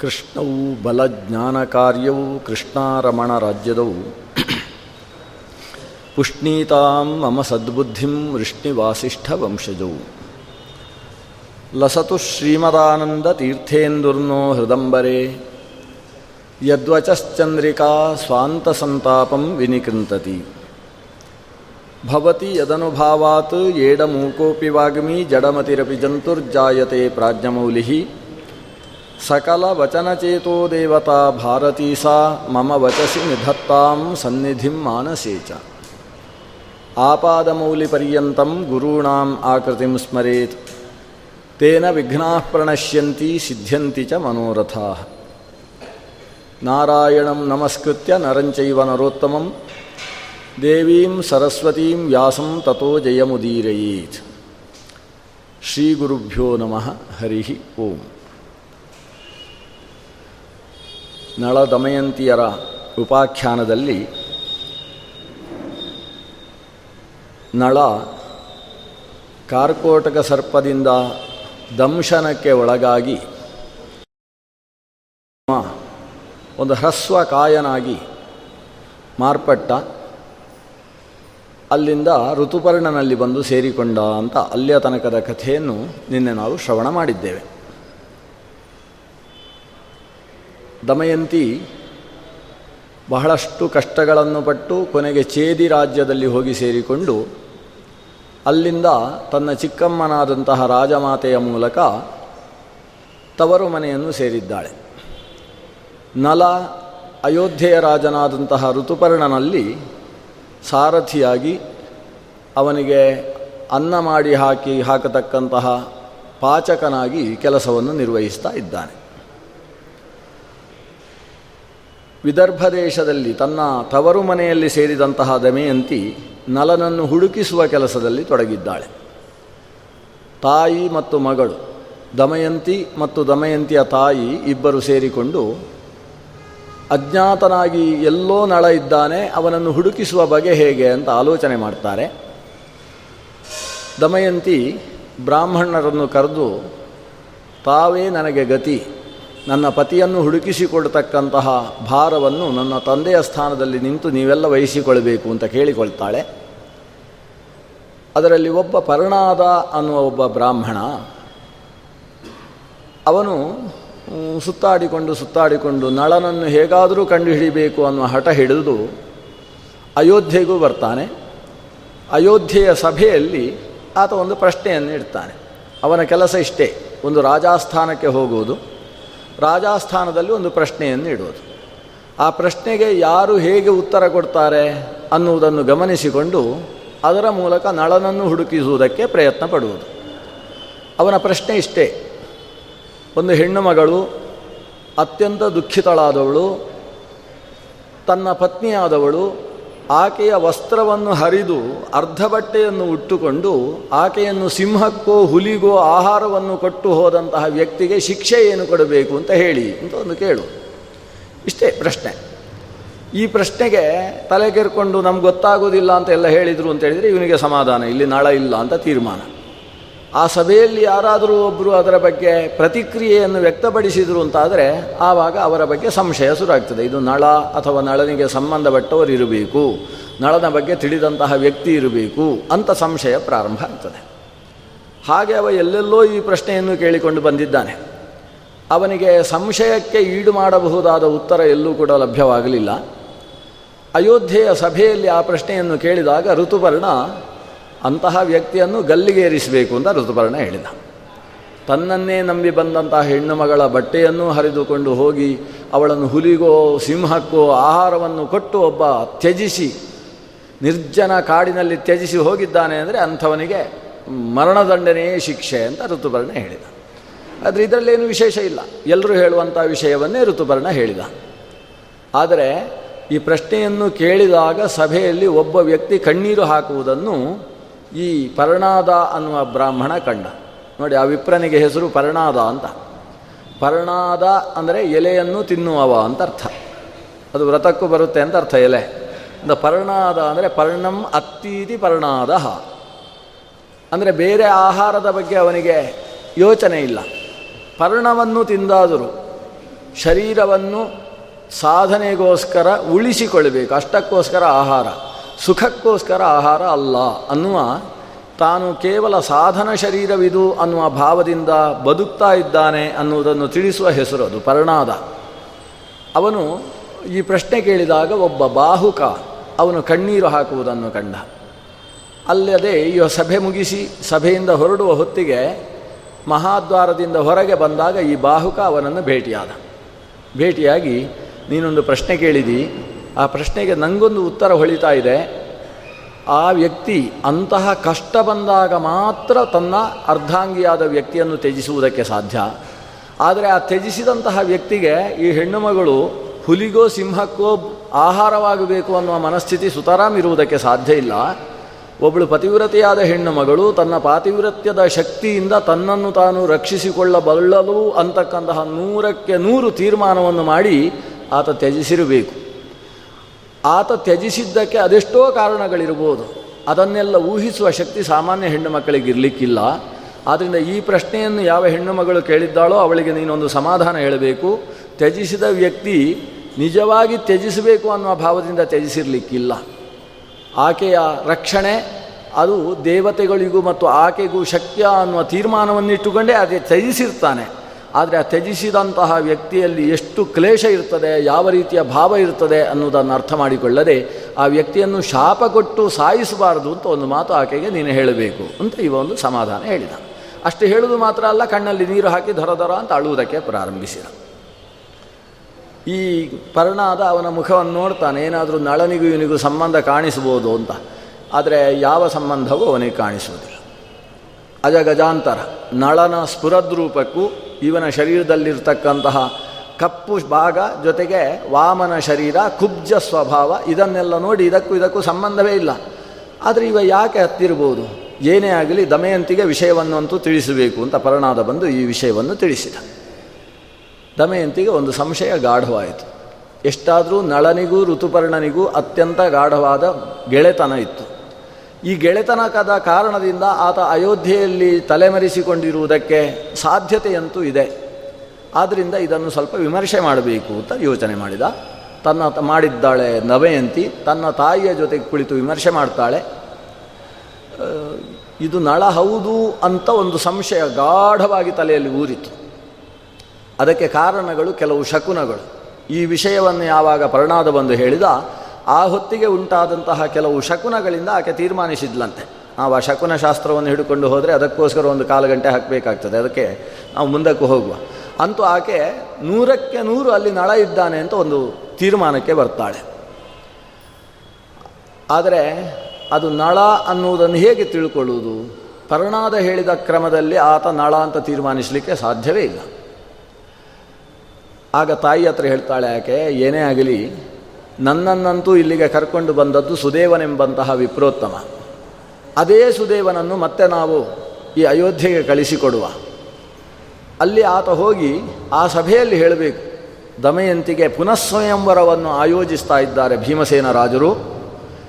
ಕೃಷ್ಣವು ಬಲಜ್ಞಾನಕಾರ್ಯವು ಕೃಷ್ಣಾರಮಣ ರಾಜ್ಯದವು ಪುಷ್ಣೀತಾಂ ಮಮ ಸದ್ಬುದ್ಧಿಂ ವೃಷ್ಣಿವಾಸಿಷ್ಠ ವಂಶಜೌ ಲಸತು ಶ್ರೀಮದಾನಂದ ತೀರ್ಥೇಂದುರ್ನೋ ಹೃದಂಬರೆ. ಯದ್ವಚಶ್ಚಂದ್ರಿಕಾ ಸ್ವಾಂತಸಂತಾಪಂ ವಿನಿಕೃಂತತಿ. ಭವತಿ ಯದನುಭಾವಾತ್ ಏಡಮೂಕೋಪಿ ವಾಗ್ಮಿ ಜಡಮತಿರಪಿ ಜಂತುರ್ಜಾಯತೆ ಪ್ರಾಜ್ಞಮೌಲಿ ಸಕಲವಚನಚೇತೋ ದೇವತಾ ಭಾರತೀ ಸಾ ಮಮ ವಚಸಿ ನಿಧತ್ತಾಂ ಸನ್ನಿಧಿಂ ಮಾನಸೇ ಚ ಆಪಾದಮೌಲಿಪರ್ಯಂతం ಗುರುಣಾಂ ಆಕೃತಿಂ ಸ್ಮರೇತ್ ತೇನ ವಿಘ್ನಾಃ ಪ್ರಣಶ್ಯಂತಿ ಸಿದ್ಧ್ಯಂತಿ ಚ ಮನೋರಥಾಃ ನಾರಾಯಣಂ ನಮಸ್ಕೃತ್ಯ ನರಂಚೈವ ನರೋತ್ತಮಂ ದೇವೀಂ ಸರಸ್ವತೀಂ ವ್ಯಾಸಂ ತಥೋ ಜಯಮುದೀರಯೇತ್ ಶ್ರೀಗುರುಭ್ಯೋ ನಮಃ ಹರಿ ಓಂ ನಳ ದಮಯಂತಿಯರ ಉಪಾಖ್ಯಾನದಲ್ಲಿ ನಳ ಕಾರ್ಕೋಟಕ ಸರ್ಪದಿಂದ ದಂಶನಕ್ಕೆ ಒಳಗಾಗಿ ಒಂದು ಹ್ರಸ್ವ ಕಾಯನಾಗಿ ಮಾರ್ಪಟ್ಟ ಅಲ್ಲಿಂದ ಋತುಪರ್ಣನಲ್ಲಿ ಬಂದು ಸೇರಿಕೊಂಡ ಅಂತ ಅಲ್ಲಿಯ ತನಕದ ಕಥೆಯನ್ನು ನಿನ್ನೆ ನಾವು ಶ್ರವಣ ಮಾಡಿದ್ದೇವೆ. ದಮಯಂತಿ ಬಹಳಷ್ಟು ಕಷ್ಟಗಳನ್ನು ಪಟ್ಟು ಕೊನೆಗೆ ಚೇದಿ ರಾಜ್ಯದಲ್ಲಿ ಹೋಗಿ ಸೇರಿಕೊಂಡು ಅಲ್ಲಿಂದ ತನ್ನ ಚಿಕ್ಕಮ್ಮನಾದಂತಹ ರಾಜಮಾತೆಯ ಮೂಲಕ ತವರು ಮನೆಯನ್ನು ಸೇರಿದ್ದಾಳೆ. ನಲ ಅಯೋಧ್ಯೆಯ ರಾಜನಾದಂತಹ ಋತುಪರ್ಣನಲ್ಲಿ ಸಾರಥಿಯಾಗಿ ಅವನಿಗೆ ಅನ್ನ ಮಾಡಿ ಹಾಕಿ ಹಾಕತಕ್ಕಂತಹ ಪಾಚಕನಾಗಿ ಕೆಲಸವನ್ನು ನಿರ್ವಹಿಸ್ತಾ ಇದ್ದಾನೆ. ವಿದರ್ಭ ದೇಶದಲ್ಲಿ ತನ್ನ ತವರು ಮನೆಯಲ್ಲಿ ಸೇರಿದಂತಹ ದಮಯಂತಿ ನಲನನ್ನು ಹುಡುಕಿಸುವ ಕೆಲಸದಲ್ಲಿ ತೊಡಗಿದ್ದಾಳೆ. ತಾಯಿ ಮತ್ತು ಮಗಳು, ದಮಯಂತಿ ಮತ್ತು ದಮಯಂತಿಯ ತಾಯಿ ಇಬ್ಬರು ಸೇರಿಕೊಂಡು ಅಜ್ಞಾತನಾಗಿ ಎಲ್ಲೋ ನಳ ಇದ್ದಾನೆ, ಅವನನ್ನು ಹುಡುಕಿಸುವ ಬಗೆ ಹೇಗೆ ಅಂತ ಆಲೋಚನೆ ಮಾಡ್ತಾರೆ. ದಮಯಂತಿ ಬ್ರಾಹ್ಮಣರನ್ನು ಕರೆದು, ತಾವೇ ನನಗೆ ಗತಿ ನನ್ನ ಪತಿಯನ್ನು ಹುಡುಕಿಸಿಕೊಡ್ತಕ್ಕಂತಹ ಭಾರವನ್ನು ನನ್ನ ತಂದೆಯ ಸ್ಥಾನದಲ್ಲಿ ನಿಂತು ನೀವೆಲ್ಲ ವಹಿಸಿಕೊಳ್ಳಬೇಕು ಅಂತ ಕೇಳಿಕೊಳ್ತಾಳೆ. ಅದರಲ್ಲಿ ಒಬ್ಬ ಪರ್ಣಾದ ಅನ್ನುವ ಒಬ್ಬ ಬ್ರಾಹ್ಮಣ, ಅವನು ಸುತ್ತಾಡಿಕೊಂಡು ಸುತ್ತಾಡಿಕೊಂಡು ನಳನನ್ನು ಹೇಗಾದರೂ ಕಂಡುಹಿಡಿಬೇಕು ಅನ್ನುವ ಹಠ ಹಿಡಿದು ಅಯೋಧ್ಯೆಗೂ ಬರ್ತಾನೆ. ಅಯೋಧ್ಯೆಯ ಸಭೆಯಲ್ಲಿ ಆತ ಒಂದು ಪ್ರಶ್ನೆಯನ್ನು ಇಡ್ತಾನೆ. ಅವನ ಕೆಲಸ ಇಷ್ಟೇ, ಒಂದು ರಾಜಾಸ್ಥಾನಕ್ಕೆ ಹೋಗುವುದು. ರಾಜಾಸ್ಥಾನದಲ್ಲಿ ಒಂದು ಪ್ರಶ್ನೆಯನ್ನು ಇಡುವುದು. ಆ ಪ್ರಶ್ನೆಗೆ ಯಾರು ಹೇಗೆ ಉತ್ತರ ಕೊಡ್ತಾರೆ ಅನ್ನುವುದನ್ನು ಗಮನಿಸಿಕೊಂಡು ಅದರ ಮೂಲಕ ನಳನನ್ನು ಹುಡುಕಿಸುವುದಕ್ಕೆ ಪ್ರಯತ್ನ ಪಡುವುದು. ಅವನ ಪ್ರಶ್ನೆ ಇಷ್ಟೇ. ಒಂದು ಹೆಣ್ಣು ಮಗಳು ಅತ್ಯಂತ ದುಃಖಿತಳಾದವಳು, ತನ್ನ ಪತ್ನಿಯಾದವಳು ಆಕೆಯ ವಸ್ತ್ರವನ್ನು ಹರಿದು ಅರ್ಧ ಬಟ್ಟೆಯನ್ನು ಉಟ್ಟುಕೊಂಡು ಆಕೆಯನ್ನು ಸಿಂಹಕ್ಕೋ ಹುಲಿಗೋ ಆಹಾರವನ್ನು ಕೊಟ್ಟು ಹೋದಂತಹ ವ್ಯಕ್ತಿಗೆ ಶಿಕ್ಷೆ ಏನು ಕೊಡಬೇಕು ಅಂತ ಹೇಳಿ ಅಂತ ಒಂದು ಕೇಳು. ಇಷ್ಟೇ ಪ್ರಶ್ನೆ. ಈ ಪ್ರಶ್ನೆಗೆ ತಲೆ ಕೆರ್ಕೊಂಡು ನಮ್ಗೆ ಗೊತ್ತಾಗೋದಿಲ್ಲ ಅಂತ ಎಲ್ಲ ಹೇಳಿದರು ಅಂತ ಹೇಳಿದರೆ ಇವನಿಗೆ ಸಮಾಧಾನ, ಇಲ್ಲಿ ನಳ ಇಲ್ಲ ಅಂತ ತೀರ್ಮಾನ. ಆ ಸಭೆಯಲ್ಲಿ ಯಾರಾದರೂ ಒಬ್ಬರು ಅದರ ಬಗ್ಗೆ ಪ್ರತಿಕ್ರಿಯೆಯನ್ನು ವ್ಯಕ್ತಪಡಿಸಿದರು ಅಂತಾದರೆ ಆವಾಗ ಅವರ ಬಗ್ಗೆ ಸಂಶಯ ಶುರುವಾಗ್ತದೆ ಇದು ನಳ ಅಥವಾ ನಳನಿಗೆ ಸಂಬಂಧಪಟ್ಟವರು ಇರಬೇಕು. ನಳನ ಬಗ್ಗೆ ತಿಳಿದಂತಹ ವ್ಯಕ್ತಿ ಇರಬೇಕು ಅಂತ ಸಂಶಯ ಪ್ರಾರಂಭ ಆಗ್ತದೆ. ಹಾಗೆ ಅವ ಎಲ್ಲೆಲ್ಲೋ ಈ ಪ್ರಶ್ನೆಯನ್ನು ಕೇಳಿಕೊಂಡು ಬಂದಿದ್ದಾನೆ. ಅವನಿಗೆ ಸಂಶಯಕ್ಕೆ ಈಡು ಮಾಡಬಹುದಾದ ಉತ್ತರ ಎಲ್ಲೂ ಕೂಡ ಲಭ್ಯವಾಗಲಿಲ್ಲ. ಅಯೋಧ್ಯೆಯ ಸಭೆಯಲ್ಲಿ ಆ ಪ್ರಶ್ನೆಯನ್ನು ಕೇಳಿದಾಗ ಋತುಪರ್ಣ ಅಂತಹ ವ್ಯಕ್ತಿಯನ್ನು ಗಲ್ಲಿಗೇರಿಸಬೇಕು ಅಂತ ಋತುಪರ್ಣ ಹೇಳಿದ. ತನ್ನನ್ನೇ ನಂಬಿ ಬಂದಂತಹ ಹೆಣ್ಣು ಮಗಳ ಬಟ್ಟೆಯನ್ನು ಹರಿದುಕೊಂಡು ಹೋಗಿ ಅವಳನ್ನು ಹುಲಿಗೋ, ಸಿಂಹಕ್ಕೋ, ಆಹಾರವನ್ನು ಕೊಟ್ಟು ಒಬ್ಬ ತ್ಯಜಿಸಿ, ನಿರ್ಜನ ಕಾಡಿನಲ್ಲಿ ತ್ಯಜಿಸಿ ಹೋಗಿದ್ದಾನೆ ಅಂದರೆ ಅಂಥವನಿಗೆ ಮರಣದಂಡನೆಯೇ ಶಿಕ್ಷೆ ಅಂತ ಋತುಪರ್ಣ ಹೇಳಿದ. ಆದರೆ ಇದರಲ್ಲೇನು ವಿಶೇಷ ಇಲ್ಲ. ಎಲ್ಲರೂ ಹೇಳುವಂಥ ವಿಷಯವನ್ನೇ ಋತುಪರ್ಣ ಹೇಳಿದ. ಆದರೆ ಈ ಪ್ರಶ್ನೆಯನ್ನು ಕೇಳಿದಾಗ ಸಭೆಯಲ್ಲಿ ಒಬ್ಬ ವ್ಯಕ್ತಿ ಕಣ್ಣೀರು ಹಾಕುವುದನ್ನು ಈ ಪರ್ಣಾದ ಅನ್ನುವ ಬ್ರಾಹ್ಮಣ ಕಂಡ. ನೋಡಿ, ಆ ವಿಪ್ರನಿಗೆ ಹೆಸರು ಪರ್ಣಾದ ಅಂತ. ಪರ್ಣಾದ ಅಂದರೆ ಎಲೆಯನ್ನು ತಿನ್ನುವವ ಅಂತ ಅರ್ಥ. ಅದು ವ್ರತಕ್ಕೂ ಬರುತ್ತೆ ಅಂತ ಅರ್ಥ ಎಲೆ. ಅಂತ ಪರ್ಣಾದ ಅಂದರೆ ಪರ್ಣಂ ಅತ್ತೀತಿ ಪರ್ಣಾದ. ಅಂದರೆ ಬೇರೆ ಆಹಾರದ ಬಗ್ಗೆ ಅವನಿಗೆ ಯೋಚನೆ ಇಲ್ಲ. ಪರ್ಣವನ್ನು ತಿಂದಾದರೂ ಶರೀರವನ್ನು ಸಾಧನೆಗೋಸ್ಕರ ಉಳಿಸಿಕೊಳ್ಳಬೇಕು ಅಷ್ಟಕ್ಕೋಸ್ಕರ ಆಹಾರ. ಸುಖಕ್ಕೋಸ್ಕರ ಆಹಾರ ಅಲ್ಲ ಅನ್ನುವ ತಾನು ಕೇವಲ ಸಾಧನ ಶರೀರವಿದು ಅನ್ನುವ ಭಾವದಿಂದ ಬದುಕ್ತಾ ಇದ್ದಾನೆ ಅನ್ನುವುದನ್ನು ತಿಳಿಸುವ ಹೆಸರು ಅದು ಪರ್ಣಾದ. ಅವನು ಈ ಪ್ರಶ್ನೆ ಕೇಳಿದಾಗ ಒಬ್ಬ ಬಾಹುಕ ಅವನು ಕಣ್ಣೀರು ಹಾಕುವುದನ್ನು ಕಂಡ. ಅಲ್ಲದೆ ಈ ಸಭೆ ಮುಗಿಸಿ ಸಭೆಯಿಂದ ಹೊರಡುವ ಹೊತ್ತಿಗೆ ಮಹಾದ್ವಾರದಿಂದ ಹೊರಗೆ ಬಂದಾಗ ಈ ಬಾಹುಕ ಅವನನ್ನು ಭೇಟಿಯಾದ. ಭೇಟಿಯಾಗಿ, ನೀನೊಂದು ಪ್ರಶ್ನೆ ಕೇಳಿದಿ ಆ ಪ್ರಶ್ನೆಗೆ ನನಗೊಂದು ಉತ್ತರ ಹೊಳಿತಾ ಇದೆ. ಆ ವ್ಯಕ್ತಿ ಅಂತಹ ಕಷ್ಟ ಬಂದಾಗ ಮಾತ್ರ ತನ್ನ ಅರ್ಧಾಂಗಿಯಾದ ವ್ಯಕ್ತಿಯನ್ನು ತ್ಯಜಿಸುವುದಕ್ಕೆ ಸಾಧ್ಯ. ಆದರೆ ಆ ತ್ಯಜಿಸಿದಂತಹ ವ್ಯಕ್ತಿಗೆ ಈ ಹೆಣ್ಣುಮಗಳು ಹುಲಿಗೋ ಸಿಂಹಕ್ಕೋ ಆಹಾರವಾಗಬೇಕು ಅನ್ನುವ ಮನಸ್ಥಿತಿ ಸುತರಾಮ್ ಇರುವುದಕ್ಕೆ ಸಾಧ್ಯ ಇಲ್ಲ. ಒಬ್ಬಳು ಪತಿವ್ರತೆಯಾದ ಹೆಣ್ಣು ಮಗಳು ತನ್ನ ಪಾತಿವ್ರತ್ಯದ ಶಕ್ತಿಯಿಂದ ತನ್ನನ್ನು ತಾನು ರಕ್ಷಿಸಿಕೊಳ್ಳಬಲ್ಲಲು ಅಂತಕ್ಕಂತಹ ನೂರಕ್ಕೆ ನೂರು ತೀರ್ಮಾನವನ್ನು ಮಾಡಿ ಆತ ತ್ಯಜಿಸಿರಬೇಕು. ಆತ ತ್ಯಜಿಸಿದ್ದಕ್ಕೆ ಅದೆಷ್ಟೋ ಕಾರಣಗಳಿರ್ಬೋದು. ಅದನ್ನೆಲ್ಲ ಊಹಿಸುವ ಶಕ್ತಿ ಸಾಮಾನ್ಯ ಹೆಣ್ಣು ಮಕ್ಕಳಿಗೆ ಇರಲಿಕ್ಕಿಲ್ಲ ಆದ್ದರಿಂದ ಈ ಪ್ರಶ್ನೆಯನ್ನು ಯಾವ ಹೆಣ್ಣು ಮಗಳು ಕೇಳಿದ್ದಾಳೋ ಅವಳಿಗೆ ನೀನೊಂದು ಸಮಾಧಾನ ಹೇಳಬೇಕು. ತ್ಯಜಿಸಿದ ವ್ಯಕ್ತಿ ನಿಜವಾಗಿ ತ್ಯಜಿಸಬೇಕು ಅನ್ನುವ ಭಾವದಿಂದ ತ್ಯಜಿಸಿರಲಿಕ್ಕಿಲ್ಲ. ಆಕೆಯ ರಕ್ಷಣೆ, ಅದು ದೇವತೆಗಳಿಗೂ ಮತ್ತು ಆಕೆಗೂ ಶಕ್ಯ ಅನ್ನುವ ತೀರ್ಮಾನವನ್ನಿಟ್ಟುಕೊಂಡೇ ಅದೇ ತ್ಯಜಿಸಿರ್ತಾನೆ. ಆದರೆ ಆ ತ್ಯಜಿಸಿದಂತಹ ವ್ಯಕ್ತಿಯಲ್ಲಿ ಎಷ್ಟು ಕ್ಲೇಶ ಇರ್ತದೆ, ಯಾವ ರೀತಿಯ ಭಾವ ಇರ್ತದೆ ಅನ್ನೋದನ್ನು ಅರ್ಥ ಮಾಡಿಕೊಳ್ಳದೆ ಆ ವ್ಯಕ್ತಿಯನ್ನು ಶಾಪ ಕೊಟ್ಟು ಸಾಯಿಸಬಾರದು ಅಂತ ಒಂದು ಮಾತು ಆಕೆಗೆ ನೀನು ಹೇಳಬೇಕು ಅಂತ ಇವ ಒಂದು ಸಮಾಧಾನ ಹೇಳಿದ. ಅಷ್ಟು ಹೇಳುವುದು ಮಾತ್ರ ಅಲ್ಲ, ಕಣ್ಣಲ್ಲಿ ನೀರು ಹಾಕಿ ದೊರ ದೊರ ಅಂತ ಅಳುವುದಕ್ಕೆ ಪ್ರಾರಂಭಿಸಿದ. ಈ ಪರ್ಣಾದ ಅವನ ಮುಖವನ್ನು ನೋಡ್ತಾನೆ, ಏನಾದರೂ ನಳನಿಗೂ ಇವನಿಗೂ ಸಂಬಂಧ ಕಾಣಿಸ್ಬೋದು ಅಂತ. ಆದರೆ ಯಾವ ಸಂಬಂಧವೂ ಅವನಿಗೆ ಕಾಣಿಸುವುದಿಲ್ಲ. ಅಜಗಜಾಂತರ, ನಳನ ಸ್ಫುರದ್ರೂಪಕ್ಕೂ ಇವನ ಶರೀರದಲ್ಲಿರ್ತಕ್ಕಂತಹ ಕಪ್ಪು ಭಾಗ ಜೊತೆಗೆ ವಾಮನ ಶರೀರ, ಕುಬ್ಜ ಸ್ವಭಾವ, ಇದನ್ನೆಲ್ಲ ನೋಡಿ ಇದಕ್ಕೂ ಇದಕ್ಕೂ ಸಂಬಂಧವೇ ಇಲ್ಲ. ಆದರೆ ಇವ ಯಾಕೆ ಹತ್ತಿರಬಹುದು? ಏನೇ ಆಗಲಿ ದಮಯಂತಿಗೆ ವಿಷಯವನ್ನು ಅಂತೂ ತಿಳಿಸಬೇಕು ಅಂತ ಪರನಾದ ಬಂದು ಈ ವಿಷಯವನ್ನು ತಿಳಿಸಿದ. ದಮಯಂತಿಗೆ ಒಂದು ಸಂಶಯ ಗಾಢವಾಯಿತು. ಎಷ್ಟಾದರೂ ನಳನಿಗೂ ಋತುಪರ್ಣನಿಗೂ ಅತ್ಯಂತ ಗಾಢವಾದ ಗೆಳೆತನ ಇತ್ತು. ಈ ಗೆಳೆತನಕದ ಕಾರಣದಿಂದ ಆತ ಅಯೋಧ್ಯೆಯಲ್ಲಿ ತಲೆಮರೆಸಿಕೊಂಡಿರುವುದಕ್ಕೆ ಸಾಧ್ಯತೆಯಂತೂ ಇದೆ. ಆದ್ದರಿಂದ ಇದನ್ನು ಸ್ವಲ್ಪ ವಿಮರ್ಶೆ ಮಾಡಬೇಕು ಅಂತ ಯೋಚನೆ ಮಾಡಿದ. ತನ್ನ ಮಾಡಿದ್ದಾಳೆ ನವಯಂತಿ, ತನ್ನ ತಾಯಿಯ ಜೊತೆಗೆ ಕುಳಿತು ವಿಮರ್ಶೆ ಮಾಡ್ತಾಳೆ. ಇದು ನಳ ಹೌದು ಅಂತ ಒಂದು ಸಂಶಯ ಗಾಢವಾಗಿ ತಲೆಯಲ್ಲಿ ಊರಿತು. ಅದಕ್ಕೆ ಕಾರಣಗಳು ಕೆಲವು ಶಕುನಗಳು. ಈ ವಿಷಯವನ್ನು ಯಾವಾಗ ಪರ್ಣಾದ ಬಂದು ಹೇಳಿದ ಆ ಹೊತ್ತಿಗೆ ಉಂಟಾದಂತಹ ಕೆಲವು ಶಕುನಗಳಿಂದ ಆಕೆ ತೀರ್ಮಾನಿಸಿದ್ಲಂತೆ. ನಾವು ಆ ಶಕುನ ಶಾಸ್ತ್ರವನ್ನು ಹಿಡ್ಕೊಂಡು ಹೋದರೆ ಅದಕ್ಕೋಸ್ಕರ ಒಂದು ಕಾಲು ಗಂಟೆ ಹಾಕಬೇಕಾಗ್ತದೆ. ಅದಕ್ಕೆ ನಾವು ಮುಂದಕ್ಕೆ ಹೋಗುವ. ಅಂತೂ ಆಕೆ ನೂರಕ್ಕೆ ನೂರು ಅಲ್ಲಿ ನಳ ಇದ್ದಾನೆ ಅಂತ ಒಂದು ತೀರ್ಮಾನಕ್ಕೆ ಬರ್ತಾಳೆ. ಆದರೆ ಅದು ನಳ ಅನ್ನುವುದನ್ನು ಹೇಗೆ ತಿಳ್ಕೊಳ್ಳುವುದು? ಪರ್ಣಾದ ಹೇಳಿದ ಕ್ರಮದಲ್ಲಿ ಆತ ನಳ ಅಂತ ತೀರ್ಮಾನಿಸಲಿಕ್ಕೆ ಸಾಧ್ಯವೇ ಇಲ್ಲ. ಆಗ ತಾಯಿ ಹತ್ರ ಹೇಳ್ತಾಳೆ ಆಕೆ, ಏನೇ ಆಗಲಿ ನನ್ನನ್ನಂತೂ ಇಲ್ಲಿಗೆ ಕರ್ಕೊಂಡು ಬಂದದ್ದು ಸುದೇವನೆಂಬಂತಹ ವಿಪ್ರೋತ್ತಮ. ಅದೇ ಸುದೇವನನ್ನು ಮತ್ತೆ ನಾವು ಈ ಅಯೋಧ್ಯೆಗೆ ಕಳಿಸಿಕೊಡುವ. ಅಲ್ಲಿ ಆತ ಹೋಗಿ ಆ ಸಭೆಯಲ್ಲಿ ಹೇಳಬೇಕು, ದಮಯಂತಿಗೆ ಪುನಃಸ್ವಯಂವರವನ್ನು ಆಯೋಜಿಸ್ತಾ ಇದ್ದಾರೆ ಭೀಮಸೇನ ರಾಜರು.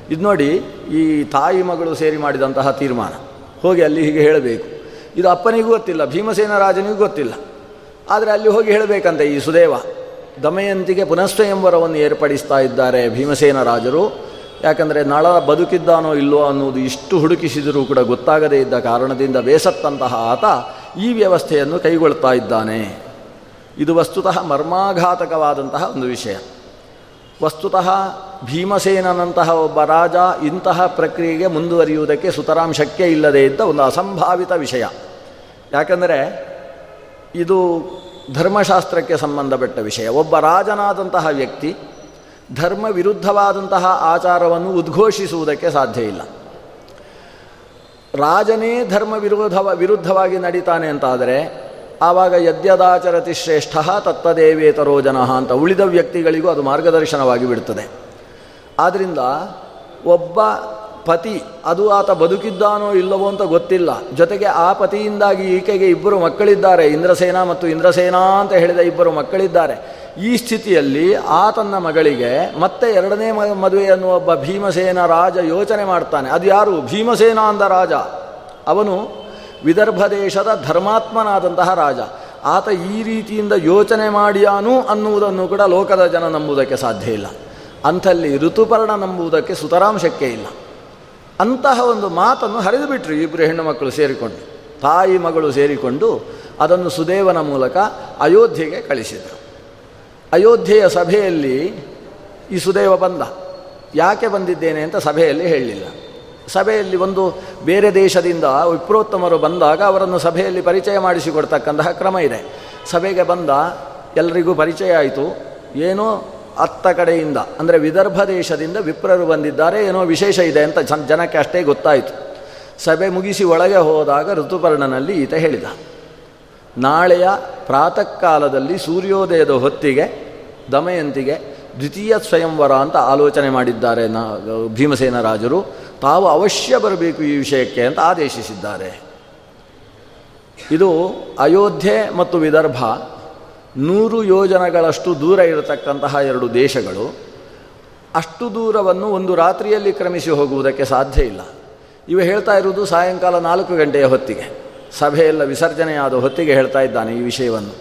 ಇದು ನೋಡಿ ಈ ತಾಯಿ ಮಗಳು ಸೇರಿ ಮಾಡಿದಂತಹ ತೀರ್ಮಾನ. ಹೋಗಿ ಅಲ್ಲಿ ಹೀಗೆ ಹೇಳಬೇಕು. ಇದು ಅಪ್ಪನಿಗೂ ಗೊತ್ತಿಲ್ಲ, ಭೀಮಸೇನ ರಾಜನಿಗೂ ಗೊತ್ತಿಲ್ಲ. ಆದರೆ ಅಲ್ಲಿ ಹೋಗಿ ಹೇಳಬೇಕಂತೆ ಈ ಸುದೇವ. ದಮಯಂತಿಗೆ ಪುನಃಸ್ವಯಂವರವನ್ನು ಏರ್ಪಡಿಸ್ತಾ ಇದ್ದಾರೆ ಭೀಮಸೇನ ರಾಜರು. ಯಾಕಂದರೆ ನಳ ಬದುಕಿದ್ದಾನೋ ಇಲ್ಲವೋ ಅನ್ನೋದು ಇಷ್ಟು ಹುಡುಕಿಸಿದರೂ ಕೂಡ ಗೊತ್ತಾಗದೇ ಇದ್ದ ಕಾರಣದಿಂದ ಬೇಸತ್ತಂತಹ ಆತ ಈ ವ್ಯವಸ್ಥೆಯನ್ನು ಕೈಗೊಳ್ತಾ ಇದ್ದಾನೆ. ಇದು ವಸ್ತುತಃ ಮರ್ಮಾಘಾತಕವಾದಂತಹ ಒಂದು ವಿಷಯ. ವಸ್ತುತಃ ಭೀಮಸೇನಂತಹ ಒಬ್ಬ ರಾಜ ಇಂತಹ ಪ್ರಕ್ರಿಯೆಗೆ ಮುಂದುವರಿಯುವುದಕ್ಕೆ ಸುತರಾಂ ಶಕ್ಯ ಇಲ್ಲದೇ ಇದ್ದ ಒಂದು ಅಸಂಭಾವಿತ ವಿಷಯ. ಯಾಕಂದರೆ ಇದು ಧರ್ಮಶಾಸ್ತ್ರಕ್ಕೆ ಸಂಬಂಧಪಟ್ಟ ವಿಷಯ. ಒಬ್ಬ ರಾಜನಾದಂತಹ ವ್ಯಕ್ತಿ ಧರ್ಮ ವಿರುದ್ಧವಾದಂತಹ ಆಚಾರವನ್ನು ಉದ್ಘೋಷಿಸುವುದಕ್ಕೆ ಸಾಧ್ಯ ಇಲ್ಲ. ರಾಜನೇ ಧರ್ಮ ವಿರೋಧ ವಿರುದ್ಧವಾಗಿ ನಡೀತಾನೆ ಅಂತಾದರೆ, ಆವಾಗ ಯದ್ಯದಾಚರತಿ ಶ್ರೇಷ್ಠ ತತ್ತದೇವೇತರೋ ಜನ ಅಂತ ಉಳಿದ ವ್ಯಕ್ತಿಗಳಿಗೂ ಅದು ಮಾರ್ಗದರ್ಶನವಾಗಿ ಬಿಡುತ್ತದೆ. ಆದ್ದರಿಂದ ಒಬ್ಬ ಪತಿ, ಅದು ಆತ ಬದುಕಿದ್ದಾನೋ ಇಲ್ಲವೋ ಅಂತ ಗೊತ್ತಿಲ್ಲ. ಜೊತೆಗೆ ಆ ಪತಿಯಿಂದಾಗಿ ಈಕೆಗೆ ಇಬ್ಬರು ಮಕ್ಕಳಿದ್ದಾರೆ, ಇಂದ್ರಸೇನ ಮತ್ತು ಇಂದ್ರಸೇನಾ ಅಂತ ಹೇಳಿದ ಇಬ್ಬರು ಮಕ್ಕಳಿದ್ದಾರೆ. ಈ ಸ್ಥಿತಿಯಲ್ಲಿ ಆ ತನ್ನ ಮಗಳಿಗೆ ಮತ್ತೆ ಎರಡನೇ ಮದುವೆಯನ್ನು ಒಬ್ಬ ಭೀಮಸೇನ ರಾಜ ಯೋಚನೆ ಮಾಡ್ತಾನೆ. ಅದು ಯಾರು? ಭೀಮಸೇನ ಅಂದ ರಾಜ. ಅವನು ವಿದರ್ಭ ದೇಶದ ಧರ್ಮಾತ್ಮನಾದಂತಹ ರಾಜ. ಆತ ಈ ರೀತಿಯಿಂದ ಯೋಚನೆ ಮಾಡಿಯಾನು ಅನ್ನುವುದನ್ನು ಕೂಡ ಲೋಕದ ಜನ ನಂಬುವುದಕ್ಕೆ ಸಾಧ್ಯ ಇಲ್ಲ. ಅಂಥಲ್ಲಿ ಋತುಪರ್ಣ ನಂಬುವುದಕ್ಕೆ ಸುತರಾಂಶಕ್ಕೆ ಇಲ್ಲ. ಅಂತಹ ಒಂದು ಮಾತನ್ನು ಹರಿದು ಬಿಟ್ಟರು ಇಬ್ಬರು ಹೆಣ್ಣು ಮಕ್ಕಳು ಸೇರಿಕೊಂಡು. ತಾಯಿ ಮಗಳು ಸೇರಿಕೊಂಡು ಅದನ್ನು ಸುದೇವನ ಮೂಲಕ ಅಯೋಧ್ಯೆಗೆ ಕಳಿಸಿದರು. ಅಯೋಧ್ಯೆಯ ಸಭೆಯಲ್ಲಿ ಈ ಸುದೇವ ಬಂದ. ಯಾಕೆ ಬಂದಿದ್ದೇನೆ ಅಂತ ಸಭೆಯಲ್ಲಿ ಹೇಳಲಿಲ್ಲ ಸಭೆಯಲ್ಲಿ ಒಂದು ಬೇರೆ ದೇಶದಿಂದ ವಿಪ್ರೋತ್ತಮರು ಬಂದಾಗ ಅವರನ್ನು ಸಭೆಯಲ್ಲಿ ಪರಿಚಯ ಮಾಡಿಸಿಕೊಡ್ತಕ್ಕಂತಹ ಕ್ರಮ ಇದೆ. ಸಭೆಗೆ ಬಂದ ಎಲ್ಲರಿಗೂ ಪರಿಚಯ ಆಯಿತು. ಏನೋ ಅತ್ತ ಕಡೆಯಿಂದ, ಅಂದರೆ ವಿದರ್ಭ ದೇಶದಿಂದ ವಿಪ್ರರು ಬಂದಿದ್ದಾರೆ, ಏನೋ ವಿಶೇಷ ಇದೆ ಅಂತ ಜನಕ್ಕೆ ಅಷ್ಟೇ ಗೊತ್ತಾಯಿತು. ಸಭೆ ಮುಗಿಸಿ ಒಳಗೆ ಹೋದಾಗ ಋತುಪರ್ಣನಲ್ಲಿ ಈತ ಹೇಳಿದ, ನಾಳೆಯ ಪ್ರಾತಃ ಕಾಲದಲ್ಲಿ ಸೂರ್ಯೋದಯದ ಹೊತ್ತಿಗೆ, ದಮಯಂತಿಗೆ ದ್ವಿತೀಯ ಸ್ವಯಂವರ ಅಂತ ಆಲೋಚನೆ ಮಾಡಿದ್ದಾರೆ ನಾ ಭೀಮಸೇನ ರಾಜರು. ತಾವು ಅವಶ್ಯ ಬರಬೇಕು ಈ ವಿಷಯಕ್ಕೆ ಅಂತ ಆದೇಶಿಸಿದ್ದಾರೆ. ಇದು ಅಯೋಧ್ಯೆ ಮತ್ತು ವಿದರ್ಭ ನೂರು ಯೋಜನಗಳಷ್ಟು ದೂರ ಇರತಕ್ಕಂತಹ ಎರಡು ದೇಶಗಳು ಅಷ್ಟು ದೂರವನ್ನು ಒಂದು ರಾತ್ರಿಯಲ್ಲಿ ಕ್ರಮಿಸಿ ಹೋಗುವುದಕ್ಕೆ ಸಾಧ್ಯ ಇಲ್ಲ. ಇವ ಹೇಳ್ತಾ ಇರುವುದು ಸಾಯಂಕಾಲ ನಾಲ್ಕು ಗಂಟೆಯ ಹೊತ್ತಿಗೆ. ಸಭೆಯೆಲ್ಲ ವಿಸರ್ಜನೆಯಾದ ಹೊತ್ತಿಗೆ ಹೇಳ್ತಾ ಇದ್ದಾನೆ ಈ ವಿಷಯವನ್ನು.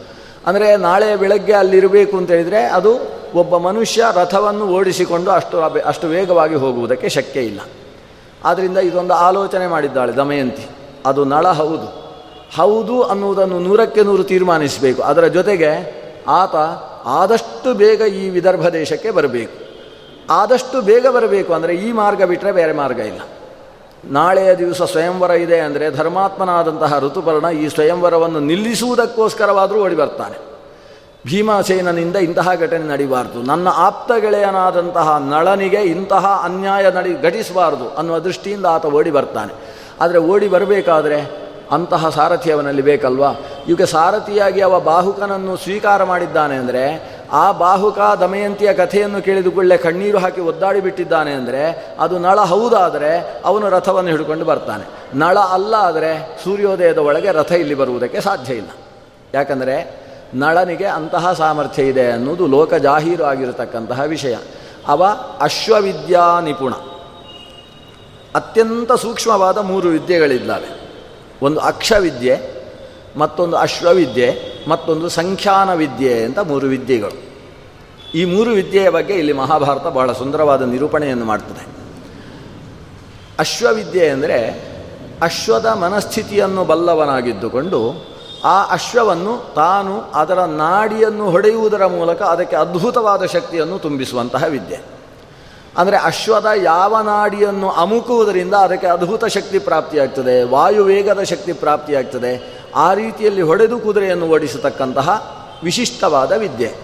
ಅಂದರೆ ನಾಳೆ ಬೆಳಗ್ಗೆ ಅಲ್ಲಿರಬೇಕು ಅಂತ ಹೇಳಿದರೆ ಅದು ಒಬ್ಬ ಮನುಷ್ಯ ರಥವನ್ನು ಓಡಿಸಿಕೊಂಡು ಅಷ್ಟು ಅಷ್ಟು ವೇಗವಾಗಿ ಹೋಗುವುದಕ್ಕೆ ಶಕ್ಯ ಇಲ್ಲ. ಆದ್ದರಿಂದ ಇದೊಂದು ಆಲೋಚನೆ ಮಾಡಿದ್ದಾಳೆ ದಮಯಂತಿ. ಅದು ನಳ ಹೌದು. ಹೌದು ಅನ್ನುವುದನ್ನು ನೂರಕ್ಕೆ ನೂರು ತೀರ್ಮಾನಿಸಬೇಕು. ಅದರ ಜೊತೆಗೆ ಆತ ಆದಷ್ಟು ಬೇಗ ಈ ವಿದರ್ಭ ದೇಶಕ್ಕೆ ಬರಬೇಕು. ಆದಷ್ಟು ಬೇಗ ಬರಬೇಕು ಅಂದರೆ ಈ ಮಾರ್ಗ ಬಿಟ್ಟರೆ ಬೇರೆ ಮಾರ್ಗ ಇಲ್ಲ. ನಾಳೆಯ ದಿವಸ ಸ್ವಯಂವರ ಇದೆ ಅಂದರೆ ಧರ್ಮಾತ್ಮನಾದಂತಹ ಋತುಪರ್ಣ ಈ ಸ್ವಯಂವರವನ್ನು ನಿಲ್ಲಿಸುವುದಕ್ಕೋಸ್ಕರವಾದರೂ ಓಡಿ ಬರ್ತಾನೆ. ಭೀಮಸೇನನಿಂದ ಇಂತಹ ಘಟನೆ ನಡಿಬಾರ್ದು. ನನ್ನ ಆಪ್ತ ಗೆಳೆಯನಾದಂತಹ ನಳನಿಗೆ ಇಂತಹ ಅನ್ಯಾಯ ನಡಿ ಘಟಿಸಬಾರ್ದು ಅನ್ನುವ ದೃಷ್ಟಿಯಿಂದ ಆತ ಓಡಿ ಬರ್ತಾನೆ. ಆದರೆ ಓಡಿ ಬರಬೇಕಾದ್ರೆ ಅಂತಹ ಸಾರಥಿ ಅವನಲ್ಲಿ ಬೇಕಲ್ವಾ? ಇವಕ್ಕೆ ಸಾರಥಿಯಾಗಿ ಅವ ಬಾಹುಕನನ್ನು ಸ್ವೀಕಾರ ಮಾಡಿದ್ದಾನೆ ಅಂದರೆ, ಆ ಬಾಹುಕ ದಮಯಂತಿಯ ಕಥೆಯನ್ನು ಕೇಳಿದುಕೊಳ್ಳೆ ಕಣ್ಣೀರು ಹಾಕಿ ಒದ್ದಾಡಿ ಬಿಟ್ಟಿದ್ದಾನೆ ಅಂದರೆ, ಅದು ನಳ ಹೌದಾದರೆ ಅವನು ರಥವನ್ನು ಹಿಡ್ಕೊಂಡು ಬರ್ತಾನೆ. ನಳ ಅಲ್ಲ ಆದರೆ ಸೂರ್ಯೋದಯದ ಒಳಗೆ ರಥ ಇಲ್ಲಿ ಬರುವುದಕ್ಕೆ ಸಾಧ್ಯ ಇಲ್ಲ. ಯಾಕಂದರೆ ನಳನಿಗೆ ಅಂತಹ ಸಾಮರ್ಥ್ಯ ಇದೆ ಅನ್ನೋದು ಲೋಕ ಜಾಹೀರು ಆಗಿರತಕ್ಕಂತಹ ವಿಷಯ. ಅವ ಅಶ್ವವಿದ್ಯಾ ನಿಪುಣ. ಅತ್ಯಂತ ಸೂಕ್ಷ್ಮವಾದ ಮೂರು ವಿದ್ಯೆಗಳಿದ್ದಾವೆ. ಒಂದು ಅಕ್ಷವಿದ್ಯೆ, ಮತ್ತೊಂದು ಅಶ್ವವಿದ್ಯೆ, ಮತ್ತೊಂದು ಸಂಖ್ಯಾನ ವಿದ್ಯೆ ಅಂತ ಮೂರು ವಿದ್ಯೆಗಳು. ಈ ಮೂರು ವಿದ್ಯೆಯ ಬಗ್ಗೆ ಇಲ್ಲಿ ಮಹಾಭಾರತ ಬಹಳ ಸುಂದರವಾದ ನಿರೂಪಣೆಯನ್ನು ಮಾಡ್ತದೆ. ಅಶ್ವವಿದ್ಯೆ ಅಂದರೆ ಅಶ್ವದ ಮನಸ್ಥಿತಿಯನ್ನು ಬಲ್ಲವನಾಗಿದ್ದುಕೊಂಡು ಆ ಅಶ್ವವನ್ನು ತಾನು ಅದರ ನಾಡಿಯನ್ನು ಹೊಡೆಯುವುದರ ಮೂಲಕ ಅದಕ್ಕೆ ಅದ್ಭುತವಾದ ಶಕ್ತಿಯನ್ನು ತುಂಬಿಸುವಂತಹ ವಿದ್ಯೆ. ಅಂದರೆ ಅಶ್ವದ ಯಾವ ನಾಡಿಯನ್ನು ಅಮುಕುವುದರಿಂದ ಅದಕ್ಕೆ ಅದ್ಭುತ ಶಕ್ತಿ ಪ್ರಾಪ್ತಿಯಾಗ್ತದೆ, ವಾಯುವೇಗದ ಶಕ್ತಿ ಪ್ರಾಪ್ತಿಯಾಗ್ತದೆ, ಆ ರೀತಿಯಲ್ಲಿ ಹೊಡೆದು ಕುದುರೆಯನ್ನು ಓಡಿಸತಕ್ಕಂತಹ ವಿಶಿಷ್ಟವಾದ ವಿದ್ಯೆ.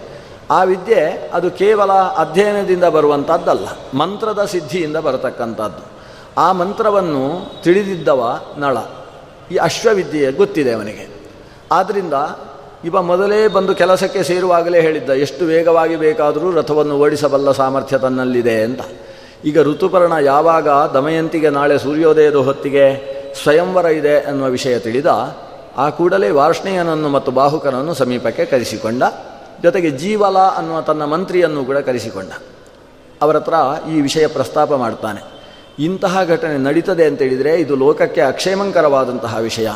ಆ ವಿದ್ಯೆ ಅದು ಕೇವಲ ಅಧ್ಯಯನದಿಂದ ಬರುವಂಥದ್ದಲ್ಲ ಮಂತ್ರದ ಸಿದ್ಧಿಯಿಂದ ಬರತಕ್ಕಂಥದ್ದು ಆ ಮಂತ್ರವನ್ನು ತಿಳಿದಿದ್ದವ ನಳ. ಈ ಅಶ್ವವಿದ್ಯೆ ಗೊತ್ತಿದೆ ಅವನಿಗೆ. ಆದ್ದರಿಂದ ಇವ ಮೊದಲೇ ಬಂದು ಕೆಲಸಕ್ಕೆ ಸೇರುವಾಗಲೇ ಹೇಳಿದ್ದ, ಎಷ್ಟು ವೇಗವಾಗಿ ಬೇಕಾದರೂ ರಥವನ್ನು ಓಡಿಸಬಲ್ಲ ಸಾಮರ್ಥ್ಯ ತನ್ನಲ್ಲಿದೆ ಅಂತ. ಈಗ ಋತುಪರ್ಣ ಯಾವಾಗ ದಮಯಂತಿಗೆ, ನಾಳೆ ಸೂರ್ಯೋದಯದ ಹೊತ್ತಿಗೆ ಸ್ವಯಂವರ ಇದೆ ಅನ್ನುವ ವಿಷಯ ತಿಳಿದ, ಆ ಕೂಡಲೇ ವಾರ್ಷ್ಣೇಯನನ್ನು ಮತ್ತು ಬಾಹುಕನನ್ನು ಸಮೀಪಕ್ಕೆ ಕರೆಸಿಕೊಂಡ, ಜೊತೆಗೆ ಜೀವಲ ಅನ್ನುವ ತನ್ನ ಮಂತ್ರಿಯನ್ನು ಕೂಡ ಕರೆಸಿಕೊಂಡ. ಅವರ ಹತ್ರ ಈ ವಿಷಯ ಪ್ರಸ್ತಾಪ ಮಾಡ್ತಾನೆ. ಇಂತಹ ಘಟನೆ ನಡೀತದೆ ಅಂತೇಳಿದರೆ ಇದು ಲೋಕಕ್ಕೆ ಅಕ್ಷೇಮಂಕರವಾದಂತಹ ವಿಷಯ.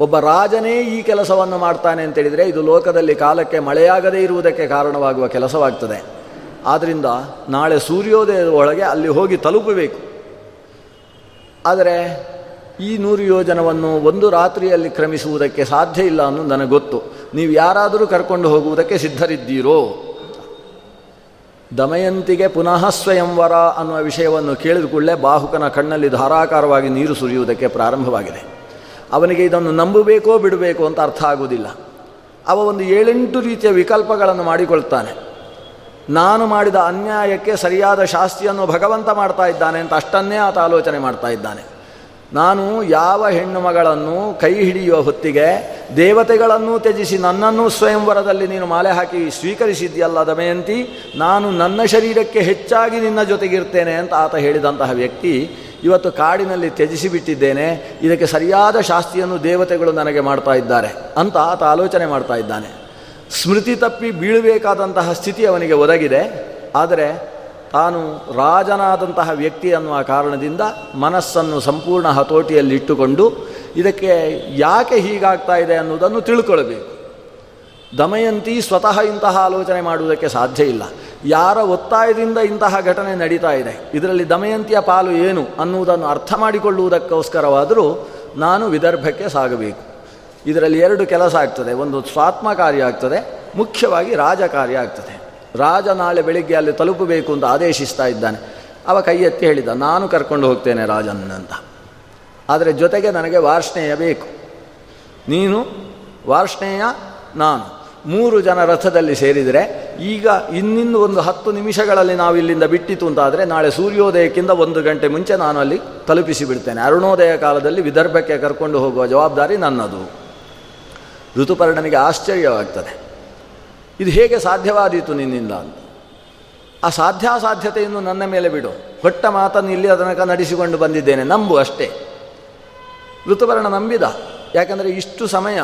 ಒಬ್ಬ ರಾಜನೇ ಈ ಕೆಲಸವನ್ನು ಮಾಡ್ತಾನೆ ಅಂತೇಳಿದರೆ ಇದು ಲೋಕದಲ್ಲಿ ಕಾಲಕ್ಕೆ ಮಳೆಯಾಗದೇ ಇರುವುದಕ್ಕೆ ಕಾರಣವಾಗುವ ಕೆಲಸವಾಗ್ತದೆ. ಆದ್ದರಿಂದ ನಾಳೆ ಸೂರ್ಯೋದಯದ ಒಳಗೆ ಅಲ್ಲಿ ಹೋಗಿ ತಲುಪಬೇಕು. ಆದರೆ ಈ ನೂರು ಯೋಜನವನ್ನು ಒಂದು ರಾತ್ರಿಯಲ್ಲಿ ಕ್ರಮಿಸುವುದಕ್ಕೆ ಸಾಧ್ಯ ಇಲ್ಲ ಅನ್ನೋದು ನನಗೆ ಗೊತ್ತು. ನೀವು ಯಾರಾದರೂ ಕರ್ಕೊಂಡು ಹೋಗುವುದಕ್ಕೆ ಸಿದ್ಧರಿದ್ದೀರೋ? ದಮಯಂತಿಗೆ ಪುನಃ ಸ್ವಯಂವರ ಅನ್ನುವ ವಿಷಯವನ್ನು ಕೇಳಿದ ಕೂಡಲೇ ಬಾಹುಕನ ಕಣ್ಣಲ್ಲಿ ಧಾರಾಕಾರವಾಗಿ ನೀರು ಸುರಿಯುವುದಕ್ಕೆ ಪ್ರಾರಂಭವಾಗಿದೆ. ಅವನಿಗೆ ಇದನ್ನು ನಂಬಬೇಕೋ ಬಿಡಬೇಕು ಅಂತ ಅರ್ಥ ಆಗುವುದಿಲ್ಲ. ಅವ ಒಂದು ಏಳೆಂಟು ರೀತಿಯ ವಿಕಲ್ಪಗಳನ್ನು ಮಾಡಿಕೊಳ್ತಾನೆ. ನಾನು ಮಾಡಿದ ಅನ್ಯಾಯಕ್ಕೆ ಸರಿಯಾದ ಶಾಸ್ತಿಯನ್ನು ಭಗವಂತ ಮಾಡ್ತಾ ಇದ್ದಾನೆ ಅಂತ ಅಷ್ಟನ್ನೇ ಆತ ಆಲೋಚನೆ ಮಾಡ್ತಾ ಇದ್ದಾನೆ. ನಾನು ಯಾವ ಹೆಣ್ಣು ಮಗಳನ್ನು ಕೈ ಹಿಡಿಯುವ ಹೊತ್ತಿಗೆ ದೇವತೆಗಳನ್ನು ತ್ಯಜಿಸಿ ನನ್ನನ್ನು ಸ್ವಯಂವರದಲ್ಲಿ ನೀನು ಮಾಲೆ ಹಾಕಿ ಸ್ವೀಕರಿಸಿದ್ಯಲ್ಲ ದಮಯಂತಿ, ನಾನು ನನ್ನ ಶರೀರಕ್ಕೆ ಹೆಚ್ಚಾಗಿ ನಿನ್ನ ಜೊತೆಗಿರ್ತೇನೆ ಅಂತ ಆತ ಹೇಳಿದಂತಹ ವ್ಯಕ್ತಿ ಇವತ್ತು ಕಾಡಿನಲ್ಲಿ ತ್ಯಜಿಸಿಬಿಟ್ಟಿದ್ದೇನೆ. ಇದಕ್ಕೆ ಸರಿಯಾದ ಶಾಸ್ತಿಯನ್ನು ದೇವತೆಗಳು ನನಗೆ ಮಾಡ್ತಾ ಇದ್ದಾರೆ ಅಂತ ಆತ ಆಲೋಚನೆ ಮಾಡ್ತಾ ಇದ್ದಾನೆ. ಸ್ಮೃತಿ ತಪ್ಪಿ ಬೀಳಬೇಕಾದಂತಹ ಸ್ಥಿತಿ ಅವನಿಗೆ ಒದಗಿದೆ. ಆದರೆ ತಾನು ರಾಜನಾದಂತಹ ವ್ಯಕ್ತಿ ಅನ್ನುವ ಕಾರಣದಿಂದ ಮನಸ್ಸನ್ನು ಸಂಪೂರ್ಣ ಹತೋಟಿಯಲ್ಲಿಟ್ಟುಕೊಂಡು ಇದಕ್ಕೆ ಯಾಕೆ ಹೀಗಾಗ್ತಾ ಇದೆ ಅನ್ನೋದನ್ನು ತಿಳ್ಕೊಳ್ಬೇಕು. ದಮಯಂತಿ ಸ್ವತಃ ಇಂತಹ ಆಲೋಚನೆ ಮಾಡುವುದಕ್ಕೆ ಸಾಧ್ಯ ಇಲ್ಲ. ಯಾರ ಒತ್ತಾಯದಿಂದ ಇಂತಹ ಘಟನೆ ನಡೀತಾ ಇದೆ? ಇದರಲ್ಲಿ ದಮಯಂತಿಯ ಪಾಲು ಏನು ಅನ್ನುವುದನ್ನು ಅರ್ಥ ಮಾಡಿಕೊಳ್ಳುವುದಕ್ಕೋಸ್ಕರವಾದರೂ ನಾನು ವಿದರ್ಭಕ್ಕೆ ಸಾಗಬೇಕು. ಇದರಲ್ಲಿ ಎರಡು ಕೆಲಸ ಆಗ್ತದೆ. ಒಂದು ಸ್ವಾತ್ಮ ಕಾರ್ಯ ಆಗ್ತದೆ, ಮುಖ್ಯವಾಗಿ ರಾಜಕಾರ್ಯ ಆಗ್ತದೆ. ರಾಜ ನಾಳೆ ಬೆಳಿಗ್ಗೆ ಅಲ್ಲಿ ತಲುಪಬೇಕು ಅಂತ ಆದೇಶಿಸ್ತಾ ಇದ್ದಾನೆ. ಅವ ಕೈ ಎತ್ತಿ ಹೇಳಿದ, ನಾನು ಕರ್ಕೊಂಡು ಹೋಗ್ತೇನೆ ರಾಜನಂತ ಆದರೆ ಜೊತೆಗೆ ನನಗೆ ವಾರ್ಷ್ಣೇಯ ಬೇಕು. ನೀನು ವಾರ್ಷ್ಣೇಯ, ನಾನು. ಮೂರು ಜನ ರಥದಲ್ಲಿ ಸೇರಿದರೆ ಈಗ ಇನ್ನಿಂದು ಒಂದು ಹತ್ತು ನಿಮಿಷಗಳಲ್ಲಿ ನಾವು ಇಲ್ಲಿಂದ ಬಿಟ್ಟಿತು ಅಂತಾದರೆ ನಾಳೆ ಸೂರ್ಯೋದಯಕ್ಕಿಂತ ಒಂದು ಗಂಟೆ ಮುಂಚೆ ನಾನು ಅಲ್ಲಿ ತಲುಪಿಸಿ ಬಿಡ್ತೇನೆ. ಅರುಣೋದಯ ಕಾಲದಲ್ಲಿ ವಿದರ್ಭಕ್ಕೆ ಕರ್ಕೊಂಡು ಹೋಗುವ ಜವಾಬ್ದಾರಿ ನನ್ನದು. ಋತುಪರ್ಣನಿಗೆ ಆಶ್ಚರ್ಯವಾಗ್ತದೆ. ಇದು ಹೇಗೆ ಸಾಧ್ಯವಾದೀತು ನಿನ್ನಿಂದ ಅಂತ. ಆ ಸಾಧ್ಯಾಸಾಧ್ಯತೆಯನ್ನು ನನ್ನ ಮೇಲೆ ಬಿಡು. ಹೊಟ್ಟ ಮಾತನ್ನು ಇಲ್ಲಿ ತನಕ ನಡೆಸಿಕೊಂಡು ಬಂದಿದ್ದೇನೆ. ನಂಬು ಅಷ್ಟೇ. ಋತುಪರ್ಣ ನಂಬಿದ. ಯಾಕಂದರೆ ಇಷ್ಟು ಸಮಯ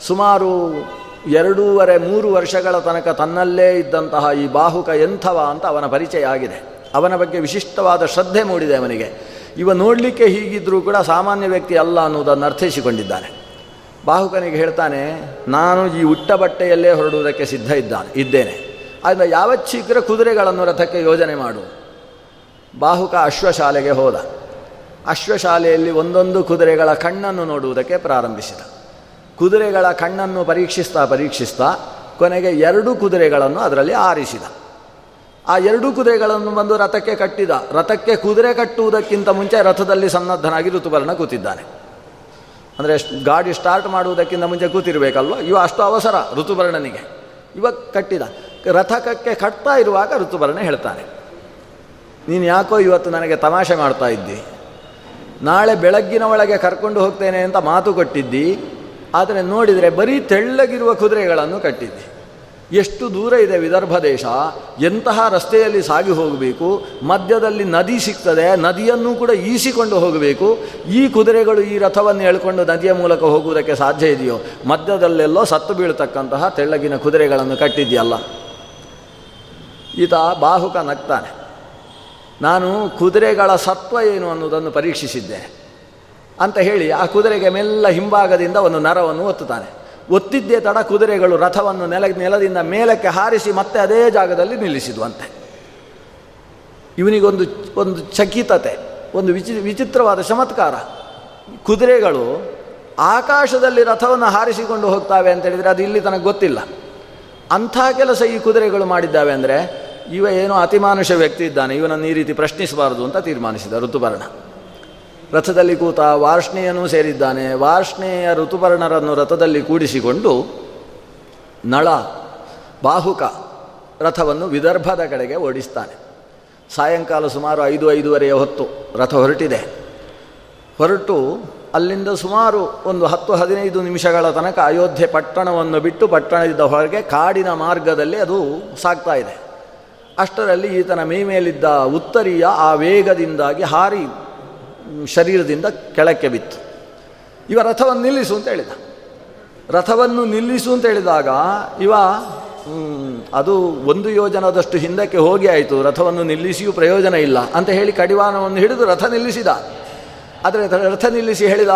ಸುಮಾರು ಎರಡೂವರೆ, ಮೂರು ವರ್ಷಗಳ ತನಕ ತನ್ನಲ್ಲೇ ಇದ್ದಂತಹ ಈ ಬಾಹುಕ ಎಂಥವ ಅಂತ ಅವನ ಪರಿಚಯ ಆಗಿದೆ. ಅವನ ಬಗ್ಗೆ ವಿಶಿಷ್ಟವಾದ ಶ್ರದ್ಧೆ ಮೂಡಿದೆ ಅವನಿಗೆ. ಇವ ನೋಡಲಿಕ್ಕೆ ಹೀಗಿದ್ದರೂ ಕೂಡ ಸಾಮಾನ್ಯ ವ್ಯಕ್ತಿ ಅಲ್ಲ ಅನ್ನೋದನ್ನು ಅರ್ಥೈಸಿಕೊಂಡಿದ್ದಾನೆ. ಬಾಹುಕನಿಗೆ ಹೇಳ್ತಾನೆ, ನಾನು ಈ ಉಟ್ಟ ಬಟ್ಟೆಯಲ್ಲೇ ಹೊರಡುವುದಕ್ಕೆ ಸಿದ್ಧ ಇದ್ದಾನೆ, ಇದ್ದೇನೆ. ಆದ್ದರಿಂದ ಯಾವತ್ ಶೀಘ್ರ ಕುದುರೆಗಳನ್ನು ರಥಕ್ಕೆ ಯೋಜನೆ ಮಾಡು. ಬಾಹುಕ ಅಶ್ವಶಾಲೆಗೆ ಹೋದ. ಅಶ್ವಶಾಲೆಯಲ್ಲಿ ಒಂದೊಂದು ಕುದುರೆಗಳ ಕಣ್ಣನ್ನು ನೋಡುವುದಕ್ಕೆ ಪ್ರಾರಂಭಿಸಿದ. ಕುದುರೆಗಳ ಕಣ್ಣನ್ನು ಪರೀಕ್ಷಿಸ್ತಾ ಪರೀಕ್ಷಿಸ್ತಾ ಕೊನೆಗೆ ಎರಡು ಕುದುರೆಗಳನ್ನು ಅದರಲ್ಲಿ ಆರಿಸಿದ. ಆ ಎರಡು ಕುದುರೆಗಳನ್ನು ಬಂದು ರಥಕ್ಕೆ ಕಟ್ಟಿದ. ರಥಕ್ಕೆ ಕುದುರೆ ಕಟ್ಟುವುದಕ್ಕಿಂತ ಮುಂಚೆ ರಥದಲ್ಲಿ ಸನ್ನದ್ಧನಾಗಿ ಋತುಪರ್ಣ ಕೂತಿದ್ದಾನೆ. ಅಂದರೆ ಗಾಡಿ ಸ್ಟಾರ್ಟ್ ಮಾಡುವುದಕ್ಕಿಂತ ಮುಂಚೆ ಕೂತಿರಬೇಕಲ್ವ? ಇವ ಅಷ್ಟು ಅವಸರ ಋತುಪರ್ಣನಿಗೆ ಇವಾಗ ಕಟ್ಟಿದ. ರಥಕಕ್ಕೆ ಕಟ್ತಾ ಇರುವಾಗ ಋತುಪರ್ಣ ಹೇಳ್ತಾನೆ. ನೀನು ಯಾಕೋ ಇವತ್ತು ನನಗೆ ತಮಾಷೆ ಮಾಡ್ತಾ ಇದ್ದಿ? ನಾಳೆ ಬೆಳಗ್ಗಿನ ಒಳಗೆ ಕರ್ಕೊಂಡು ಹೋಗ್ತೇನೆ ಅಂತ ಮಾತು ಕೊಟ್ಟಿದ್ದಿ? ಆದರೆ ನೋಡಿದರೆ ಬರೀ ತೆಳ್ಳಗಿರುವ ಕುದುರೆಗಳನ್ನು ಕಟ್ಟಿದ್ದೆ. ಎಷ್ಟು ದೂರ ಇದೆ ವಿದರ್ಭ ದೇಶ, ಎಂತಹ ರಸ್ತೆಯಲ್ಲಿ ಸಾಗಿ ಹೋಗಬೇಕು, ಮಧ್ಯದಲ್ಲಿ ನದಿ ಸಿಗ್ತದೆ, ನದಿಯನ್ನು ಕೂಡ ಈಸಿಕೊಂಡು ಹೋಗಬೇಕು, ಈ ಕುದುರೆಗಳು ಈ ರಥವನ್ನು ಎಳ್ಕೊಂಡು ನದಿಯ ಮೂಲಕ ಹೋಗುವುದಕ್ಕೆ ಸಾಧ್ಯ ಇದೆಯೋ? ಮಧ್ಯದಲ್ಲೆಲ್ಲೋ ಸತ್ತು ಬೀಳ್ತಕ್ಕಂತಹ ತೆಳ್ಳಗಿನ ಕುದುರೆಗಳನ್ನು ಕಟ್ಟಿದೆಯಲ್ಲ. ಈತ ಬಾಹುಕ ನಗ್ತಾನೆ. ನಾನು ಕುದುರೆಗಳ ಸತ್ವ ಏನು ಅನ್ನೋದನ್ನು ಪರೀಕ್ಷಿಸಿದ್ದೆ. ಅಂತ ಹೇಳಿ ಆ ಕುದುರೆಗೆ ಮೆಲ್ಲ ಹಿಂಭಾಗದಿಂದ ಒಂದು ನರವನ್ನು ಒತ್ತುತ್ತಾನೆ. ಒತ್ತಿದ್ದೇ ತಡ ಕುದುರೆಗಳು ರಥವನ್ನು ನೆಲ, ನೆಲದಿಂದ ಮೇಲಕ್ಕೆ ಹಾರಿಸಿ ಮತ್ತೆ ಅದೇ ಜಾಗದಲ್ಲಿ ನಿಲ್ಲಿಸಿದ್ವಂತೆ. ಇವನಿಗೊಂದು ಒಂದು ಚಕಿತತೆ, ಒಂದು ವಿಚಿ, ವಿಚಿತ್ರವಾದ ಚಮತ್ಕಾರ. ಕುದುರೆಗಳು ಆಕಾಶದಲ್ಲಿ ರಥವನ್ನು ಹಾರಿಸಿಕೊಂಡು ಹೋಗ್ತಾವೆ ಅಂತ ಹೇಳಿದರೆ ಅದು ಇಲ್ಲಿ ತನಗೆ ಗೊತ್ತಿಲ್ಲ. ಅಂಥ ಕೆಲಸ ಈ ಕುದುರೆಗಳು ಮಾಡಿದ್ದಾವೆ ಅಂದರೆ ಇವ ಏನೋ ಅತಿಮಾನುಷ ವ್ಯಕ್ತಿ ಇದ್ದಾನೆ, ಇವನನ್ನು ಈ ರೀತಿ ಪ್ರಶ್ನಿಸಬಾರದು ಅಂತ ತೀರ್ಮಾನಿಸಿದ ಋತುಪರ್ಣ. ರಥದಲ್ಲಿ ಕೂತ ವಾರ್ಷ್ಣೆಯನೂ ಸೇರಿದ್ದಾನೆ. ವಾರ್ಷ್ಣೆಯ ಋತುಪರ್ಣರನ್ನು ರಥದಲ್ಲಿ ಕೂಡಿಸಿಕೊಂಡು ನಳ, ಬಾಹುಕ ರಥವನ್ನು ವಿದರ್ಭದ ಕಡೆಗೆ ಓಡಿಸ್ತಾನೆ. ಸಾಯಂಕಾಲ ಸುಮಾರು ಐದು, ಐದೂವರೆಯ ಹೊತ್ತು ರಥ ಹೊರಟಿದೆ. ಹೊರಟು ಅಲ್ಲಿಂದ ಸುಮಾರು ಒಂದು ಹತ್ತು, ಹದಿನೈದು ನಿಮಿಷಗಳ ತನಕ ಅಯೋಧ್ಯೆ ಪಟ್ಟಣವನ್ನು ಬಿಟ್ಟು ಪಟ್ಟಣದಿಂದ ಹೊರಗೆ ಕಾಡಿನ ಮಾರ್ಗದಲ್ಲಿ ಅದು ಸಾಗ್ತಾ ಇದೆ. ಅಷ್ಟರಲ್ಲಿ ಈತನ ಮೈ ಮೇಲಿದ್ದ ಉತ್ತರಿಯ ಆ ವೇಗದಿಂದಾಗಿ ಹಾರಿ ಶರೀರದಿಂದ ಕೆಳಕ್ಕೆ ಬಿತ್ತು. ಇವ ರಥವನ್ನು ನಿಲ್ಲಿಸು ಅಂತ ಹೇಳಿದ. ರಥವನ್ನು ನಿಲ್ಲಿಸು ಅಂತ ಹೇಳಿದಾಗ ಇವ ಅದು ಒಂದು ಯೋಜನದಷ್ಟು ಹಿಂದಕ್ಕೆ ಹೋಗಿ ಆಯಿತು. ರಥವನ್ನು ನಿಲ್ಲಿಸಿಯೂ ಪ್ರಯೋಜನ ಇಲ್ಲ ಅಂತ ಹೇಳಿ ಕಡಿವಾಣವನ್ನು ಹಿಡಿದು ರಥ ನಿಲ್ಲಿಸಿದ. ಆದರೆ ರಥ ನಿಲ್ಲಿಸಿ ಹೇಳಿದ,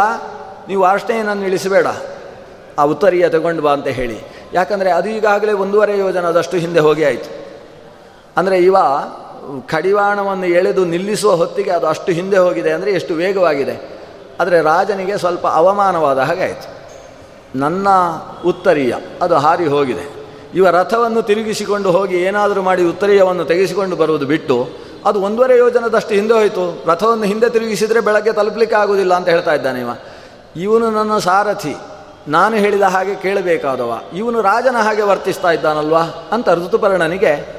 ನೀವು ವಾರ್ಷ್ಣೆಯನ್ನು ನಿಲ್ಲಿಸಬೇಡ. ಆ ಉತ್ತರಿಯ ತಗೊಂಡು ಬಾ ಅಂತ ಹೇಳಿ. ಯಾಕಂದರೆ ಅದು ಈಗಾಗಲೇ ಒಂದೂವರೆ ಯೋಜನದಷ್ಟು ಹಿಂದೆ ಹೋಗಿ ಆಯಿತು. ಅಂದರೆ ಇವ ಕಡಿವಾಣವನ್ನು ಎಳೆದು ನಿಲ್ಲಿಸುವ ಹೊತ್ತಿಗೆ ಅದು ಅಷ್ಟು ಹಿಂದೆ ಹೋಗಿದೆ ಅಂದರೆ ಎಷ್ಟು ವೇಗವಾಗಿದೆ. ಆದರೆ ರಾಜನಿಗೆ ಸ್ವಲ್ಪ ಅವಮಾನವಾದ ಹಾಗೆ ಆಯಿತು. ನನ್ನ ಉತ್ತರೀಯ, ಅದು ಹಾರಿ ಹೋಗಿದೆ. ಇವ ರಥವನ್ನು ತಿರುಗಿಸಿಕೊಂಡು ಹೋಗಿ ಏನಾದರೂ ಮಾಡಿ ಉತ್ತರೀಯವನ್ನು ತೆಗೆಸಿಕೊಂಡು ಬರುವುದು ಬಿಟ್ಟು, ಅದು ಒಂದೂವರೆ ಯೋಜನದಷ್ಟು ಹಿಂದೆ ಹೋಯಿತು. ರಥವನ್ನು ಹಿಂದೆ ತಿರುಗಿಸಿದರೆ ಬೆಳಗ್ಗೆ ತಲುಪಲಿಕ್ಕೆ ಆಗೋದಿಲ್ಲ ಅಂತ ಹೇಳ್ತಾ ಇದ್ದಾನೆ ಇವ. ಇವನು ನನ್ನ ಸಾರಥಿ, ನಾನು ಹೇಳಿದ ಹಾಗೆ ಕೇಳಬೇಕಾದವ. ಇವನು ರಾಜನ ಹಾಗೆ ವರ್ತಿಸ್ತಾ ಇದ್ದಾನಲ್ವಾ ಅಂತ ಋತುಪರ್ಣನಿಗೆ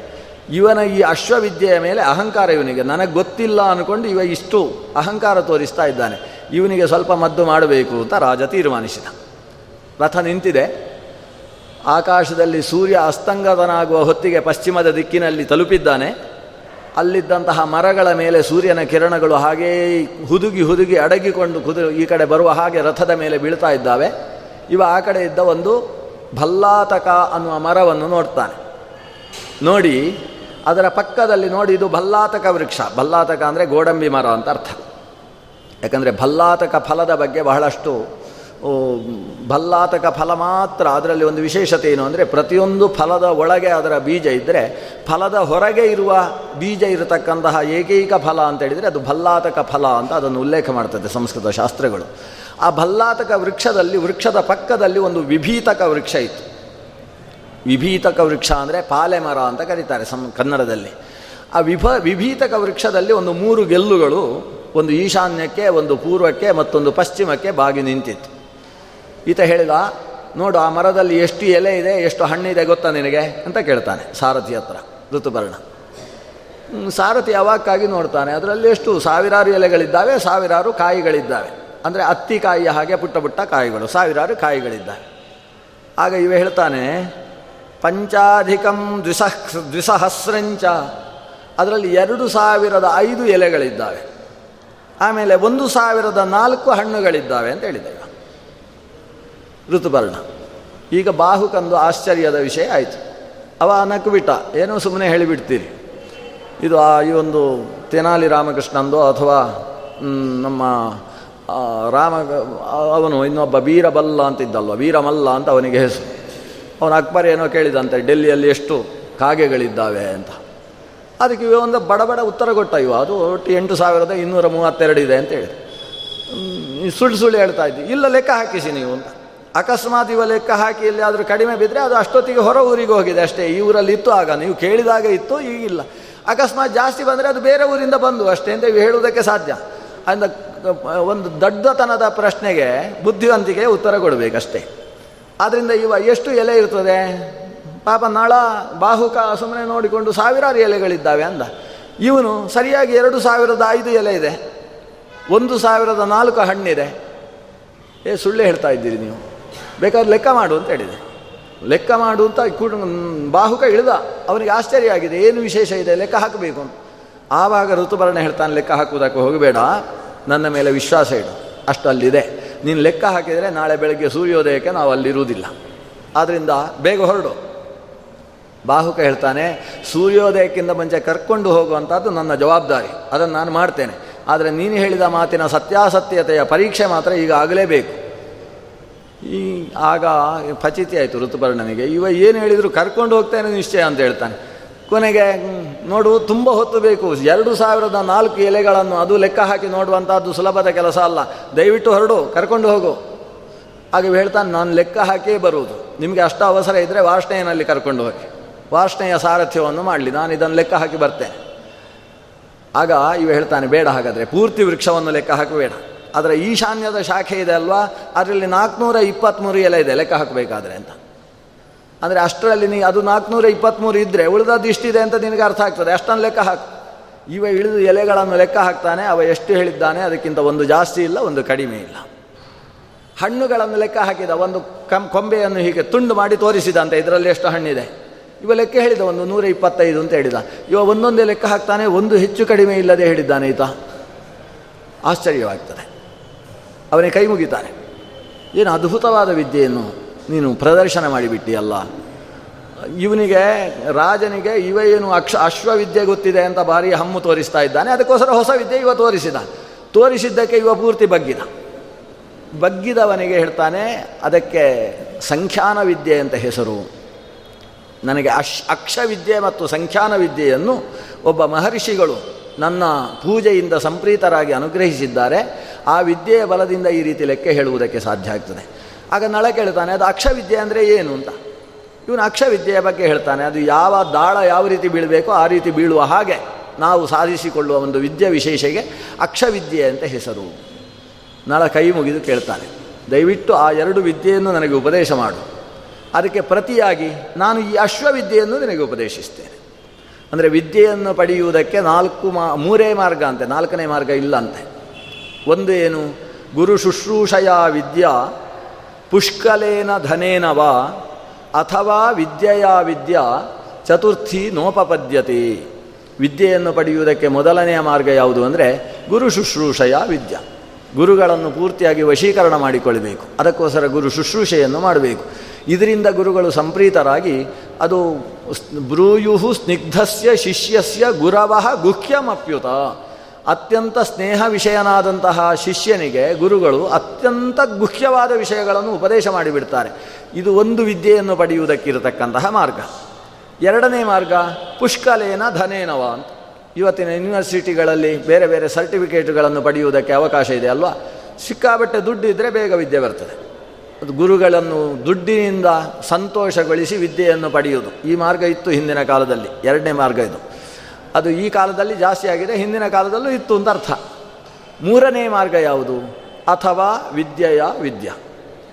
ಇವನ ಈ ಅಶ್ವವಿದ್ಯೆಯ ಮೇಲೆ ಅಹಂಕಾರ ಇವನಿಗೆ. ನನಗೆ ಗೊತ್ತಿಲ್ಲ ಅಂದ್ಕೊಂಡು ಇವ ಇಷ್ಟು ಅಹಂಕಾರ ತೋರಿಸ್ತಾ ಇದ್ದಾನೆ. ಇವನಿಗೆ ಸ್ವಲ್ಪ ಮದ್ದು ಮಾಡಬೇಕು ಅಂತ ರಾಜ ತೀರ್ಮಾನಿಸಿದ. ರಥ ನಿಂತಿದೆ. ಆಕಾಶದಲ್ಲಿ ಸೂರ್ಯ ಅಸ್ತಂಗತನಾಗುವ ಹೊತ್ತಿಗೆ ಪಶ್ಚಿಮದ ದಿಕ್ಕಿನಲ್ಲಿ ತಲುಪಿದ್ದಾನೆ. ಅಲ್ಲಿದ್ದಂತಹ ಮರಗಳ ಮೇಲೆ ಸೂರ್ಯನ ಕಿರಣಗಳು ಹಾಗೇ ಹುದುಗಿ ಹುದುಗಿ ಅಡಗಿಕೊಂಡು ಕುದು ಈ ಕಡೆ ಬರುವ ಹಾಗೆ ರಥದ ಮೇಲೆ ಬೀಳ್ತಾ ಇದ್ದಾವೆ. ಇವ ಆ ಕಡೆ ಇದ್ದ ಒಂದು ಭಲ್ಲಾತಕ ಅನ್ನುವ ಮರವನ್ನು ನೋಡ್ತಾನೆ. ನೋಡಿ ಅದರ ಪಕ್ಕದಲ್ಲಿ ನೋಡಿ, ಇದು ಭಲ್ಲಾತಕ ವೃಕ್ಷ. ಭಲ್ಲಾತಕ ಅಂದರೆ ಗೋಡಂಬಿ ಮರ ಅಂತ ಅರ್ಥ. ಯಾಕಂದರೆ ಭಲ್ಲಾತಕ ಫಲದ ಬಗ್ಗೆ ಬಹಳಷ್ಟು ಭಲ್ಲಾತಕ ಫಲ ಮಾತ್ರ ಅದರಲ್ಲಿ ಒಂದು ವಿಶೇಷತೆ ಏನು ಅಂದರೆ, ಪ್ರತಿಯೊಂದು ಫಲದ ಒಳಗೆ ಅದರ ಬೀಜ ಇದ್ದರೆ ಫಲದ ಹೊರಗೆ ಇರುವ ಬೀಜ ಇರತಕ್ಕಂತಹ ಏಕೈಕ ಫಲ ಅಂತ ಹೇಳಿದರೆ ಅದು ಭಲ್ಲಾತಕ ಫಲ ಅಂತ ಅದನ್ನು ಉಲ್ಲೇಖ ಮಾಡ್ತದೆ ಸಂಸ್ಕೃತ ಶಾಸ್ತ್ರಗಳು. ಆ ಭಲ್ಲಾತಕ ವೃಕ್ಷದಲ್ಲಿ, ವೃಕ್ಷದ ಪಕ್ಕದಲ್ಲಿ ಒಂದು ವಿಭೀತಕ ವೃಕ್ಷ ಇತ್ತು. ವಿಭೀತಕ ವೃಕ್ಷ ಅಂದರೆ ಪಾಲೆ ಮರ ಅಂತ ಕರೀತಾರೆ ಸಂ ಕನ್ನಡದಲ್ಲಿ. ಆ ವಿಭ ವಿಭೀತಕ ವೃಕ್ಷದಲ್ಲಿ ಒಂದು ಮೂರು ಗೆಲ್ಲುಗಳು, ಒಂದು ಈಶಾನ್ಯಕ್ಕೆ, ಒಂದು ಪೂರ್ವಕ್ಕೆ ಮತ್ತೊಂದು ಪಶ್ಚಿಮಕ್ಕೆ ಬಾಗಿ ನಿಂತಿತ್ತು. ಈತ ಹೇಳಿದ, ನೋಡು, ಆ ಮರದಲ್ಲಿ ಎಷ್ಟು ಎಲೆ ಇದೆ, ಎಷ್ಟು ಹಣ್ಣಿದೆ ಗೊತ್ತಾ ನಿನಗೆ? ಅಂತ ಕೇಳ್ತಾನೆ ಸಾರಥಿ ಹತ್ರ, ಋತುಪರ್ಣ. ಸಾರಥಿ ಯಾವಾಗಕ್ಕಾಗಿ ನೋಡ್ತಾನೆ? ಅದರಲ್ಲಿ ಎಷ್ಟು ಸಾವಿರಾರು ಎಲೆಗಳಿದ್ದಾವೆ, ಸಾವಿರಾರು ಕಾಯಿಗಳಿದ್ದಾವೆ. ಅಂದರೆ ಅತ್ತಿ ಕಾಯಿಯ ಹಾಗೆ ಪುಟ್ಟ ಪುಟ್ಟ ಕಾಯಿಗಳು, ಸಾವಿರಾರು ಕಾಯಿಗಳಿದ್ದಾವೆ. ಆಗ ಇವ ಹೇಳ್ತಾನೆ ಪಂಚಾಧಿಕಂ ದ್ವಿಸಹ ದ್ವಿಸಹಸ್ರಂಚ ಅದರಲ್ಲಿ ಎರಡು ಸಾವಿರದ ಐದು ಎಲೆಗಳಿದ್ದಾವೆ. ಆಮೇಲೆ ಒಂದು ಸಾವಿರದ ನಾಲ್ಕು ಹಣ್ಣುಗಳಿದ್ದಾವೆ ಅಂತ ಹೇಳಿದ್ದೇವೆ ಋತುಪರ್ಣ. ಈಗ ಬಾಹುಕಂದು ಆಶ್ಚರ್ಯದ ವಿಷಯ ಆಯಿತು. ಅವ ನಕ್ಬಿಟ್ಟ. ಏನೋ ಸುಮ್ಮನೆ ಹೇಳಿಬಿಡ್ತೀರಿ. ಇದು ಆ, ಈ ಒಂದು ತೆನಾಲಿ ರಾಮಕೃಷ್ಣಂದು ಅಥವಾ ನಮ್ಮ ರಾಮ, ಅವನು ಇನ್ನೊಬ್ಬ ವೀರಬಲ್ಲ ಅಂತಿದ್ದಲ್ವ ವೀರಮಲ್ಲ ಅಂತ ಅವನಿಗೆ ಹೆಸರು. ಅವನು ಅಕ್ಬರ್ ಏನೋ ಕೇಳಿದಂತೆ, ಡೆಲ್ಲಿಯಲ್ಲಿ ಎಷ್ಟು ಕಾಗೆಗಳಿದ್ದಾವೆ? ಅಂತ. ಅದಕ್ಕೆ ಇವ ಒಂದು ಬಡ ಬಡ ಉತ್ತರ ಕೊಟ್ಟ ಇವ. ಅದು ಒಟ್ಟು ಎಂಟು ಸಾವಿರದ ಇನ್ನೂರ ಮೂವತ್ತೆರಡು ಇದೆ ಅಂತ ಹೇಳಿ ಸುಳ್ಳು ಸುಳ್ಳು ಹೇಳ್ತಾ ಇದ್ದೀವಿ ಇಲ್ಲ, ಲೆಕ್ಕ ಹಾಕಿಸಿ ನೀವು ಅಂತ. ಅಕಸ್ಮಾತ್ ಇವ ಲೆಕ್ಕ ಹಾಕಿ ಎಲ್ಲಿಯಾದರೂ ಕಡಿಮೆ ಬಿದ್ದರೆ ಅದು ಅಷ್ಟೊತ್ತಿಗೆ ಹೊರ ಊರಿಗೆ ಹೋಗಿದೆ ಅಷ್ಟೇ. ಈ ಊರಲ್ಲಿ ಇತ್ತು ಆಗ. ನೀವು ಕೇಳಿದಾಗ ಇತ್ತು ಈಗಿಲ್ಲ ಅಕಸ್ಮಾತ್ ಜಾಸ್ತಿ ಬಂದರೆ ಅದು ಬೇರೆ ಊರಿಂದ ಬಂದು ಅಷ್ಟೇ ಅಂತ ಹೇಳುವುದಕ್ಕೆ ಸಾಧ್ಯ. ಅಂದ, ಒಂದು ದಡ್ಡತನದ ಪ್ರಶ್ನೆಗೆ ಬುದ್ಧಿವಂತಿಕೆ ಉತ್ತರ ಕೊಡಬೇಕಷ್ಟೇ. ಆದ್ದರಿಂದ ಇವ ಎಷ್ಟು ಎಲೆ ಇರ್ತದೆ? ಪಾಪ ನಳ ಬಾಹುಕ ಸುಮ್ಮನೆ ನೋಡಿಕೊಂಡು ಸಾವಿರಾರು ಎಲೆಗಳಿದ್ದಾವೆ ಅಂದ. ಇವನು ಸರಿಯಾಗಿ ಎರಡು ಸಾವಿರದ ಐದು ಎಲೆ ಇದೆ. ಒಂದು ಸಾವಿರದ ನಾಲ್ಕು ಹಣ್ಣಿದೆ. ಏ, ಸುಳ್ಳೆ ಹೇಳ್ತಾ ಇದ್ದೀರಿ ನೀವು. ಬೇಕಾದ್ರೆ ಲೆಕ್ಕ ಮಾಡು ಅಂತ ಹೇಳಿದೆ. ಲೆಕ್ಕ ಮಾಡು ಅಂತ ಕೂಡ ಬಾಹುಕ ಇಳಿದ. ಅವನಿಗೆ ಆಶ್ಚರ್ಯ ಆಗಿದೆ. ಏನು ವಿಶೇಷ ಇದೆ? ಲೆಕ್ಕ ಹಾಕಬೇಕು ಅಂತ. ಆವಾಗ ಋತುಭರಣೆ ಹೇಳ್ತಾನೆ, ಲೆಕ್ಕ ಹಾಕುವುದಕ್ಕೆ ಹೋಗಬೇಡ. ನನ್ನ ಮೇಲೆ ವಿಶ್ವಾಸ ಇಡು. ಅಷ್ಟು ಅಲ್ಲಿದೆ ನೀನು ಲೆಕ್ಕ ಹಾಕಿದರೆ ನಾಳೆ ಬೆಳಗ್ಗೆ ಸೂರ್ಯೋದಯಕ್ಕೆ ನಾವು ಅಲ್ಲಿರುವುದಿಲ್ಲ. ಆದ್ದರಿಂದ ಬೇಗ ಹೊರಡು. ಬಾಹುಕ ಹೇಳ್ತಾನೆ, ಸೂರ್ಯೋದಯಕ್ಕಿಂತ ಮುಂಚೆ ಕರ್ಕೊಂಡು ಹೋಗುವಂಥದ್ದು ನನ್ನ ಜವಾಬ್ದಾರಿ. ಅದನ್ನು ನಾನು ಮಾಡ್ತೇನೆ. ಆದರೆ ನೀನು ಹೇಳಿದ ಮಾತಿನ ಸತ್ಯಾಸತ್ಯತೆಯ ಪರೀಕ್ಷೆ ಮಾತ್ರ ಈಗ ಆಗಲೇಬೇಕು. ಈ ಆಗ ಫಚಿತಿ ಆಯಿತು ಋತುಪರ್ಣನಿಗೆ. ಇವ ಏನು ಹೇಳಿದರೂ ಕರ್ಕೊಂಡು ಹೋಗ್ತೇನೆ ನಿಶ್ಚಯ ಅಂತ ಹೇಳ್ತಾನೆ. ಕೊನೆಗೆ ನೋಡು, ತುಂಬ ಹೊತ್ತು ಬೇಕು. ಎರಡು ಸಾವಿರದ ನಾಲ್ಕು ಎಲೆಗಳನ್ನು ಅದು ಲೆಕ್ಕ ಹಾಕಿ ನೋಡುವಂಥದ್ದು ಸುಲಭದ ಕೆಲಸ ಅಲ್ಲ. ದಯವಿಟ್ಟು ಹೊರಡು, ಕರ್ಕೊಂಡು ಹೋಗು. ಹಾಗೆ ಹೇಳ್ತಾನೆ ನಾನು ಲೆಕ್ಕ ಹಾಕಿಯೇ ಬರುವುದು. ನಿಮಗೆ ಅಷ್ಟು ಅವಸರ ಇದ್ದರೆ ವಾರ್ಷ್ಣೆಯಲ್ಲಿ ಕರ್ಕೊಂಡು ಹೋಗಿ. ವಾರ್ಷ್ಣೆಯ ಸಾರಥ್ಯವನ್ನು ಮಾಡಲಿ. ನಾನು ಇದನ್ನು ಲೆಕ್ಕ ಹಾಕಿ ಬರ್ತೇನೆ. ಆಗ ಇವ ಹೇಳ್ತಾನೆ, ಬೇಡ ಹಾಗಾದರೆ. ಪೂರ್ತಿ ವೃಕ್ಷವನ್ನು ಲೆಕ್ಕ ಹಾಕಬೇಡ. ಅದರ ಈಶಾನ್ಯದ ಶಾಖೆ ಇದೆ ಅಲ್ವಾ? ಅದರಲ್ಲಿ ನಾಲ್ಕುನೂರ ಇಪ್ಪತ್ತ್ಮೂರು ಎಲೆ ಇದೆ. ಲೆಕ್ಕ ಹಾಕಬೇಕಾದ್ರೆ ಅಂತ. ಅಂದರೆ ಅಷ್ಟರಲ್ಲಿ ನೀ ಅದು ನಾಲ್ಕುನೂರ ಇಪ್ಪತ್ತ್ಮೂರು ಇದ್ದರೆ ಉಳಿದದ್ದು ಇಷ್ಟಿದೆ ಅಂತ ನಿನಗೆ ಅರ್ಥ ಆಗ್ತದೆ? ಅಷ್ಟನ್ನು ಲೆಕ್ಕ ಹಾಕು. ಇವ ಇಳಿದು ಎಲೆಗಳನ್ನು ಲೆಕ್ಕ ಹಾಕ್ತಾನೆ, ಅವ ಎಷ್ಟು ಹೇಳಿದ್ದಾನೆ ಅದಕ್ಕಿಂತ ಒಂದು ಜಾಸ್ತಿ ಇಲ್ಲ, ಒಂದು ಕಡಿಮೆ ಇಲ್ಲ. ಹಣ್ಣುಗಳನ್ನು ಲೆಕ್ಕ ಹಾಕಿದ, ಒಂದು ಕಂ, ಕೊಂಬೆಯನ್ನು ಹೀಗೆ ತುಂಡು ಮಾಡಿ ತೋರಿಸಿದ ಅಂತ ಇದರಲ್ಲಿ ಎಷ್ಟು ಹಣ್ಣಿದೆ? ಇವ ಲೆಕ್ಕ ಹೇಳಿದ, ಒಂದು ನೂರ ಇಪ್ಪತ್ತೈದು ಅಂತ ಹೇಳಿದ. ಇವ ಒಂದೊಂದೇ ಲೆಕ್ಕ ಹಾಕ್ತಾನೆ, ಒಂದು ಹೆಚ್ಚು ಕಡಿಮೆ ಇಲ್ಲದೆ ಹೇಳಿದ್ದಾನೆ ಈತ. ಆಶ್ಚರ್ಯವಾಗ್ತದೆ. ಅವನೇ ಕೈ ಮುಗಿತಾನೆ. ಏನು ಅದ್ಭುತವಾದ ವಿದ್ಯೆಯನ್ನು. ನೀನು ಪ್ರದರ್ಶನ ಮಾಡಿಬಿಟ್ಟಿಯಲ್ಲ. ಇವನಿಗೆ, ರಾಜನಿಗೆ ಇವ ಏನು ಅಕ್ಷ, ಅಶ್ವವಿದ್ಯೆ ಗೊತ್ತಿದೆ ಅಂತ ಭಾರಿ ಹಮ್ಮು ತೋರಿಸ್ತಾ ಇದ್ದಾನೆ. ಅದಕ್ಕೋಸ್ಕರ ಹೊಸ ವಿದ್ಯೆ ಇವ ತೋರಿಸಿದ. ತೋರಿಸಿದ್ದಕ್ಕೆ ಇವ ಪೂರ್ತಿ ಬಗ್ಗಿದ. ಬಗ್ಗಿದವನಿಗೆ ಹೇಳ್ತಾನೆ, ಅದಕ್ಕೆ ಸಂಖ್ಯಾನ ವಿದ್ಯೆ ಅಂತ ಹೆಸರು. ನನಗೆ ಅಶ್, ಅಕ್ಷವಿದ್ಯೆ ಮತ್ತು ಸಂಖ್ಯಾನ ವಿದ್ಯೆಯನ್ನು ಒಬ್ಬ ಮಹರ್ಷಿಗಳು ನನ್ನ ಪೂಜೆಯಿಂದ ಸಂಪ್ರೀತರಾಗಿ ಅನುಗ್ರಹಿಸಿದ್ದಾರೆ. ಆ ವಿದ್ಯೆಯ ಬಲದಿಂದ ಈ ರೀತಿ ಲೆಕ್ಕ ಹೇಳುವುದಕ್ಕೆ ಸಾಧ್ಯ ಆಗ್ತದೆ. ಆಗ ನಳ ಕೇಳ್ತಾನೆ, ಅದು ಅಕ್ಷವಿದ್ಯೆ ಅಂದರೆ ಏನು ಅಂತ. ಇವನು ಅಕ್ಷವಿದ್ಯೆಯ ಬಗ್ಗೆ ಹೇಳ್ತಾನೆ, ಅದು ಯಾವ ದಾಳ ಯಾವ ರೀತಿ ಬೀಳಬೇಕೋ ಆ ರೀತಿ ಬೀಳುವ ಹಾಗೆ ನಾವು ಸಾಧಿಸಿಕೊಳ್ಳುವ ಒಂದು ವಿದ್ಯೆ ವಿಶೇಷಗೆ ಅಕ್ಷವಿದ್ಯೆ ಅಂತ ಹೆಸರು. ನಳ ಕೈ ಮುಗಿದು ಕೇಳ್ತಾನೆ, ದಯವಿಟ್ಟು ಆ ಎರಡು ವಿದ್ಯೆಯನ್ನು ನನಗೆ ಉಪದೇಶ ಮಾಡು. ಅದಕ್ಕೆ ಪ್ರತಿಯಾಗಿ ನಾನು ಈ ಅಶ್ವವಿದ್ಯೆಯನ್ನು ನಿನಗೆ ಉಪದೇಶಿಸ್ತೇನೆ. ಅಂದರೆ ವಿದ್ಯೆಯನ್ನು ಪಡೆಯುವುದಕ್ಕೆ ನಾಲ್ಕು ಮಾ, ಮೂರೇ ಮಾರ್ಗ ಅಂತೆ, ನಾಲ್ಕನೇ ಮಾರ್ಗ ಇಲ್ಲ ಅಂತೆ. ಒಂದು ಏನು, ಗುರು ಶುಶ್ರೂಷಯ ವಿದ್ಯಾ ಪುಷ್ಕಲೇನ ಧನೇನವ ಅಥವಾ ವಿದ್ಯೆಯ ವಿದ್ಯಾ ಚತುರ್ಥಿ ನೋಪಪದ್ಯತೆ. ವಿದ್ಯೆಯನ್ನು ಪಡೆಯುವುದಕ್ಕೆ ಮೊದಲನೆಯ ಮಾರ್ಗ ಯಾವುದು ಅಂದರೆ ಗುರು ಶುಶ್ರೂಷೆಯ ವಿದ್ಯ. ಗುರುಗಳನ್ನು ಪೂರ್ತಿಯಾಗಿ ವಶೀಕರಣ ಮಾಡಿಕೊಳ್ಳಬೇಕು. ಅದಕ್ಕೋಸ್ಕರ ಗುರು ಶುಶ್ರೂಷೆಯನ್ನು ಮಾಡಬೇಕು. ಇದರಿಂದ ಗುರುಗಳು ಸಂಪ್ರೀತರಾಗಿ ಅದು ಬ್ರೂಯು ಸ್ನಿಗ್ಧಸ್ಯ ಶಿಷ್ಯಸ್ಯ ಗುರವಃ ಗುಹ್ಯಮಪ್ಯುತ. ಅತ್ಯಂತ ಸ್ನೇಹ ವಿಷಯನಾದಂತಹ ಶಿಷ್ಯನಿಗೆ ಗುರುಗಳು ಅತ್ಯಂತ ಗುಖ್ಯವಾದ ವಿಷಯಗಳನ್ನು ಉಪದೇಶ ಮಾಡಿಬಿಡ್ತಾರೆ. ಇದು ಒಂದು ವಿದ್ಯೆಯನ್ನು ಪಡೆಯುವುದಕ್ಕಿರತಕ್ಕಂತಹ ಮಾರ್ಗ. ಎರಡನೇ ಮಾರ್ಗ, ಪುಷ್ಕಲೇನ ಧನೇನವ ಅಂತ. ಇವತ್ತಿನ ಯೂನಿವರ್ಸಿಟಿಗಳಲ್ಲಿ ಬೇರೆ ಬೇರೆ ಸರ್ಟಿಫಿಕೇಟ್ಗಳನ್ನು ಪಡೆಯುವುದಕ್ಕೆ ಅವಕಾಶ ಇದೆ ಅಲ್ವಾ? ಸಿಕ್ಕಾಬಟ್ಟೆ ದುಡ್ಡು ಇದ್ದರೆ ಬೇಗ ವಿದ್ಯೆ ಬರ್ತದೆ. ಅದು ಗುರುಗಳನ್ನು ದುಡ್ಡಿನಿಂದ ಸಂತೋಷಗೊಳಿಸಿ ವಿದ್ಯೆಯನ್ನು ಪಡೆಯುವುದು. ಈ ಮಾರ್ಗ ಇತ್ತು ಹಿಂದಿನ ಕಾಲದಲ್ಲಿ. ಎರಡನೇ ಮಾರ್ಗ ಇದು. ಅದು ಈ ಕಾಲದಲ್ಲಿ ಜಾಸ್ತಿ ಆಗಿದೆ, ಹಿಂದಿನ ಕಾಲದಲ್ಲೂ ಇತ್ತು ಅಂತ ಅರ್ಥ. ಮೂರನೇ ಮಾರ್ಗ ಯಾವುದು? ಅಥವಾ ವಿದ್ಯೆಯ ವಿದ್ಯ.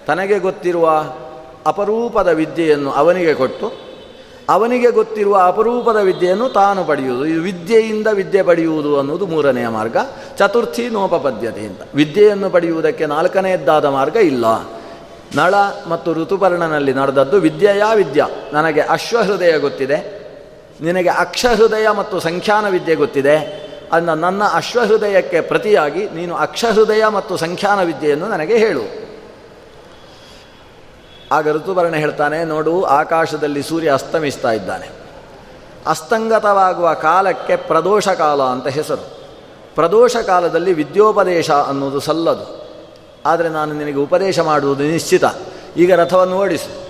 ತನಗೆ ಗೊತ್ತಿರುವ ಅಪರೂಪದ ವಿದ್ಯೆಯನ್ನು ಅವನಿಗೆ ಕೊಟ್ಟು, ಅವನಿಗೆ ಗೊತ್ತಿರುವ ಅಪರೂಪದ ವಿದ್ಯೆಯನ್ನು ತಾನು ಪಡೆಯುವುದು. ಇದು ವಿದ್ಯೆಯಿಂದ ವಿದ್ಯೆ ಪಡೆಯುವುದು ಅನ್ನೋದು ಮೂರನೆಯ ಮಾರ್ಗ. ಚತುರ್ಥಿ ನೋಪಪದ್ಯತೆ ಅಂತ ವಿದ್ಯೆಯನ್ನು ಪಡೆಯುವುದಕ್ಕೆ ನಾಲ್ಕನೆಯದ್ದಾದ ಮಾರ್ಗ ಇಲ್ಲ. ನಳ ಮತ್ತು ಋತುಪರ್ಣನಲ್ಲಿ ನಡೆದದ್ದು ವಿದ್ಯೆಯ ವಿದ್ಯ. ನನಗೆ ಅಶ್ವಹೃದಯ ಗೊತ್ತಿದೆ. ನಿನಗೆ ಅಕ್ಷಹೃದಯ ಮತ್ತು ಸಂಖ್ಯಾನ ವಿದ್ಯೆ ಗೊತ್ತಿದೆ, ಅನ್ನ ನನ್ನ ಅಶ್ವಹೃದಯಕ್ಕೆ ಪ್ರತಿಯಾಗಿ ನೀನು ಅಕ್ಷಹೃದಯ ಮತ್ತು ಸಂಖ್ಯಾನ ವಿದ್ಯೆಯನ್ನು ನನಗೆ ಹೇಳು. ಆಗ ಋತುಭರಣೆ ಹೇಳ್ತಾನೆ, ನೋಡು, ಆಕಾಶದಲ್ಲಿ ಸೂರ್ಯ ಅಸ್ತಮಿಸ್ತಾ ಇದ್ದಾನೆ. ಅಸ್ತಂಗತವಾಗುವ ಕಾಲಕ್ಕೆ ಪ್ರದೋಷ ಕಾಲ ಅಂತ ಹೆಸರು. ಪ್ರದೋಷ ಕಾಲದಲ್ಲಿ ವಿದ್ಯೋಪದೇಶ ಅನ್ನೋದು ಸಲ್ಲದು. ಆದರೆ ನಾನು ನಿನಗೆ ಉಪದೇಶ ಮಾಡುವುದು ನಿಶ್ಚಿತ. ಈಗ ರಥವನ್ನು ಓಡಿಸು.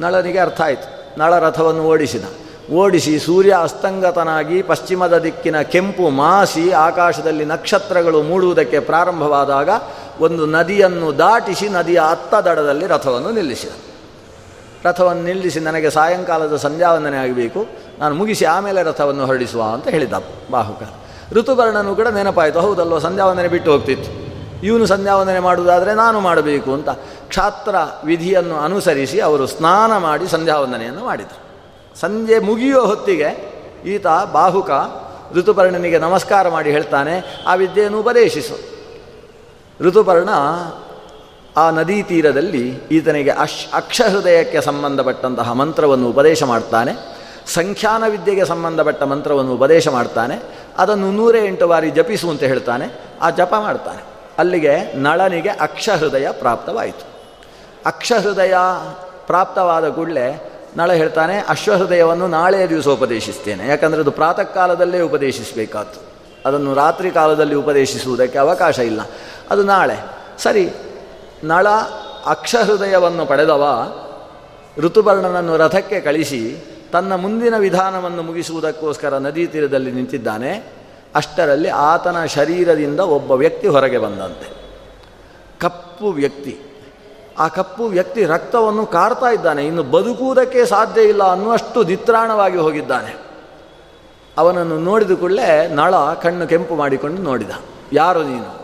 ನಳನಿಗೆ ಅರ್ಥ ಆಯಿತು. ನಳ ರಥವನ್ನು ಓಡಿಸಿದ. ಓಡಿಸಿ ಸೂರ್ಯ ಅಸ್ತಂಗತನಾಗಿ ಪಶ್ಚಿಮದ ದಿಕ್ಕಿನ ಕೆಂಪು ಮಾಸಿ ಆಕಾಶದಲ್ಲಿ ನಕ್ಷತ್ರಗಳು ಮೂಡುವುದಕ್ಕೆ ಪ್ರಾರಂಭವಾದಾಗ ಒಂದು ನದಿಯನ್ನು ದಾಟಿಸಿ ನದಿಯ ಅತ್ತ ದಡದಲ್ಲಿ ರಥವನ್ನು ನಿಲ್ಲಿಸಿದ. ರಥವನ್ನು ನಿಲ್ಲಿಸಿ ನನಗೆ ಸಾಯಂಕಾಲದ ಸಂಧ್ಯಾವಂದನೆ ಆಗಬೇಕು. ನಾನು ಮುಗಿಸಿ ಆಮೇಲೆ ರಥವನ್ನು ಹೊರಡಿಸುವ ಅಂತ ಹೇಳಿದ ಬಾಹುಕ. ಋತುಪರ್ಣನು ಕೂಡ ನೆನಪಾಯಿತು, ಹೌದಲ್ವ, ಸಂಧ್ಯಾವಂದನೆ ಬಿಟ್ಟು ಹೋಗ್ತಿತ್ತು. ಇವನು ಸಂಧ್ಯಾವಂದನೆ ಮಾಡುವುದಾದರೆ ನಾನು ಮಾಡಬೇಕು ಅಂತ ಕ್ಷಾತ್ರ ವಿಧಿಯನ್ನು ಅನುಸರಿಸಿ ಅವರು ಸ್ನಾನ ಮಾಡಿ ಸಂಧ್ಯಾವಂದನೆಯನ್ನು ಮಾಡಿದರು. ಸಂಜೆ ಮುಗಿಯೋ ಹೊತ್ತಿಗೆ ಈತ ಬಾಹುಕ ಋತುಪರ್ಣನಿಗೆ ನಮಸ್ಕಾರ ಮಾಡಿ ಹೇಳ್ತಾನೆ, ಆ ವಿದ್ಯೆಯನ್ನು ಉಪದೇಶಿಸು. ಋತುಪರ್ಣ ಆ ನದಿ ತೀರದಲ್ಲಿ ಈತನಿಗೆ ಅಶ್ ಅಕ್ಷಹೃದಯಕ್ಕೆ ಸಂಬಂಧಪಟ್ಟಂತಹ ಮಂತ್ರವನ್ನು ಉಪದೇಶ ಮಾಡ್ತಾನೆ, ಸಂಖ್ಯಾನ ವಿದ್ಯೆಗೆ ಸಂಬಂಧಪಟ್ಟ ಮಂತ್ರವನ್ನು ಉಪದೇಶ ಮಾಡ್ತಾನೆ, ಅದನ್ನು ನೂರೇ ಎಂಟು ಬಾರಿ ಜಪಿಸು ಅಂತ ಹೇಳ್ತಾನೆ, ಆ ಜಪ ಮಾಡ್ತಾನೆ. ಅಲ್ಲಿಗೆ ನಳನಿಗೆ ಅಕ್ಷಹೃದಯ ಪ್ರಾಪ್ತವಾಯಿತು. ಅಕ್ಷಹೃದಯ ಪ್ರಾಪ್ತವಾದ ಕೂಡಲೇ ನಳ ಹೇಳ್ತಾನೆ, ಅಶ್ವಹೃದಯವನ್ನು ನಾಳೆಯ ದಿವಸ ಉಪದೇಶಿಸ್ತೇನೆ. ಯಾಕಂದರೆ ಅದು ಪ್ರಾತಃ ಕಾಲದಲ್ಲೇ ಉಪದೇಶಿಸಬೇಕಾತು. ಅದನ್ನು ರಾತ್ರಿ ಕಾಲದಲ್ಲಿ ಉಪದೇಶಿಸುವುದಕ್ಕೆ ಅವಕಾಶ ಇಲ್ಲ. ಅದು ನಾಳೆ. ಸರಿ, ನಳ ಅಕ್ಷಹೃದಯವನ್ನು ಪಡೆದವ ಋತುಪರ್ಣನನ್ನು ರಥಕ್ಕೆ ಕಳಿಸಿ ತನ್ನ ಮುಂದಿನ ವಿಧಾನವನ್ನು ಮುಗಿಸುವುದಕ್ಕೋಸ್ಕರ ನದಿ ತೀರದಲ್ಲಿ ನಿಂತಿದ್ದಾನೆ. ಅಷ್ಟರಲ್ಲಿ ಆತನ ಶರೀರದಿಂದ ಒಬ್ಬ ವ್ಯಕ್ತಿ ಹೊರಗೆ ಬಂದಂತೆ. ಕಪ್ಪು ವ್ಯಕ್ತಿ. ಆ ಕಪ್ಪು ವ್ಯಕ್ತಿ ರಕ್ತವನ್ನು ಕಾರ್ತಾ ಇದ್ದಾನೆ. ಇನ್ನು ಬದುಕುವುದಕ್ಕೆ ಸಾಧ್ಯ ಇಲ್ಲ ಅನ್ನುವಷ್ಟು ದಿತ್ರಾಣವಾಗಿ ಹೋಗಿದ್ದಾನೆ. ಅವನನ್ನು ನೋಡಿದ ಕೂಡಲೇ ನಳ ಕಣ್ಣು ಕೆಂಪು ಮಾಡಿಕೊಂಡು ನೋಡಿದ. ಯಾರು ನೀನು?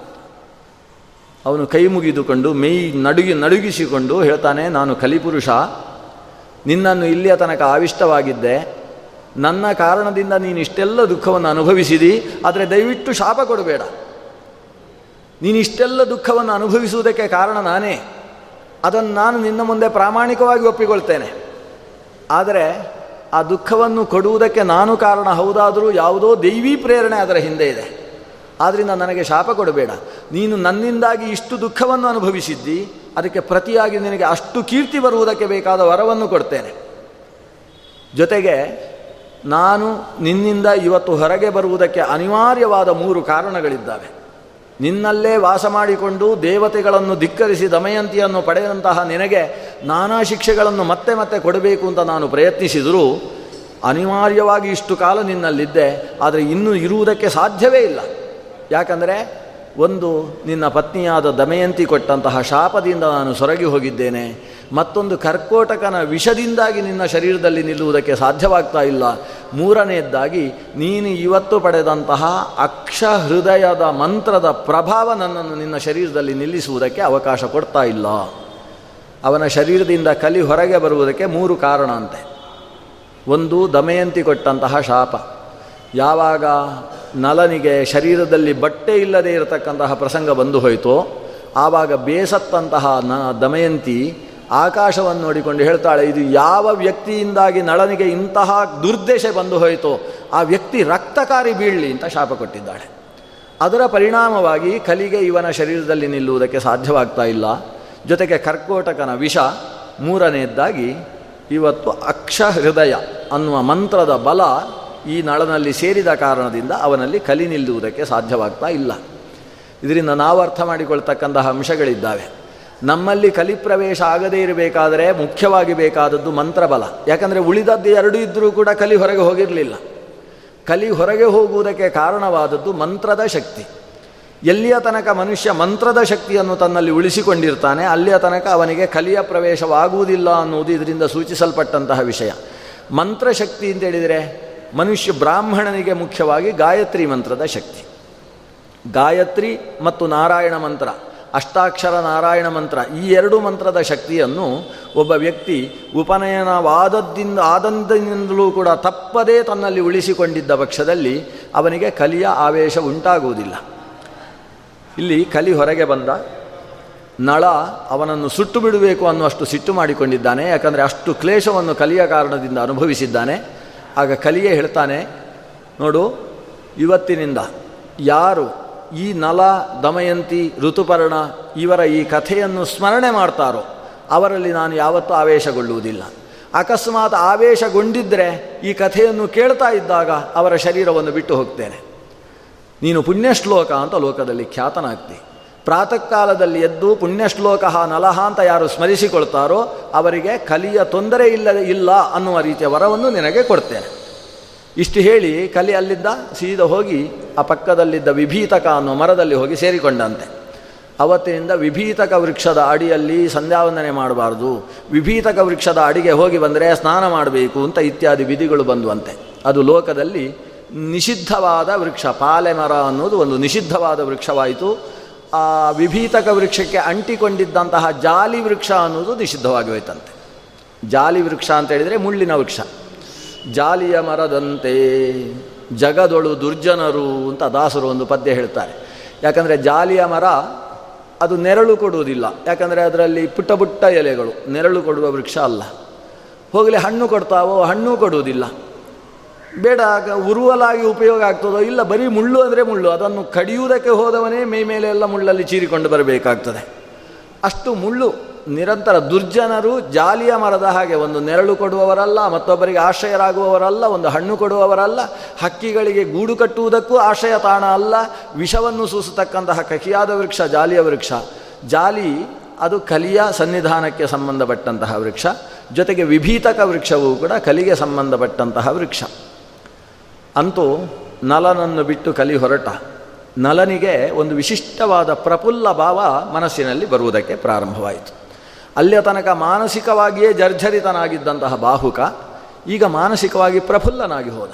ಅವನು ಕೈ ಮುಗಿದುಕೊಂಡು ಮೈ ನಡುಗಿ ನಡುಗಿಸಿಕೊಂಡು ಹೇಳ್ತಾನೆ, ನಾನು ಕಲಿಪುರುಷ. ನಿನ್ನನ್ನು ಇಲ್ಲಿಯ ತನಕ ಆವಿಷ್ಟವಾಗಿದ್ದೆ. ನನ್ನ ಕಾರಣದಿಂದ ನೀನು ಇಷ್ಟೆಲ್ಲ ದುಃಖವನ್ನು ಅನುಭವಿಸಿದಿ. ಆದರೆ ದಯವಿಟ್ಟು ಶಾಪ ಕೊಡಬೇಡ. ನೀನು ಇಷ್ಟೆಲ್ಲ ದುಃಖವನ್ನು ಅನುಭವಿಸುವುದಕ್ಕೆ ಕಾರಣ ನಾನೇ. ಅದನ್ನು ನಾನು ನಿನ್ನ ಮುಂದೆ ಪ್ರಾಮಾಣಿಕವಾಗಿ ಒಪ್ಪಿಕೊಳ್ತೇನೆ. ಆದರೆ ಆ ದುಃಖವನ್ನು ಕೊಡುವುದಕ್ಕೆ ನಾನು ಕಾರಣ ಹೌದಾದರೂ ಯಾವುದೋ ದೈವೀ ಪ್ರೇರಣೆ ಅದರ ಹಿಂದೆ ಇದೆ. ಆದ್ದರಿಂದ ನನಗೆ ಶಾಪ ಕೊಡಬೇಡ. ನೀನು ನನ್ನಿಂದಾಗಿ ಇಷ್ಟು ದುಃಖವನ್ನು ಅನುಭವಿಸಿದ್ದಿ, ಅದಕ್ಕೆ ಪ್ರತಿಯಾಗಿ ನಿನಗೆ ಅಷ್ಟು ಕೀರ್ತಿ ಬರುವುದಕ್ಕೆ ಬೇಕಾದ ವರವನ್ನು ಕೊಡ್ತೇನೆ. ಜೊತೆಗೆ ನಾನು ನಿನ್ನಿಂದ ಇವತ್ತು ಹೊರಗೆ ಬರುವುದಕ್ಕೆ ಅನಿವಾರ್ಯವಾದ ಮೂರು ಕಾರಣಗಳಿದ್ದಾವೆ. ನಿನ್ನಲ್ಲೇ ವಾಸ ಮಾಡಿಕೊಂಡು ದೇವತೆಗಳನ್ನು ಧಿಕ್ಕರಿಸಿ ದಮಯಂತಿಯನ್ನು ಪಡೆದಂತಹ ನಿನಗೆ ನಾನಾ ಶಿಕ್ಷೆಗಳನ್ನು ಮತ್ತೆ ಮತ್ತೆ ಕೊಡಬೇಕು ಅಂತ ನಾನು ಪ್ರಯತ್ನಿಸಿದರೂ ಅನಿವಾರ್ಯವಾಗಿ ಇಷ್ಟು ಕಾಲ ನಿನ್ನಲ್ಲಿದ್ದೆ, ಆದರೆ ಇನ್ನೂ ಇರುವುದಕ್ಕೆ ಸಾಧ್ಯವೇ ಇಲ್ಲ. ಯಾಕಂದರೆ ಒಂದು ನಿನ್ನ ಪತ್ನಿಯಾದ ದಮಯಂತಿ ಕೊಟ್ಟಂತಹ ಶಾಪದಿಂದ ನಾನು ಸೊರಗಿ ಹೋಗಿದ್ದೇನೆ ಮತ್ತೊಂದು ಕರ್ಕೋಟಕನ ವಿಷದಿಂದಾಗಿ ನಿನ್ನ ಶರೀರದಲ್ಲಿ ನಿಲ್ಲುವುದಕ್ಕೆ ಸಾಧ್ಯವಾಗ್ತಾ ಇಲ್ಲ. ಮೂರನೆಯದ್ದಾಗಿ, ನೀನು ಇವತ್ತು ಪಡೆದಂತಹ ಅಕ್ಷ ಹೃದಯದ ಮಂತ್ರದ ಪ್ರಭಾವ ನನ್ನನ್ನು ನಿನ್ನ ಶರೀರದಲ್ಲಿ ನಿಲ್ಲಿಸುವುದಕ್ಕೆ ಅವಕಾಶ ಕೊಡ್ತಾ ಇಲ್ಲ. ಅವನ ಶರೀರದಿಂದ ಕಲಿ ಹೊರಗೆ ಬರುವುದಕ್ಕೆ ಮೂರು ಕಾರಣ ಅಂತೆ. ಒಂದು, ದಮಯಂತಿ ಕೊಟ್ಟಂತಹ ಶಾಪ. ಯಾವಾಗ ನಲನಿಗೆ ಶರೀರದಲ್ಲಿ ಬಟ್ಟೆ ಇಲ್ಲದೆ ಇರತಕ್ಕಂತಹ ಪ್ರಸಂಗ ಬಂದು ಹೋಯಿತೋ, ಆವಾಗ ಬೇಸತ್ತಂತಹ ನ ದಮಯಂತಿ ಆಕಾಶವನ್ನು ನೋಡಿಕೊಂಡು ಹೇಳ್ತಾಳೆ, ಇದು ಯಾವ ವ್ಯಕ್ತಿಯಿಂದಾಗಿ ನಳನಿಗೆ ಇಂತಹ ದುರ್ದೇಶ ಬಂದು ಹೋಯಿತು, ಆ ವ್ಯಕ್ತಿ ರಕ್ತಕಾರಿ ಬೀಳಲಿ ಅಂತ ಶಾಪ ಕೊಟ್ಟಿದ್ದಾಳೆ. ಅದರ ಪರಿಣಾಮವಾಗಿ ಕಲಿಗೆ ಇವನ ಶರೀರದಲ್ಲಿ ನಿಲ್ಲುವುದಕ್ಕೆ ಸಾಧ್ಯವಾಗ್ತಾ ಇಲ್ಲ. ಜೊತೆಗೆ ಕರ್ಕೋಟಕನ ವಿಷ ಮೂರನೆಯದ್ದಾಗಿ ಇವತ್ತು ಅಕ್ಷ ಹೃದಯ ಅನ್ನುವ ಮಂತ್ರದ ಬಲ ಈ ನಳನಲ್ಲಿ ಸೇರಿದ ಕಾರಣದಿಂದ ಅವನಲ್ಲಿ ಕಲಿ ನಿಲ್ಲುವುದಕ್ಕೆ ಸಾಧ್ಯವಾಗ್ತಾ ಇಲ್ಲ. ಇದರಿಂದ ನಾವು ಅರ್ಥ ಮಾಡಿಕೊಳ್ತಕ್ಕಂತಹ ಅಂಶಗಳಿದ್ದಾವೆ. ನಮ್ಮಲ್ಲಿ ಕಲಿಪ್ರವೇಶ ಆಗದೇ ಇರಬೇಕಾದರೆ ಮುಖ್ಯವಾಗಿ ಬೇಕಾದದ್ದು ಮಂತ್ರಬಲ. ಯಾಕಂದರೆ ಉಳಿದದ್ದು ಎರಡೂ ಇದ್ದರೂ ಕೂಡ ಕಲಿ ಹೊರಗೆ ಹೋಗಿರಲಿಲ್ಲ. ಕಲಿ ಹೊರಗೆ ಹೋಗುವುದಕ್ಕೆ ಕಾರಣವಾದದ್ದು ಮಂತ್ರದ ಶಕ್ತಿ. ಎಲ್ಲಿಯ ತನಕ ಮನುಷ್ಯ ಮಂತ್ರದ ಶಕ್ತಿಯನ್ನು ತನ್ನಲ್ಲಿ ಉಳಿಸಿಕೊಂಡಿರ್ತಾನೆ, ಅಲ್ಲಿಯ ತನಕ ಅವನಿಗೆ ಕಲಿಯ ಪ್ರವೇಶವಾಗುವುದಿಲ್ಲ ಅನ್ನುವುದು ಇದರಿಂದ ಸೂಚಿಸಲ್ಪಟ್ಟಂತಹ ವಿಷಯ. ಮಂತ್ರಶಕ್ತಿ ಅಂತ ಹೇಳಿದರೆ ಮನುಷ್ಯ ಬ್ರಾಹ್ಮಣನಿಗೆ ಮುಖ್ಯವಾಗಿ ಗಾಯತ್ರಿ ಮಂತ್ರದ ಶಕ್ತಿ. ಗಾಯತ್ರಿ ಮತ್ತು ನಾರಾಯಣ ಮಂತ್ರ. ಅಷ್ಟಾಕ್ಷರ ನಾರಾಯಣ ಮಂತ್ರ, ಈ ಎರಡು ಮಂತ್ರದ ಶಕ್ತಿಯನ್ನು ಒಬ್ಬ ವ್ಯಕ್ತಿ ಉಪನಯನವಾದದ್ದಿಂದ ಆದಂದಿನಿಂದಲೂ ಕೂಡ ತಪ್ಪದೇ ತನ್ನಲ್ಲಿ ಉಳಿಸಿಕೊಂಡಿದ್ದ ಪಕ್ಷದಲ್ಲಿ ಅವನಿಗೆ ಕಲಿಯ ಆವೇಶ ಉಂಟಾಗುವುದಿಲ್ಲ. ಇಲ್ಲಿ ಕಲಿ ಹೊರಗೆ ಬಂದ, ನಳ ಅವನನ್ನು ಸುಟ್ಟು ಬಿಡಬೇಕು ಅನ್ನುವಷ್ಟು ಸಿಟ್ಟು ಮಾಡಿಕೊಂಡಿದ್ದಾನೆ, ಯಾಕಂದರೆ ಅಷ್ಟು ಕ್ಲೇಶವನ್ನು ಕಲಿಯ ಕಾರಣದಿಂದ ಅನುಭವಿಸಿದ್ದಾನೆ. ಆಗ ಕಲಿಯೇ ಹೇಳ್ತಾನೆ, ನೋಡು, ಇವತ್ತಿನಿಂದ ಯಾರು ಈ ನಲ ದಮಯಂತಿ ಋತುಪರ್ಣ ಇವರ ಈ ಕಥೆಯನ್ನು ಸ್ಮರಣೆ ಮಾಡ್ತಾರೋ, ಅವರಲ್ಲಿ ನಾನು ಯಾವತ್ತೂ ಆವೇಶಗೊಳ್ಳುವುದಿಲ್ಲ. ಅಕಸ್ಮಾತ್ ಆವೇಶಗೊಂಡಿದ್ದರೆ ಈ ಕಥೆಯನ್ನು ಕೇಳ್ತಾ ಇದ್ದಾಗ ಅವರ ಶರೀರವನ್ನು ಬಿಟ್ಟು ಹೋಗ್ತೇನೆ. ನೀನು ಪುಣ್ಯಶ್ಲೋಕ ಅಂತ ಲೋಕದಲ್ಲಿ ಖ್ಯಾತನಾಗ್ತಿ. ಪ್ರಾತಃ ಕಾಲದಲ್ಲಿ ಎದ್ದು ಪುಣ್ಯಶ್ಲೋಕ ನಲಹ ಅಂತ ಯಾರು ಸ್ಮರಿಸಿಕೊಳ್ತಾರೋ, ಅವರಿಗೆ ಕಲಿಯ ತೊಂದರೆ ಇಲ್ಲದೆ ಇಲ್ಲ ಅನ್ನುವ ರೀತಿಯ ವರವನ್ನು ನಿನಗೆ ಕೊಡ್ತೇನೆ. ಇಷ್ಟು ಹೇಳಿ ಕಲಿ ಅಲ್ಲಿದ್ದ ಸೀದ ಹೋಗಿ ಆ ಪಕ್ಕದಲ್ಲಿದ್ದ ವಿಭೀತಕ ಅನ್ನೋ ಮರದಲ್ಲಿ ಹೋಗಿ ಸೇರಿಕೊಂಡಂತೆ. ಅವತ್ತಿನಿಂದ ವಿಭೀತಕ ವೃಕ್ಷದ ಅಡಿಯಲ್ಲಿ ಸಂಧ್ಯಾವಂದನೆ ಮಾಡಬಾರ್ದು. ವಿಭೀತಕ ವೃಕ್ಷದ ಅಡಿಗೆ ಹೋಗಿ ಬಂದರೆ ಸ್ನಾನ ಮಾಡಬೇಕು ಅಂತ ಇತ್ಯಾದಿ ವಿಧಿಗಳು ಬಂದುವಂತೆ. ಅದು ಲೋಕದಲ್ಲಿ ನಿಷಿದ್ಧವಾದ ವೃಕ್ಷ ಪಾಲೆ ಮರ ಅನ್ನೋದು ಒಂದು ನಿಷಿದ್ಧವಾದ ವೃಕ್ಷವಾಯಿತು. ಆ ವಿಭೀತಕ ವೃಕ್ಷಕ್ಕೆ ಅಂಟಿಕೊಂಡಿದ್ದಂತಹ ಜಾಲಿ ವೃಕ್ಷ ಅನ್ನೋದು ನಿಷಿದ್ಧವಾಗಿ ಹೋಯ್ತಂತೆ. ಜಾಲಿ ವೃಕ್ಷ ಅಂತ ಹೇಳಿದರೆ ಮುಳ್ಳಿನ ವೃಕ್ಷ. ಜಾಲಿಯ ಮರದಂತೆ ಜಗದೊಳು ದುರ್ಜನರು ಅಂತ ದಾಸರು ಒಂದು ಪದ್ಯ ಹೇಳ್ತಾರೆ. ಯಾಕಂದರೆ ಜಾಲಿಯ ಮರ ಅದು ನೆರಳು ಕೊಡುವುದಿಲ್ಲ. ಯಾಕಂದರೆ ಅದರಲ್ಲಿ ಪುಟ್ಟ ಪುಟ್ಟ ಎಲೆಗಳು, ನೆರಳು ಕೊಡುವ ವೃಕ್ಷ ಅಲ್ಲ. ಹೋಗಲಿ ಹಣ್ಣು ಕೊಡ್ತಾವೋ ಹಣ್ಣು ಕೊಡುವುದಿಲ್ಲ. ಬೇಡ ಉರುವಲಾಗಿ ಉಪಯೋಗ ಆಗ್ತದೋ ಇಲ್ಲ, ಬರೀ ಮುಳ್ಳು ಅಂದರೆ ಮುಳ್ಳು, ಅದನ್ನು ಕಡಿಯುವುದಕ್ಕೆ ಹೋದವನೇ ಮೈ ಮೇಲೆ ಎಲ್ಲ ಮುಳ್ಳಲ್ಲಿ ಚೀರಿಕೊಂಡು ಬರಬೇಕಾಗ್ತದೆ. ಅಷ್ಟು ಮುಳ್ಳು. ನಿರಂತರ ದುರ್ಜನರು ಜಾಲಿಯ ಮರದ ಹಾಗೆ ಒಂದು ನೆರಳು ಕೊಡುವವರಲ್ಲ, ಮತ್ತೊಬ್ಬರಿಗೆ ಆಶ್ರಯರಾಗುವವರಲ್ಲ, ಒಂದು ಹಣ್ಣು ಕೊಡುವವರಲ್ಲ, ಹಕ್ಕಿಗಳಿಗೆ ಗೂಡು ಕಟ್ಟುವುದಕ್ಕೂ ಆಶ್ರಯ ತಾಣ ಅಲ್ಲ, ವಿಷವನ್ನು ಸೂಸತಕ್ಕಂತಹ ಕಹಿಯಾದ ವೃಕ್ಷ, ಜಾಲಿಯ ವೃಕ್ಷ. ಜಾಲಿ, ಅದು ಕಲಿಯ ಸನ್ನಿಧಾನಕ್ಕೆ ಸಂಬಂಧಪಟ್ಟಂತಹ ವೃಕ್ಷ, ಜೊತೆಗೆ ವಿಭೀತಕ ವೃಕ್ಷವೂ ಕೂಡ ಕಲಿಗೆ ಸಂಬಂಧಪಟ್ಟಂತಹ ವೃಕ್ಷ. ಅಂತೂ ನಲನನ್ನು ಬಿಟ್ಟು ಕಲಿ ಹೊರಟ. ನಲನಿಗೆ ಒಂದು ವಿಶಿಷ್ಟವಾದ ಪ್ರಫುಲ್ಲ ಭಾವ ಮನಸ್ಸಿನಲ್ಲಿ ಬರುವುದಕ್ಕೆ ಪ್ರಾರಂಭವಾಯಿತು. ಅಲ್ಲಿಯ ತನಕ ಮಾನಸಿಕವಾಗಿಯೇ ಜರ್ಜರಿತನಾಗಿದ್ದಂತಹ ಬಾಹುಕ ಈಗ ಮಾನಸಿಕವಾಗಿ ಪ್ರಫುಲ್ಲನಾಗಿ ಹೋದ.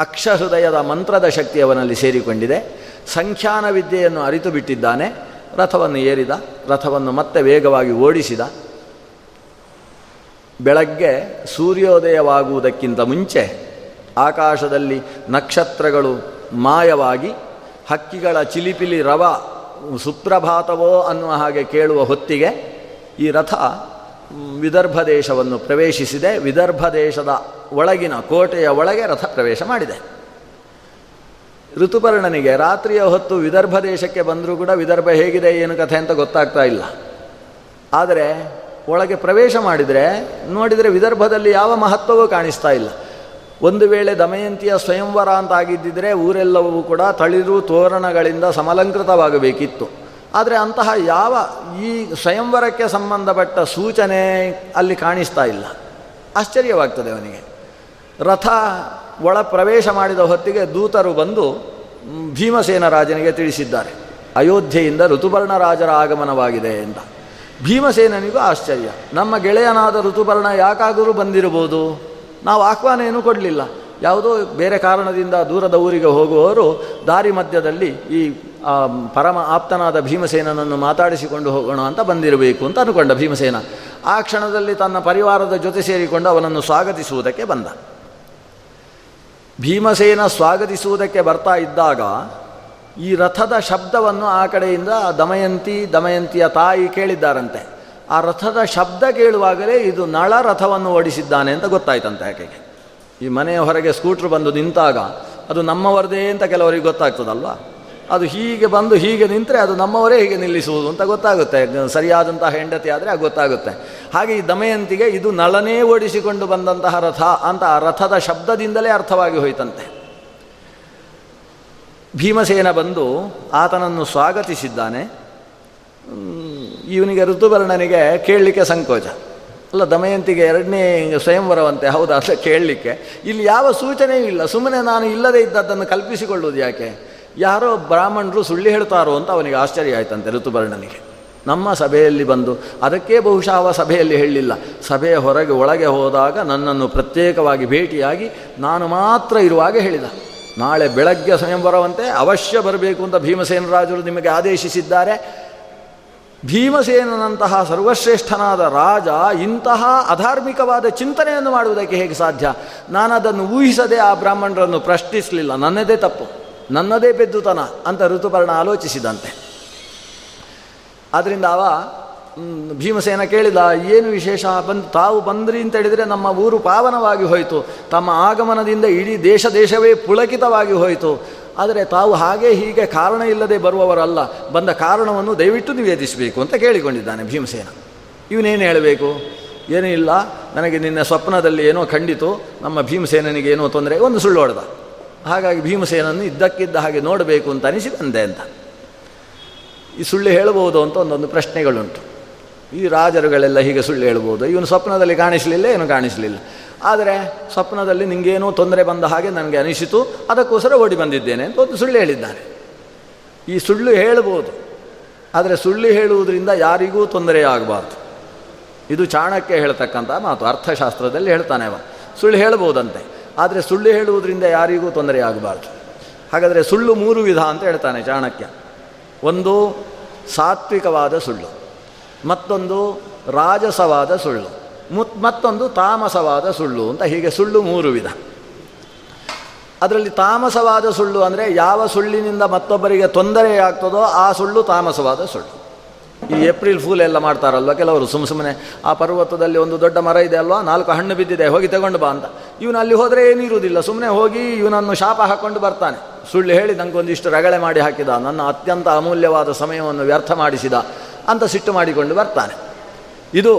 ಅಕ್ಷಹೃದಯದ ಮಂತ್ರದ ಶಕ್ತಿ ಅವನಲ್ಲಿ ಸೇರಿಕೊಂಡಿದೆ. ಸಂಖ್ಯಾನ ವಿದ್ಯೆಯನ್ನು ಅರಿತು ಬಿಟ್ಟಿದ್ದಾನೆ. ರಥವನ್ನು ಏರಿದ, ರಥವನ್ನು ಮತ್ತೆ ವೇಗವಾಗಿ ಓಡಿಸಿದ. ಬೆಳಗ್ಗೆ ಸೂರ್ಯೋದಯವಾಗುವುದಕ್ಕಿಂತ ಮುಂಚೆ ಆಕಾಶದಲ್ಲಿ ನಕ್ಷತ್ರಗಳು ಮಾಯವಾಗಿ ಹಕ್ಕಿಗಳ ಚಿಲಿಪಿಲಿ ರವ ಸುಪ್ರಭಾತವೋ ಅನ್ನುವ ಹಾಗೆ ಕೇಳುವ ಹೊತ್ತಿಗೆ ಈ ರಥ ವಿದರ್ಭ ದೇಶವನ್ನು ಪ್ರವೇಶಿಸಿದೆ. ವಿದರ್ಭ ದೇಶದ ಒಳಗಿನ ಕೋಟೆಯ ಒಳಗೆ ರಥ ಪ್ರವೇಶ ಮಾಡಿದೆ. ಋತುಪರ್ಣನಿಗೆ ರಾತ್ರಿಯ ಹೊತ್ತು ವಿದರ್ಭ ದೇಶಕ್ಕೆ ಬಂದರೂ ಕೂಡ ವಿದರ್ಭ ಹೇಗಿದೆ, ಏನು ಕಥೆ ಅಂತ ಗೊತ್ತಾಗ್ತಾ ಇಲ್ಲ. ಆದರೆ ಒಳಗೆ ಪ್ರವೇಶ ಮಾಡಿದರೆ, ನೋಡಿದರೆ ವಿದರ್ಭದಲ್ಲಿ ಯಾವ ಮಹತ್ವವೂ ಕಾಣಿಸ್ತಾ ಇಲ್ಲ. ಒಂದು ವೇಳೆ ದಮಯಂತಿಯ ಸ್ವಯಂವರ ಅಂತ ಆಗಿದ್ದಿದ್ರೆ ಊರೆಲ್ಲವೂ ಕೂಡ ತಳಿರು ತೋರಣಗಳಿಂದ ಸಮಲಂಕೃತವಾಗಬೇಕಿತ್ತು. ಆದರೆ ಅಂತಹ ಯಾವ ಈ ಸ್ವಯಂವರಕ್ಕೆ ಸಂಬಂಧಪಟ್ಟ ಸೂಚನೆ ಅಲ್ಲಿ ಕಾಣಿಸ್ತಾ ಇಲ್ಲ. ಆಶ್ಚರ್ಯವಾಗ್ತದೆ ಅವನಿಗೆ. ರಥ ಒಳ ಪ್ರವೇಶ ಮಾಡಿದ ಹೊತ್ತಿಗೆ ದೂತರು ಬಂದು ಭೀಮಸೇನ ರಾಜನಿಗೆ ತಿಳಿಸಿದ್ದಾರೆ. ಅಯೋಧ್ಯೆಯಿಂದ ಋತುಪರ್ಣ ರಾಜರ ಆಗಮನವಾಗಿದೆ ಎಂದ ಭೀಮಸೇನನಿಗೂ ಆಶ್ಚರ್ಯ. ನಮ್ಮ ಗೆಳೆಯನಾದ ಋತುಪರ್ಣ ಯಾಕಾದರೂ ಬಂದಿರಬಹುದು? ನಾವು ಆಹ್ವಾನ ಏನೂ ಕೊಡಲಿಲ್ಲ. ಯಾವುದೋ ಬೇರೆ ಕಾರಣದಿಂದ ದೂರದ ಊರಿಗೆ ಹೋಗುವವರು ದಾರಿ ಮಧ್ಯದಲ್ಲಿ ಈ ಪರಮ ಆಪ್ತನಾದ ಭೀಮಸೇನನನ್ನು ಮಾತಾಡಿಸಿಕೊಂಡು ಹೋಗೋಣ ಅಂತ ಬಂದಿರಬೇಕು ಅಂತ ಅಂದುಕೊಂಡ ಭೀಮಸೇನ. ಆ ಕ್ಷಣದಲ್ಲಿ ತನ್ನ ಪರಿವಾರದ ಜೊತೆ ಸೇರಿಕೊಂಡು ಅವನನ್ನು ಸ್ವಾಗತಿಸುವುದಕ್ಕೆ ಬಂದ. ಭೀಮಸೇನ ಸ್ವಾಗತಿಸುವುದಕ್ಕೆ ಬರ್ತಾ ಇದ್ದಾಗ ಈ ರಥದ ಶಬ್ದವನ್ನು ಆ ಕಡೆಯಿಂದ ದಮಯಂತಿ, ದಮಯಂತಿಯ ತಾಯಿ ಕೇಳಿದ್ದಾರಂತೆ. ಆ ರಥದ ಶಬ್ದ ಕೇಳುವಾಗಲೇ ಇದು ನಳ ರಥವನ್ನು ಓಡಿಸಿದ್ದಾನೆ ಅಂತ ಗೊತ್ತಾಯ್ತಂತೆ ಆಕೆಗೆ. ಈ ಮನೆಯ ಹೊರಗೆ ಸ್ಕೂಟ್ರ್ ಬಂದು ನಿಂತಾಗ ಅದು ನಮ್ಮವರದೇ ಅಂತ ಕೆಲವರಿಗೆ ಗೊತ್ತಾಗ್ತದಲ್ವ? ಅದು ಹೀಗೆ ಬಂದು ಹೀಗೆ ನಿಂತರೆ ಅದು ನಮ್ಮವರೇ ಹೀಗೆ ನಿಲ್ಲಿಸುವುದು ಅಂತ ಗೊತ್ತಾಗುತ್ತೆ. ಸರಿಯಾದಂತಹ ಹೆಂಡತಿ ಆದರೆ ಅದು ಗೊತ್ತಾಗುತ್ತೆ. ಹಾಗೆ ಈ ದಮಯಂತಿಗೆ ಇದು ನಳನೇ ಓಡಿಸಿಕೊಂಡು ಬಂದಂತಹ ರಥ ಅಂತ ಆ ರಥದ ಶಬ್ದದಿಂದಲೇ ಅರ್ಥವಾಗಿ ಹೋಯ್ತಂತೆ. ಭೀಮಸೇನ ಬಂದು ಆತನನ್ನು ಸ್ವಾಗತಿಸಿದ್ದಾನೆ. ಇವನಿಗೆ ಋತುವರ್ಣನಿಗೆ ಕೇಳಲಿಕ್ಕೆ ಸಂಕೋಚ. ಅಲ್ಲ, ದಮಯಂತಿಗೆ ಎರಡನೇ ಸ್ವಯಂವರವಂತೆ, ಹೌದಾ? ಅಂತ ಕೇಳಲಿಕ್ಕೆ. ಇಲ್ಲಿ ಯಾವ ಸೂಚನೆಯೂ ಇಲ್ಲ. ಸುಮ್ಮನೆ ನಾನು ಇಲ್ಲದೇ ಇದ್ದದ್ದನ್ನು ಕಲ್ಪಿಸಿಕೊಳ್ಳುವುದು ಯಾಕೆ? ಯಾರೋ ಬ್ರಾಹ್ಮಣರು ಸುಳ್ಳು ಹೇಳ್ತಾರೋ ಅಂತ ಅವನಿಗೆ ಆಶ್ಚರ್ಯ ಆಯ್ತಂತೆ ಋತುಪರ್ಣನಿಗೆ ನಮ್ಮ ಸಭೆಯಲ್ಲಿ ಬಂದು ಅದಕ್ಕೆ ಬಹುಶಃ ಅವ ಸಭೆಯಲ್ಲಿ ಹೇಳಲಿಲ್ಲ. ಸಭೆಯ ಹೊರಗೆ ಒಳಗೆ ಹೋದಾಗ ನನ್ನನ್ನು ಪ್ರತ್ಯೇಕವಾಗಿ ಭೇಟಿಯಾಗಿ ನಾನು ಮಾತ್ರ ಇರುವಾಗ ಹೇಳಿದ. ನಾಳೆ ಬೆಳಗ್ಗೆ ಸ್ವಯಂವರವಂತೆ ಅವಶ್ಯ ಬರಬೇಕು ಅಂತ ಭೀಮಸೇನ ರಾಜರು ನಿಮಗೆ ಆದೇಶಿಸಿದ್ದಾರೆ. ಭೀಮಸೇನಂತಹ ಸರ್ವಶ್ರೇಷ್ಠನಾದ ರಾಜ ಇಂತಹ ಅಧಾರ್ಮಿಕವಾದ ಚಿಂತನೆಯನ್ನು ಮಾಡುವುದಕ್ಕೆ ಹೇಗೆ ಸಾಧ್ಯ? ನಾನು ಅದನ್ನು ಊಹಿಸದೆ ಆ ಬ್ರಾಹ್ಮಣರನ್ನು ಪ್ರಶ್ನಿಸಲಿಲ್ಲ. ನನ್ನದೇ ತಪ್ಪು. ನನ್ನದೇ ಬೆದ್ದುತನ ಅಂತ ಋತುಪರ್ಣ ಆಲೋಚಿಸಿದಂತೆ. ಆದ್ದರಿಂದ ಅವ ಭೀಮಸೇನ ಕೇಳಿದ, ಏನು ವಿಶೇಷ ಬಂದು, ತಾವು ಬಂದ್ರಿ ಅಂತ ಹೇಳಿದರೆ ನಮ್ಮ ಊರು ಪಾವನವಾಗಿ ಹೋಯಿತು. ತಮ್ಮ ಆಗಮನದಿಂದ ಇಡೀ ದೇಶ ದೇಶವೇ ಪುಳಕಿತವಾಗಿ ಹೋಯಿತು. ಆದರೆ ತಾವು ಹಾಗೆ ಹೀಗೆ ಕಾರಣ ಇಲ್ಲದೆ ಬರುವವರಲ್ಲ. ಬಂದ ಕಾರಣವನ್ನು ದಯವಿಟ್ಟು ನಿವೇದಿಸಬೇಕು ಅಂತ ಕೇಳಿಕೊಂಡಿದ್ದಾನೆ ಭೀಮಸೇನ. ಇವನೇನು ಹೇಳಬೇಕು? ಏನೂ ಇಲ್ಲ. ನನಗೆ ನಿನ್ನ ಸ್ವಪ್ನದಲ್ಲಿ ಏನೋ ಖಂಡಿತು. ನಮ್ಮ ಭೀಮಸೇನನಿಗೆ ಏನೋ ತೊಂದರೆ. ಒಂದು ಸುಳ್ಳು ಹೊಡೆದ. ಹಾಗಾಗಿ ಭೀಮಸೇನನ್ನು ಇದ್ದಕ್ಕಿದ್ದ ಹಾಗೆ ನೋಡಬೇಕು ಅಂತ ಅನಿಸಿ ಬಂದೆ ಅಂತ. ಈ ಸುಳ್ಳು ಹೇಳಬಹುದು ಅಂತ ಒಂದೊಂದು ಪ್ರಶ್ನೆಗಳುಂಟು. ಈ ರಾಜರುಗಳೆಲ್ಲ ಹೀಗೆ ಸುಳ್ಳು ಹೇಳ್ಬೋದು ಇವನು ಸ್ವಪ್ನದಲ್ಲಿ ಕಾಣಿಸಲಿಲ್ಲ, ಏನು ಕಾಣಿಸಲಿಲ್ಲ. ಆದರೆ ಸ್ವಪ್ನದಲ್ಲಿ ನಿಮಗೇನೋ ತೊಂದರೆ ಬಂದ ಹಾಗೆ ನನಗೆ ಅನಿಸಿತು, ಅದಕ್ಕೋಸ್ಕರ ಓಡಿ ಬಂದಿದ್ದೇನೆ ಅಂತ ಒಂದು ಸುಳ್ಳು ಹೇಳಿದ್ದಾನೆ ಈ ಸುಳ್ಳು ಹೇಳ್ಬೋದು ಆದರೆ ಸುಳ್ಳು ಹೇಳುವುದರಿಂದ ಯಾರಿಗೂ ತೊಂದರೆ ಆಗಬಾರ್ದು. ಇದು ಚಾಣಕ್ಯ ಹೇಳ್ತಕ್ಕಂಥ ಮಾತು, ಅರ್ಥಶಾಸ್ತ್ರದಲ್ಲಿ ಹೇಳ್ತಾನೆ ಅವ. ಸುಳ್ಳು ಹೇಳ್ಬೋದಂತೆ ಆದರೆ ಸುಳ್ಳು ಹೇಳುವುದರಿಂದ ಯಾರಿಗೂ ತೊಂದರೆ ಆಗಬಾರ್ದು. ಹಾಗಾದರೆ ಸುಳ್ಳು ಮೂರು ವಿಧ ಅಂತ ಹೇಳ್ತಾನೆ ಚಾಣಕ್ಯ. ಒಂದು ಸಾತ್ವಿಕವಾದ ಸುಳ್ಳು, ಮತ್ತೊಂದು ರಾಜಸವಾದ ಸುಳ್ಳು, ಮುತ್, ಮತ್ತೊಂದು ತಾಮಸವಾದ ಸುಳ್ಳು ಅಂತ ಹೀಗೆ ಸುಳ್ಳು ಮೂರು ವಿಧ. ಅದರಲ್ಲಿ ತಾಮಸವಾದ ಸುಳ್ಳು ಅಂದರೆ ಯಾವ ಸುಳ್ಳಿನಿಂದ ಮತ್ತೊಬ್ಬರಿಗೆ ತೊಂದರೆಯಾಗ್ತದೋ ಆ ಸುಳ್ಳು ತಾಮಸವಾದ ಸುಳ್ಳು. ಈ ಏಪ್ರಿಲ್ ಫೂಲ್ ಎಲ್ಲ ಮಾಡ್ತಾರಲ್ವ? ಕೆಲವರು ಸುಮ್ಮ ಸುಮ್ಮನೆ ಆ ಪರ್ವತದಲ್ಲಿ ಒಂದು ದೊಡ್ಡ ಮರ ಇದೆ ಅಲ್ವಾ? ನಾಲ್ಕು ಹಣ್ಣು ಬಿದ್ದಿದೆ, ಹೋಗಿ ತಗೊಂಡು ಬಾ ಅಂತ. ಇವನು ಅಲ್ಲಿ ಹೋದರೆ ಏನಿರುವುದಿಲ್ಲ ಸುಮ್ಮನೆ ಹೋಗಿ ಇವನನ್ನು ಶಾಪ ಹಾಕ್ಕೊಂಡು ಬರ್ತಾನೆ. ಸುಳ್ಳು ಹೇಳಿ ನನಗೊಂದಿಷ್ಟು ರಗಳೆ ಮಾಡಿ ಹಾಕಿದ. ನನ್ನ ಅತ್ಯಂತ ಅಮೂಲ್ಯವಾದ ಸಮಯವನ್ನು ವ್ಯರ್ಥ ಮಾಡಿಸಿದ ಅಂತ ಸಿಟ್ಟು ಮಾಡಿಕೊಂಡು ಬರ್ತಾನೆ. ಇದು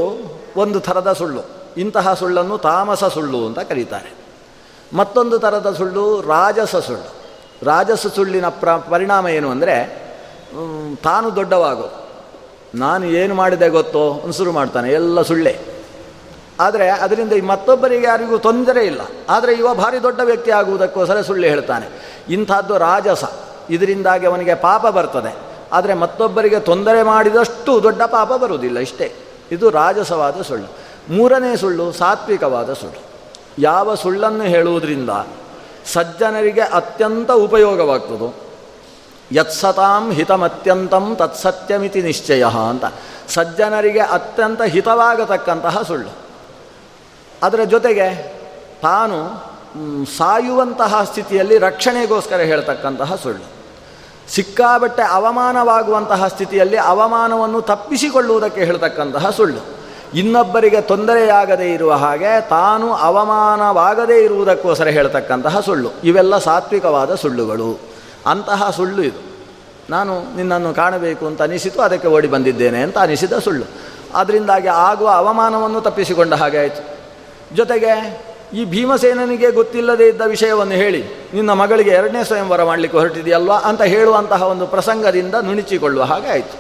ಒಂದು ಥರದ ಸುಳ್ಳು. ಇಂತಹ ಸುಳ್ಳನ್ನು ತಾಮಸ ಸುಳ್ಳು ಅಂತ ಕರೀತಾರೆ. ಮತ್ತೊಂದು ಥರದ ಸುಳ್ಳು ರಾಜಸ ಸುಳ್ಳು. ರಾಜಸ ಸುಳ್ಳಿನ ಪ್ರ, ಪರಿಣಾಮ ಏನು ಅಂದರೆ ತಾನು ದೊಡ್ಡವಾಗೋದು. ನಾನು ಏನು ಮಾಡಿದೆ ಗೊತ್ತೋ ಶುರು ಮಾಡ್ತಾನೆ, ಎಲ್ಲ ಸುಳ್ಳೆ. ಆದರೆ ಅದರಿಂದ ಈ ಮತ್ತೊಬ್ಬರಿಗೆ ಯಾರಿಗೂ ತೊಂದರೆ ಇಲ್ಲ. ಆದರೆ ಇವ ಭಾರಿ ದೊಡ್ಡ ವ್ಯಕ್ತಿ ಆಗುವುದಕ್ಕೋಸ್ಕರ ಸುಳ್ಳು ಹೇಳ್ತಾನೆ. ಇಂಥದ್ದು ರಾಜಸ. ಇದರಿಂದಾಗಿ ಅವನಿಗೆ ಪಾಪ ಬರ್ತದೆ. ಆದರೆ ಮತ್ತೊಬ್ಬರಿಗೆ ತೊಂದರೆ ಮಾಡಿದಷ್ಟು ದೊಡ್ಡ ಪಾಪ ಬರುವುದಿಲ್ಲ, ಇಷ್ಟೇ. ಇದು ರಾಜಸವಾದ ಸುಳ್ಳು. ಮೂರನೇ ಸುಳ್ಳು ಸಾತ್ವಿಕವಾದ ಸುಳ್ಳು. ಯಾವ ಸುಳ್ಳನ್ನು ಹೇಳುವುದರಿಂದ ಸಜ್ಜನರಿಗೆ ಅತ್ಯಂತ ಉಪಯೋಗವಾಗ್ತದೋ ಯತ್ಸತಾಂ ಹಿತಮತ್ಯಂತಂ ತತ್ಸತ್ಯಮಿತಿ ನಿಶ್ಚಯ ಅಂತ. ಸಜ್ಜನರಿಗೆ ಅತ್ಯಂತ ಹಿತವಾಗತಕ್ಕಂತಹ ಸುಳ್ಳು. ಅದರ ಜೊತೆಗೆ ತಾನು ಸಾಯುವಂತಹ ಸ್ಥಿತಿಯಲ್ಲಿ ರಕ್ಷಣೆಗೋಸ್ಕರ ಹೇಳ್ತಕ್ಕಂತಹ ಸುಳ್ಳು. ಸಿಕ್ಕಾಬಟ್ಟೆ ಅವಮಾನವಾಗುವಂತಹ ಸ್ಥಿತಿಯಲ್ಲಿ ಅವಮಾನವನ್ನು ತಪ್ಪಿಸಿಕೊಳ್ಳುವುದಕ್ಕೆ ಹೇಳ್ತಕ್ಕಂತಹ ಸುಳ್ಳು. ಇನ್ನೊಬ್ಬರಿಗೆ ತೊಂದರೆಯಾಗದೇ ಇರುವ ಹಾಗೆ ತಾನು ಅವಮಾನವಾಗದೇ ಇರುವುದಕ್ಕೋಸ್ಕರ ಹೇಳ್ತಕ್ಕಂತಹ ಸುಳ್ಳು. ಇವೆಲ್ಲ ಸಾತ್ವಿಕವಾದ ಸುಳ್ಳುಗಳು. ಅಂತಹ ಸುಳ್ಳು ಇದು. ನಾನು ನಿನ್ನನ್ನು ಕಾಣಬೇಕು ಅಂತ ಅನಿಸಿತು, ಅದಕ್ಕೆ ಓಡಿ ಬಂದಿದ್ದೇನೆ ಅಂತ ಅನಿಸಿದ ಸುಳ್ಳು. ಅದರಿಂದಾಗಿ ಆಗುವ ಅವಮಾನವನ್ನು ತಪ್ಪಿಸಿಕೊಂಡ ಹಾಗೆ ಆಯಿತು. ಜೊತೆಗೆ ಈ ಭೀಮಸೇನನಿಗೆ ಗೊತ್ತಿಲ್ಲದೇ ಇದ್ದ ವಿಷಯವನ್ನು ಹೇಳಿ, ನಿನ್ನ ಮಗಳಿಗೆ ಎರಡನೇ ಸ್ವಯಂವರ ಮಾಡಲಿಕ್ಕೆ ಹೊರಟಿದೆಯಲ್ವಾ ಅಂತ ಹೇಳುವಂತಹ ಒಂದು ಪ್ರಸಂಗದಿಂದ ನುಣಿಚಿಕೊಳ್ಳುವ ಹಾಗೆ ಆಯಿತು.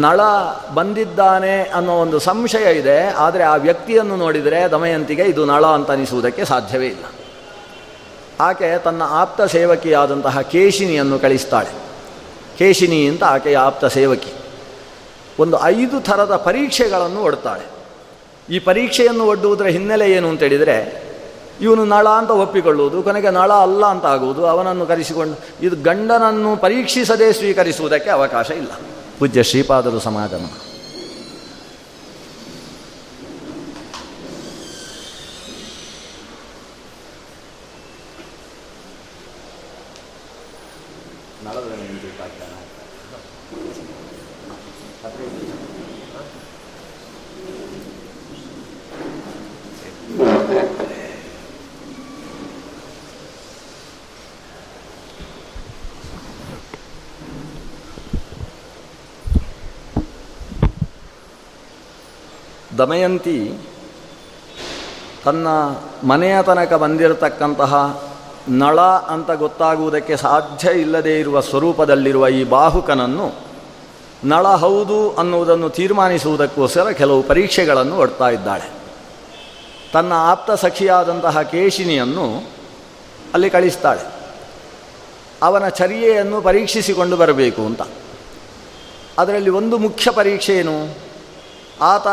ನಳ ಬಂದಿದ್ದಾನೆ ಅನ್ನೋ ಒಂದು ಸಂಶಯ ಇದೆ, ಆದರೆ ಆ ವ್ಯಕ್ತಿಯನ್ನು ನೋಡಿದರೆ ದಮಯಂತಿಗೆ ಇದು ನಳ ಅಂತ ಅನಿಸುವುದಕ್ಕೆ ಸಾಧ್ಯವೇ ಇಲ್ಲ. ಆಕೆ ತನ್ನ ಆಪ್ತ ಸೇವಕಿಯಾದಂತಹ ಕೇಶಿನಿಯನ್ನು ಕಳಿಸ್ತಾಳೆ. ಕೇಶಿನಿ ಅಂತ ಆಕೆಯ ಆಪ್ತ ಸೇವಕಿ. ಒಂದು ಐದು ಥರದ ಪರೀಕ್ಷೆಗಳನ್ನು ಒಡ್ತಾಳೆ. ಈ ಪರೀಕ್ಷೆಯನ್ನು ಒಡ್ಡುವುದರ ಹಿನ್ನೆಲೆ ಏನು ಅಂತೇಳಿದರೆ ಇವನು ನಳ ಅಂತ ಒಪ್ಪಿಕೊಳ್ಳುವುದು, ಕೊನೆಗೆ ನಳ ಅಲ್ಲ ಅಂತ ಆಗುವುದು, ಅವನನ್ನು ಕರೆಸಿಕೊಂಡು ಇದು ಗಂಡನನ್ನು ಪರೀಕ್ಷಿಸದೇ ಸ್ವೀಕರಿಸುವುದಕ್ಕೆ ಅವಕಾಶ ಇಲ್ಲ. ಪೂಜ್ಯ ಶ್ರೀಪಾದರು ಸಮಾಗಮ. ದಮಯಂತಿ ತನ್ನ ಮನೆಯ ತನಕ ಬಂದಿರತಕ್ಕಂತಹ ನಳ ಅಂತ ಗೊತ್ತಾಗುವುದಕ್ಕೆ ಸಾಧ್ಯ ಇಲ್ಲದೇ ಇರುವ ಸ್ವರೂಪದಲ್ಲಿರುವ ಈ ಬಾಹುಕನನ್ನು ನಳ ಹೌದು ಅನ್ನುವುದನ್ನು ತೀರ್ಮಾನಿಸುವುದಕ್ಕೋಸ್ಕರ ಕೆಲವು ಪರೀಕ್ಷೆಗಳನ್ನು ಒಡ್ತಾ ಇದ್ದಾಳೆ. ತನ್ನ ಆಪ್ತ ಸಖಿಯಾದಂತಹ ಕೇಶಿನಿಯನ್ನು ಅಲ್ಲಿ ಕಳಿಸ್ತಾಳೆ. ಅವನ ಚರ್ಯೆಯನ್ನು ಪರೀಕ್ಷಿಸಿಕೊಂಡು ಬರಬೇಕು ಅಂತ. ಅದರಲ್ಲಿ ಒಂದು ಮುಖ್ಯ ಪರೀಕ್ಷೆ ಏನು? ಆತ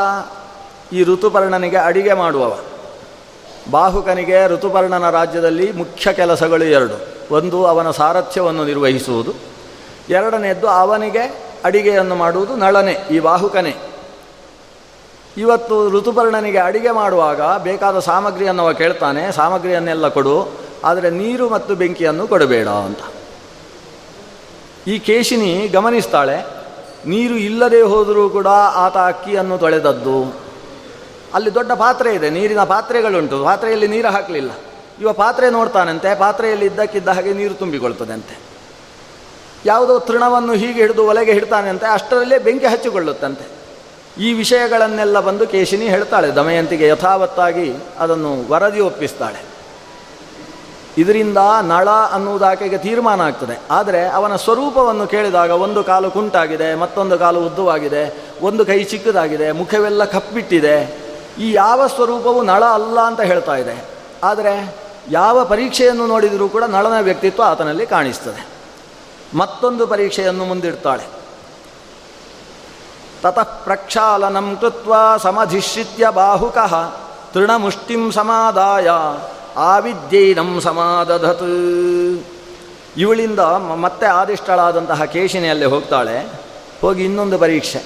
ಈ ಋತುಪರ್ಣನಿಗೆ ಅಡಿಗೆ ಮಾಡುವವ. ಬಾಹುಕನಿಗೆ ಋತುಪರ್ಣನ ರಾಜ್ಯದಲ್ಲಿ ಮುಖ್ಯ ಕೆಲಸಗಳು ಎರಡು. ಒಂದು, ಅವನ ಸಾರಥ್ಯವನ್ನು ನಿರ್ವಹಿಸುವುದು. ಎರಡನೆಯದ್ದು, ಅವನಿಗೆ ಅಡಿಗೆಯನ್ನು ಮಾಡುವುದು ನಳನೆ, ಈ ಬಾಹುಕನೇ. ಇವತ್ತು ಋತುಪರ್ಣನಿಗೆ ಅಡಿಗೆ ಮಾಡುವಾಗ ಬೇಕಾದ ಸಾಮಗ್ರಿಯನ್ನು ಅವ ಕೇಳ್ತಾನೆ, ಸಾಮಗ್ರಿಯನ್ನೆಲ್ಲ ಕೊಡು, ಆದರೆ ನೀರು ಮತ್ತು ಬೆಂಕಿಯನ್ನು ಕೊಡಬೇಡ ಅಂತ. ಈ ಕೇಶಿನಿ ಗಮನಿಸ್ತಾಳೆ, ನೀರು ಇಲ್ಲದೆ ಹೋದರೂ ಕೂಡ ಆತ ಅಕ್ಕಿಯನ್ನು ತೊಳೆದದ್ದು. ಅಲ್ಲಿ ದೊಡ್ಡ ಪಾತ್ರೆ ಇದೆ, ನೀರಿನ ಪಾತ್ರೆಗಳುಂಟು. ಪಾತ್ರೆಯಲ್ಲಿ ನೀರು ಹಾಕಲಿಲ್ಲ. ಇವ ಪಾತ್ರೆ ನೋಡ್ತಾನಂತೆ, ಪಾತ್ರೆಯಲ್ಲಿ ಇದ್ದಕ್ಕಿದ್ದ ಹಾಗೆ ನೀರು ತುಂಬಿಕೊಳ್ತದಂತೆ ಯಾವುದೋ ತೃಣವನ್ನು ಹೀಗೆ ಹಿಡಿದು ಒಲೆಗೆ ಹಿಡ್ತಾನಂತೆ, ಅಷ್ಟರಲ್ಲೇ ಬೆಂಕಿ ಹಚ್ಚಿಕೊಳ್ಳುತ್ತಂತೆ. ಈ ವಿಷಯಗಳನ್ನೆಲ್ಲ ಬಂದು ಕೇಶಿನಿ ಹೇಳ್ತಾಳೆ, ದಮಯಂತಿಗೆ ಯಥಾವತ್ತಾಗಿ ಅದನ್ನು ವರದಿ ಒಪ್ಪಿಸ್ತಾಳೆ. ಇದರಿಂದ ನಳ ಅನ್ನುವುದಾಕೆಗೆ ತೀರ್ಮಾನ ಆಗ್ತದೆ. ಆದರೆ ಅವನ ಸ್ವರೂಪವನ್ನು ಕೇಳಿದಾಗ ಒಂದು ಕಾಲು ಕುಂಟಾಗಿದೆ, ಮತ್ತೊಂದು ಕಾಲು ಉದ್ದವಾಗಿದೆ, ಒಂದು ಕೈ ಚಿಕ್ಕದಾಗಿದೆ, ಮುಖವೆಲ್ಲ ಕಪ್ಪಿಟ್ಟಿದೆ. ಈ ಯಾವ ಸ್ವರೂಪವು ನಳ ಅಲ್ಲ ಅಂತ ಹೇಳ್ತಾ ಇದೆ. ಆದರೆ ಯಾವ ಪರೀಕ್ಷೆಯನ್ನು ನೋಡಿದರೂ ಕೂಡ ನಳನ ವ್ಯಕ್ತಿತ್ವ ಆತನಲ್ಲಿ ಕಾಣಿಸ್ತದೆ. ಮತ್ತೊಂದು ಪರೀಕ್ಷೆಯನ್ನು ಮುಂದಿಡ್ತಾಳೆ. ತತಃ ಪ್ರಕ್ಷಾಲನಂ ಕೃತ್ವ ಸಮಧಿಶ್ರಿತ್ಯ ಬಾಹುಕಃ ತೃಣಮುಷ್ಟಿಂ ಸಮಾದಾಯ ಆವಿದ್ಯೈನಂ ಸಮಾದಧತ್. ಇವಳಿಂದ ಮತ್ತೆ ಆದಿಷ್ಟಳಾದಂತಹ ಕೇಶಿನಿಯಲ್ಲಿ ಹೋಗ್ತಾಳೆ. ಹೋಗಿ ಇನ್ನೊಂದು ಪರೀಕ್ಷೆ.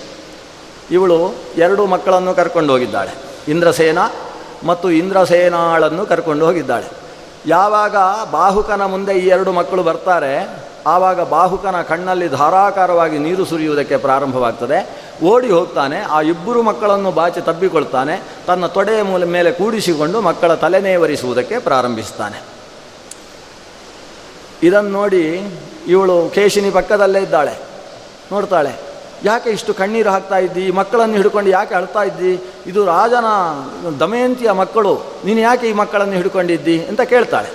ಇವಳು ಎರಡು ಮಕ್ಕಳನ್ನು ಕರ್ಕೊಂಡು ಹೋಗಿದ್ದಾಳೆ. ಇಂದ್ರಸೇನ ಮತ್ತು ಇಂದ್ರಸೇನಾಳನ್ನು ಕರ್ಕೊಂಡು ಹೋಗಿದ್ದಾಳೆ. ಯಾವಾಗ ಬಾಹುಕನ ಮುಂದೆ ಈ ಎರಡು ಮಕ್ಕಳು ಬರ್ತಾರೆ, ಆವಾಗ ಬಾಹುಕನ ಕಣ್ಣಲ್ಲಿ ಧಾರಾಕಾರವಾಗಿ ನೀರು ಸುರಿಯುವುದಕ್ಕೆ ಪ್ರಾರಂಭವಾಗ್ತದೆ. ಓಡಿ ಹೋಗ್ತಾನೆ, ಆ ಇಬ್ಬರು ಮಕ್ಕಳನ್ನು ಬಾಚಿ ತಬ್ಬಿಕೊಳ್ತಾನೆ, ತನ್ನ ತೊಡೆಯ ಮೂಲ ಮೇಲೆ ಕೂಡಿಸಿಕೊಂಡು ಮಕ್ಕಳ ತಲೆನೇವರಿಸುವುದಕ್ಕೆ ಪ್ರಾರಂಭಿಸ್ತಾನೆ. ಇದನ್ನು ನೋಡಿ ಇವಳು ಕೇಶಿನಿ ಪಕ್ಕದಲ್ಲೇ ಇದ್ದಾಳೆ, ನೋಡ್ತಾಳೆ. ಯಾಕೆ ಇಷ್ಟು ಕಣ್ಣೀರು ಹಾಕ್ತಾ ಇದ್ದಿ? ಮಕ್ಕಳನ್ನು ಹಿಡ್ಕೊಂಡು ಯಾಕೆ ಅಳ್ತಾ ಇದ್ದಿ? ಇದು ರಾಜನ ದಮಯಂತಿಯ ಮಕ್ಕಳು, ನೀನು ಯಾಕೆ ಈ ಮಕ್ಕಳನ್ನು ಹಿಡ್ಕೊಂಡಿದ್ದಿ? ಅಂತ ಕೇಳ್ತಾಳೆ.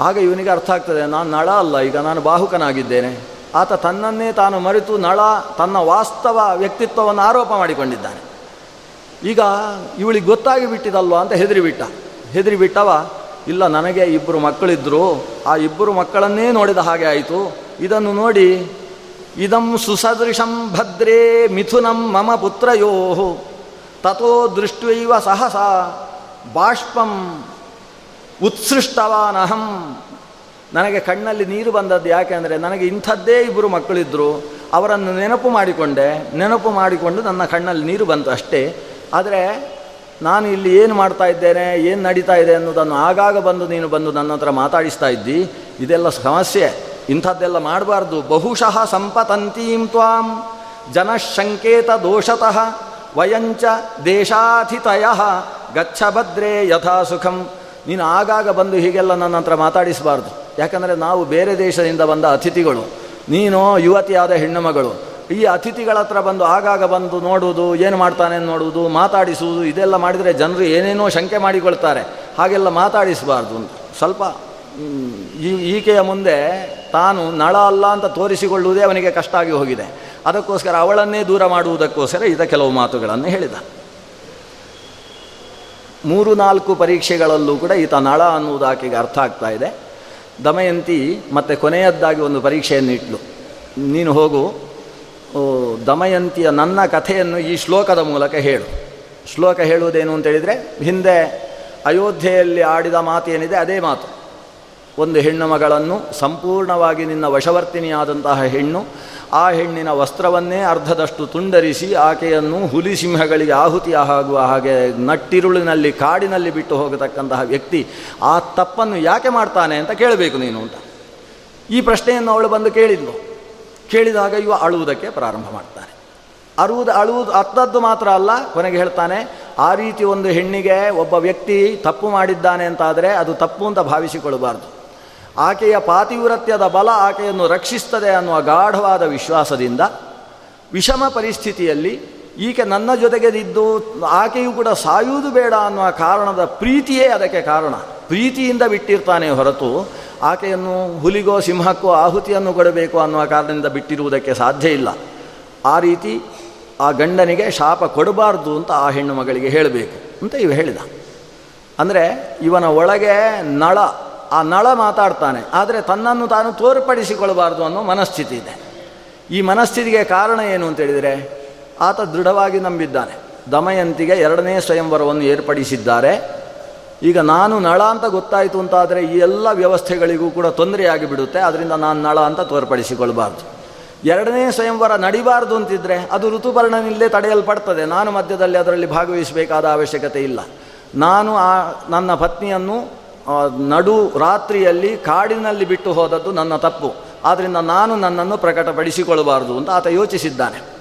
ಆಗ ಇವನಿಗೆ ಅರ್ಥ ಆಗ್ತದೆ, ನಾನು ನಳ ಅಲ್ಲ, ಈಗ ನಾನು ಬಾಹುಕನಾಗಿದ್ದೇನೆ. ಆತ ತನ್ನನ್ನೇ ತಾನು ಮರೆತು ನಳ, ತನ್ನ ವಾಸ್ತವ ವ್ಯಕ್ತಿತ್ವವನ್ನು ಆರೋಪ ಮಾಡಿಕೊಂಡಿದ್ದಾನೆ. ಈಗ ಇವಳಿಗೆ ಗೊತ್ತಾಗಿ ಬಿಟ್ಟಿದಲ್ವ ಅಂತ ಹೆದರಿಬಿಟ್ಟ ಹೆದರಿಬಿಟ್ಟವ ಇಲ್ಲ, ನನಗೆ ಇಬ್ಬರು ಮಕ್ಕಳಿದ್ದರು ಆ ಇಬ್ಬರು ಮಕ್ಕಳನ್ನೇ ನೋಡಿದ ಹಾಗೆ ಆಯಿತು. ಇದನ್ನು ನೋಡಿ ಇದಂ ಸುಸದೃಶಂ ಭದ್ರೇ ಮಿಥುನಂ ಮಮ ಪುತ್ರಯೋ ತಥೋ ದೃಷ್ಟ್ವೈವ ಸಹಸ ಬಾಷ್ಪಂ ಉತ್ಸೃಷ್ಟವಾನಹಂ. ನನಗೆ ಕಣ್ಣಲ್ಲಿ ನೀರು ಬಂದದ್ದು ಯಾಕೆಂದರೆ ನನಗೆ ಇಂಥದ್ದೇ ಇಬ್ಬರು ಮಕ್ಕಳಿದ್ದರು ಅವರನ್ನು ನೆನಪು ಮಾಡಿಕೊಂಡೆ, ನೆನಪು ಮಾಡಿಕೊಂಡು ನನ್ನ ಕಣ್ಣಲ್ಲಿ ನೀರು ಬಂತು ಅಷ್ಟೇ. ಆದರೆ ನಾನು ಇಲ್ಲಿ ಏನು ಮಾಡ್ತಾ ಇದ್ದೇನೆ, ಏನು ನಡೀತಾ ಇದೆ ಅನ್ನೋದನ್ನು ಆಗಾಗ ಬಂದು ನೀನು ಬಂದು ನನ್ನ ಹತ್ರ ಮಾತಾಡಿಸ್ತಾ ಇದ್ದಿ, ಇದೆಲ್ಲ ಸಮಸ್ಯೆ. ಇಂಥದ್ದೆಲ್ಲ ಮಾಡಬಾರ್ದು. ಬಹುಶಃ ಸಂಪತಂತೀಂ ತ್ವಾಂ. ಜನಶಂಕೇತ ದೋಷತಃ. ವಯಂಚ ದೇಶಾಧಿತಯ. ಗಚ್ಚ ಯಥಾ ಸುಖಂ. ನೀನು ಆಗಾಗ ಬಂದು ಹೀಗೆಲ್ಲ ನನ್ನ ಹತ್ರ ಮಾತಾಡಿಸಬಾರ್ದು. ಯಾಕಂದರೆ ನಾವು ಬೇರೆ ದೇಶದಿಂದ ಬಂದ ಅತಿಥಿಗಳು. ನೀನು ಯುವತಿಯಾದ ಹೆಣ್ಣುಮಗಳು ಈ ಅತಿಥಿಗಳ ಹತ್ರ ಬಂದು ಆಗಾಗ ಬಂದು ನೋಡುವುದು, ಏನು ಮಾಡ್ತಾನೆ ನೋಡುವುದು, ಮಾತಾಡಿಸುವುದು, ಇದೆಲ್ಲ ಮಾಡಿದರೆ ಜನರು ಏನೇನೋ ಶಂಕೆ ಮಾಡಿಕೊಳ್ತಾರೆ. ಹಾಗೆಲ್ಲ ಮಾತಾಡಿಸಬಾರ್ದು ಸ್ವಲ್ಪ ಈಕೆಯ ಮುಂದೆ ತಾನು ನಳ ಅಲ್ಲ ಅಂತ ತೋರಿಸಿಕೊಳ್ಳುವುದೇ ಅವನಿಗೆ ಕಷ್ಟ ಆಗಿ ಹೋಗಿದೆ. ಅದಕ್ಕೋಸ್ಕರ ಅವಳನ್ನೇ ದೂರ ಮಾಡುವುದಕ್ಕೋಸ್ಕರ ಇದ ಕೆಲವು ಮಾತುಗಳನ್ನು ಹೇಳಿದ. ಮೂರು ನಾಲ್ಕು ಪರೀಕ್ಷೆಗಳಲ್ಲೂ ಕೂಡ ಈತ ನಳ ಅನ್ನುವುದು ಆಕೆಗೆ ಅರ್ಥ ಆಗ್ತಾ ಇದೆ. ದಮಯಂತಿ ಮತ್ತೆ ಕೊನೆಯದ್ದಾಗಿ ಒಂದು ಪರೀಕ್ಷೆಯನ್ನು ಇಟ್ಲು. ನೀನು ಹೋಗು. ದಮಯಂತಿಯ ನನ್ನ ಕಥೆಯನ್ನು ಈ ಶ್ಲೋಕದ ಮೂಲಕ ಹೇಳು. ಶ್ಲೋಕ ಹೇಳುವುದೇನು ಅಂತೇಳಿದರೆ ಹಿಂದೆ ಅಯೋಧ್ಯೆಯಲ್ಲಿ ಆಡಿದ ಮಾತು ಏನಿದೆ ಅದೇ ಮಾತು. ಒಂದು ಹೆಣ್ಣು ಮಗಳನ್ನು ಸಂಪೂರ್ಣವಾಗಿ ನಿನ್ನ ವಶವರ್ತಿನಿಯಾದಂತಹ ಹೆಣ್ಣು, ಆ ಹೆಣ್ಣಿನ ವಸ್ತ್ರವನ್ನೇ ಅರ್ಧದಷ್ಟು ತುಂಡರಿಸಿ ಆಕೆಯನ್ನು ಹುಲಿ ಸಿಂಹಗಳಿಗೆ ಆಹುತಿಯಾಗುವ ಹಾಗೆ ನಟ್ಟಿರುಳಿನಲ್ಲಿ ಕಾಡಿನಲ್ಲಿ ಬಿಟ್ಟು ಹೋಗತಕ್ಕಂತಹ ವ್ಯಕ್ತಿ ಆ ತಪ್ಪನ್ನು ಯಾಕೆ ಮಾಡ್ತಾನೆ ಅಂತ ಕೇಳಬೇಕು ನೀನು ಅಂತ. ಈ ಪ್ರಶ್ನೆಯನ್ನು ಅವಳು ಬಂದು ಕೇಳಿದ್ಲು. ಕೇಳಿದಾಗ ಇವ ಅಳುವುದಕ್ಕೆ ಪ್ರಾರಂಭ ಮಾಡ್ತಾನೆ. ಅರುವುದು, ಅಳುವುದು ಅತ್ತದ್ದು ಮಾತ್ರ ಅಲ್ಲ, ಕೊನೆಗೆ ಹೇಳ್ತಾನೆ, ಆ ರೀತಿ ಒಂದು ಹೆಣ್ಣಿಗೆ ಒಬ್ಬ ವ್ಯಕ್ತಿ ತಪ್ಪು ಮಾಡಿದ್ದಾನೆ ಅಂತಾದರೆ ಅದು ತಪ್ಪು ಅಂತ ಭಾವಿಸಿಕೊಳ್ಳಬಾರ್ದು. ಆಕೆಯ ಪಾತಿವ್ರತ್ಯದ ಬಲ ಆಕೆಯನ್ನು ರಕ್ಷಿಸ್ತದೆ ಅನ್ನುವ ಗಾಢವಾದ ವಿಶ್ವಾಸದಿಂದ ವಿಷಮ ಪರಿಸ್ಥಿತಿಯಲ್ಲಿ ಈಕೆ ನನ್ನ ಜೊತೆಗೆ ಇದ್ದು ಆಕೆಯೂ ಕೂಡ ಸಾಯುವುದು ಬೇಡ ಅನ್ನುವ ಕಾರಣದ ಪ್ರೀತಿಯೇ ಅದಕ್ಕೆ ಕಾರಣ. ಪ್ರೀತಿಯಿಂದ ಬಿಟ್ಟಿರ್ತಾನೆ ಹೊರತು ಆಕೆಯನ್ನು ಹುಲಿಗೋ ಸಿಂಹಕ್ಕೋ ಆಹುತಿಯನ್ನು ಕೊಡಬೇಕು ಅನ್ನುವ ಕಾರಣದಿಂದ ಬಿಟ್ಟಿರುವುದಕ್ಕೆ ಸಾಧ್ಯ ಇಲ್ಲ. ಆ ರೀತಿ ಆ ಗಂಡನಿಗೆ ಶಾಪ ಕೊಡಬಾರ್ದು ಅಂತ ಆ ಹೆಣ್ಣು ಮಗಳಿಗೆ ಹೇಳಬೇಕು ಅಂತ ಇವ ಹೇಳಿದ. ಅಂದರೆ ಇವನ ಒಳಗೆ ನಳ ಆ ನಳ ಮಾತಾಡ್ತಾನೆ. ಆದರೆ ತನ್ನನ್ನು ತಾನು ತೋರ್ಪಡಿಸಿಕೊಳ್ಳಬಾರ್ದು ಅನ್ನೋ ಮನಸ್ಥಿತಿ ಇದೆ. ಈ ಮನಸ್ಥಿತಿಗೆ ಕಾರಣ ಏನು ಅಂತೇಳಿದರೆ ಆತ ದೃಢವಾಗಿ ನಂಬಿದ್ದಾನೆ. ದಮಯಂತಿಗೆ ಎರಡನೇ ಸ್ವಯಂವರವನ್ನು ಏರ್ಪಡಿಸಿದ್ದಾರೆ. ಈಗ ನಾನು ನಳ ಅಂತ ಗೊತ್ತಾಯಿತು ಅಂತಾದರೆ ಈ ಎಲ್ಲ ವ್ಯವಸ್ಥೆಗಳಿಗೂ ಕೂಡ ತೊಂದರೆಯಾಗಿ ಬಿಡುತ್ತೆ ಅದರಿಂದ ನಾನು ನಳ ಅಂತ ತೋರ್ಪಡಿಸಿಕೊಳ್ಬಾರ್ದು ಎರಡನೇ ಸ್ವಯಂವರ ನಡಿಬಾರ್ದು ಅಂತಿದ್ರೆ ಅದು ಋತುಪರ್ಣನಿಲ್ಲದೆ ತಡೆಯಲ್ಪಡ್ತದೆ. ನಾನು ಮಧ್ಯದಲ್ಲಿ ಅದರಲ್ಲಿ ಭಾಗವಹಿಸಬೇಕಾದ ಅವಶ್ಯಕತೆ ಇಲ್ಲ. ನಾನು ಆ ನನ್ನ ಪತ್ನಿಯನ್ನು ನಡು ರಾತ್ರಿಯಲ್ಲಿ ಕಾಡಿನಲ್ಲಿ ಬಿಟ್ಟು ಹೋದದ್ದು ನನ್ನ ತಪ್ಪು. ಆದ್ದರಿಂದ ನಾನು ನನ್ನನ್ನು ಪ್ರಕಟಪಡಿಸಿಕೊಳ್ಳಬಾರದು ಅಂತ ಆತ ಯೋಚಿಸಿದ್ದಾನೆ.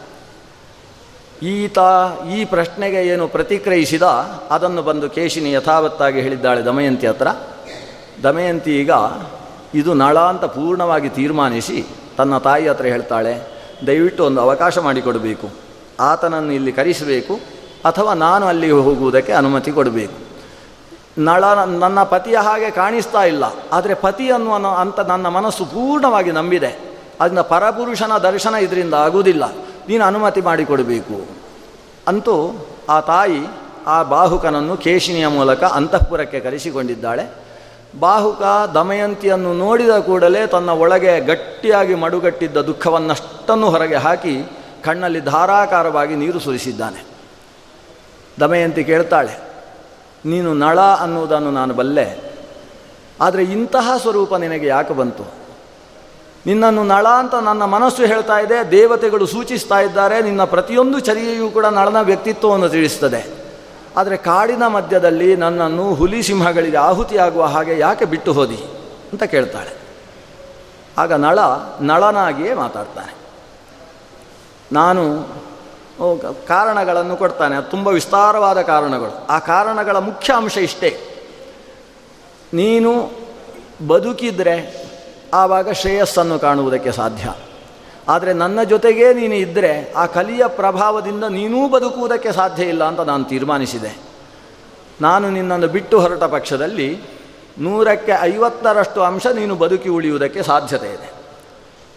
ಈತ ಈ ಪ್ರಶ್ನೆಗೆ ಏನು ಪ್ರತಿಕ್ರಿಯಿಸಿದ, ಅದನ್ನು ಬಂದು ಕೇಶಿನಿ ಯಥಾವತ್ತಾಗಿ ಹೇಳಿದ್ದಾಳೆ ದಮಯಂತಿ ಹತ್ರ. ದಮಯಂತಿ ಈಗ, ಇದು ನಳ ಅಂತ ಪೂರ್ಣವಾಗಿ ತೀರ್ಮಾನಿಸಿ ತನ್ನ ತಾಯಿ ಹತ್ರ ಹೇಳ್ತಾಳೆ, ದಯವಿಟ್ಟು ಒಂದು ಅವಕಾಶ ಮಾಡಿಕೊಡಬೇಕು. ಆತನನ್ನು ಇಲ್ಲಿ ಕರೆಸಬೇಕು ಅಥವಾ ನಾನು ಅಲ್ಲಿಗೆ ಹೋಗುವುದಕ್ಕೆ ಅನುಮತಿ ಕೊಡಬೇಕು. ನಳ ನನ್ನ ಪತಿಯ ಹಾಗೆ ಕಾಣಿಸ್ತಾ ಇಲ್ಲ. ಆದರೆ ಪತಿ ಅನ್ನುವ ಅಂತ ನನ್ನ ಮನಸ್ಸು ಪೂರ್ಣವಾಗಿ ನಂಬಿದೆ. ಅದನ್ನ ಪರಪುರುಷನ ದರ್ಶನ ಇದರಿಂದ ಆಗುವುದಿಲ್ಲ ನೀನು ಅನುಮತಿ ಮಾಡಿಕೊಡಬೇಕು. ಅಂತೂ ಆ ತಾಯಿ ಆ ಬಾಹುಕನನ್ನು ಕೇಶಿನಿಯ ಮೂಲಕ ಅಂತಃಪುರಕ್ಕೆ ಕರೆಸಿಕೊಂಡಿದ್ದಾಳೆ. ಬಾಹುಕ ದಮಯಂತಿಯನ್ನು ನೋಡಿದ ಕೂಡಲೇ ತನ್ನ ಒಳಗೆ ಗಟ್ಟಿಯಾಗಿ ಮಡುಗಟ್ಟಿದ್ದ ದುಃಖವನ್ನಷ್ಟನ್ನು ಹೊರಗೆ ಹಾಕಿ ಕಣ್ಣಲ್ಲಿ ಧಾರಾಕಾರವಾಗಿ ನೀರು ಸುರಿಸಿದ್ದಾನೆ. ದಮಯಂತಿ ಕೇಳ್ತಾಳೆ ನೀನು ನಳ ಅನ್ನುವುದನ್ನು ನಾನು ಬಲ್ಲೆ. ಆದರೆ ಇಂತಹ ಸ್ವರೂಪ ನಿನಗೆ ಯಾಕೆ ಬಂತು? ನಿನ್ನನ್ನು ನಳ ಅಂತ ನನ್ನ ಮನಸ್ಸು ಹೇಳ್ತಾ ಇದೆ, ದೇವತೆಗಳು ಸೂಚಿಸ್ತಾ ಇದ್ದಾರೆ, ನಿನ್ನ ಪ್ರತಿಯೊಂದು ಚರಿಯೆಯೂ ಕೂಡ ನಳನ ವ್ಯಕ್ತಿತ್ವವನ್ನು ತಿಳಿಸ್ತದೆ. ಆದರೆ ಕಾಡಿನ ಮಧ್ಯದಲ್ಲಿ ನನ್ನನ್ನು ಹುಲಿ ಸಿಂಹಗಳಿಗೆ ಆಹುತಿಯಾಗುವ ಹಾಗೆ ಯಾಕೆ ಬಿಟ್ಟು ಹೋದಿ ಅಂತ ಕೇಳ್ತಾಳೆ. ಆಗ ನಳ ನಳನಾಗಿಯೇ ಮಾತಾಡ್ತಾನೆ. ನಾನು ಕಾರಣಗಳನ್ನು ಕೊಡ್ತಾನೆ. ಅದು ತುಂಬ ವಿಸ್ತಾರವಾದ ಕಾರಣಗಳು. ಆ ಕಾರಣಗಳ ಮುಖ್ಯ ಅಂಶ ಇಷ್ಟೇ. ನೀನು ಬದುಕಿದರೆ ಆವಾಗ ಶ್ರೇಯಸ್ಸನ್ನು ಕಾಣುವುದಕ್ಕೆ ಸಾಧ್ಯ. ಆದರೆ ನನ್ನ ಜೊತೆಗೇ ನೀನು ಇದ್ದರೆ ಆ ಕಲಿಯ ಪ್ರಭಾವದಿಂದ ನೀನೂ ಬದುಕುವುದಕ್ಕೆ ಸಾಧ್ಯ ಇಲ್ಲ ಅಂತ ನಾನು ತೀರ್ಮಾನಿಸಿದೆ. ನಾನು ನಿನ್ನನ್ನು ಬಿಟ್ಟು ಹೊರಟ ಪಕ್ಷದಲ್ಲಿ ನೂರಕ್ಕೆ ಐವತ್ತರಷ್ಟು ಅಂಶ ನೀನು ಬದುಕಿ ಉಳಿಯುವುದಕ್ಕೆ ಸಾಧ್ಯತೆ ಇದೆ.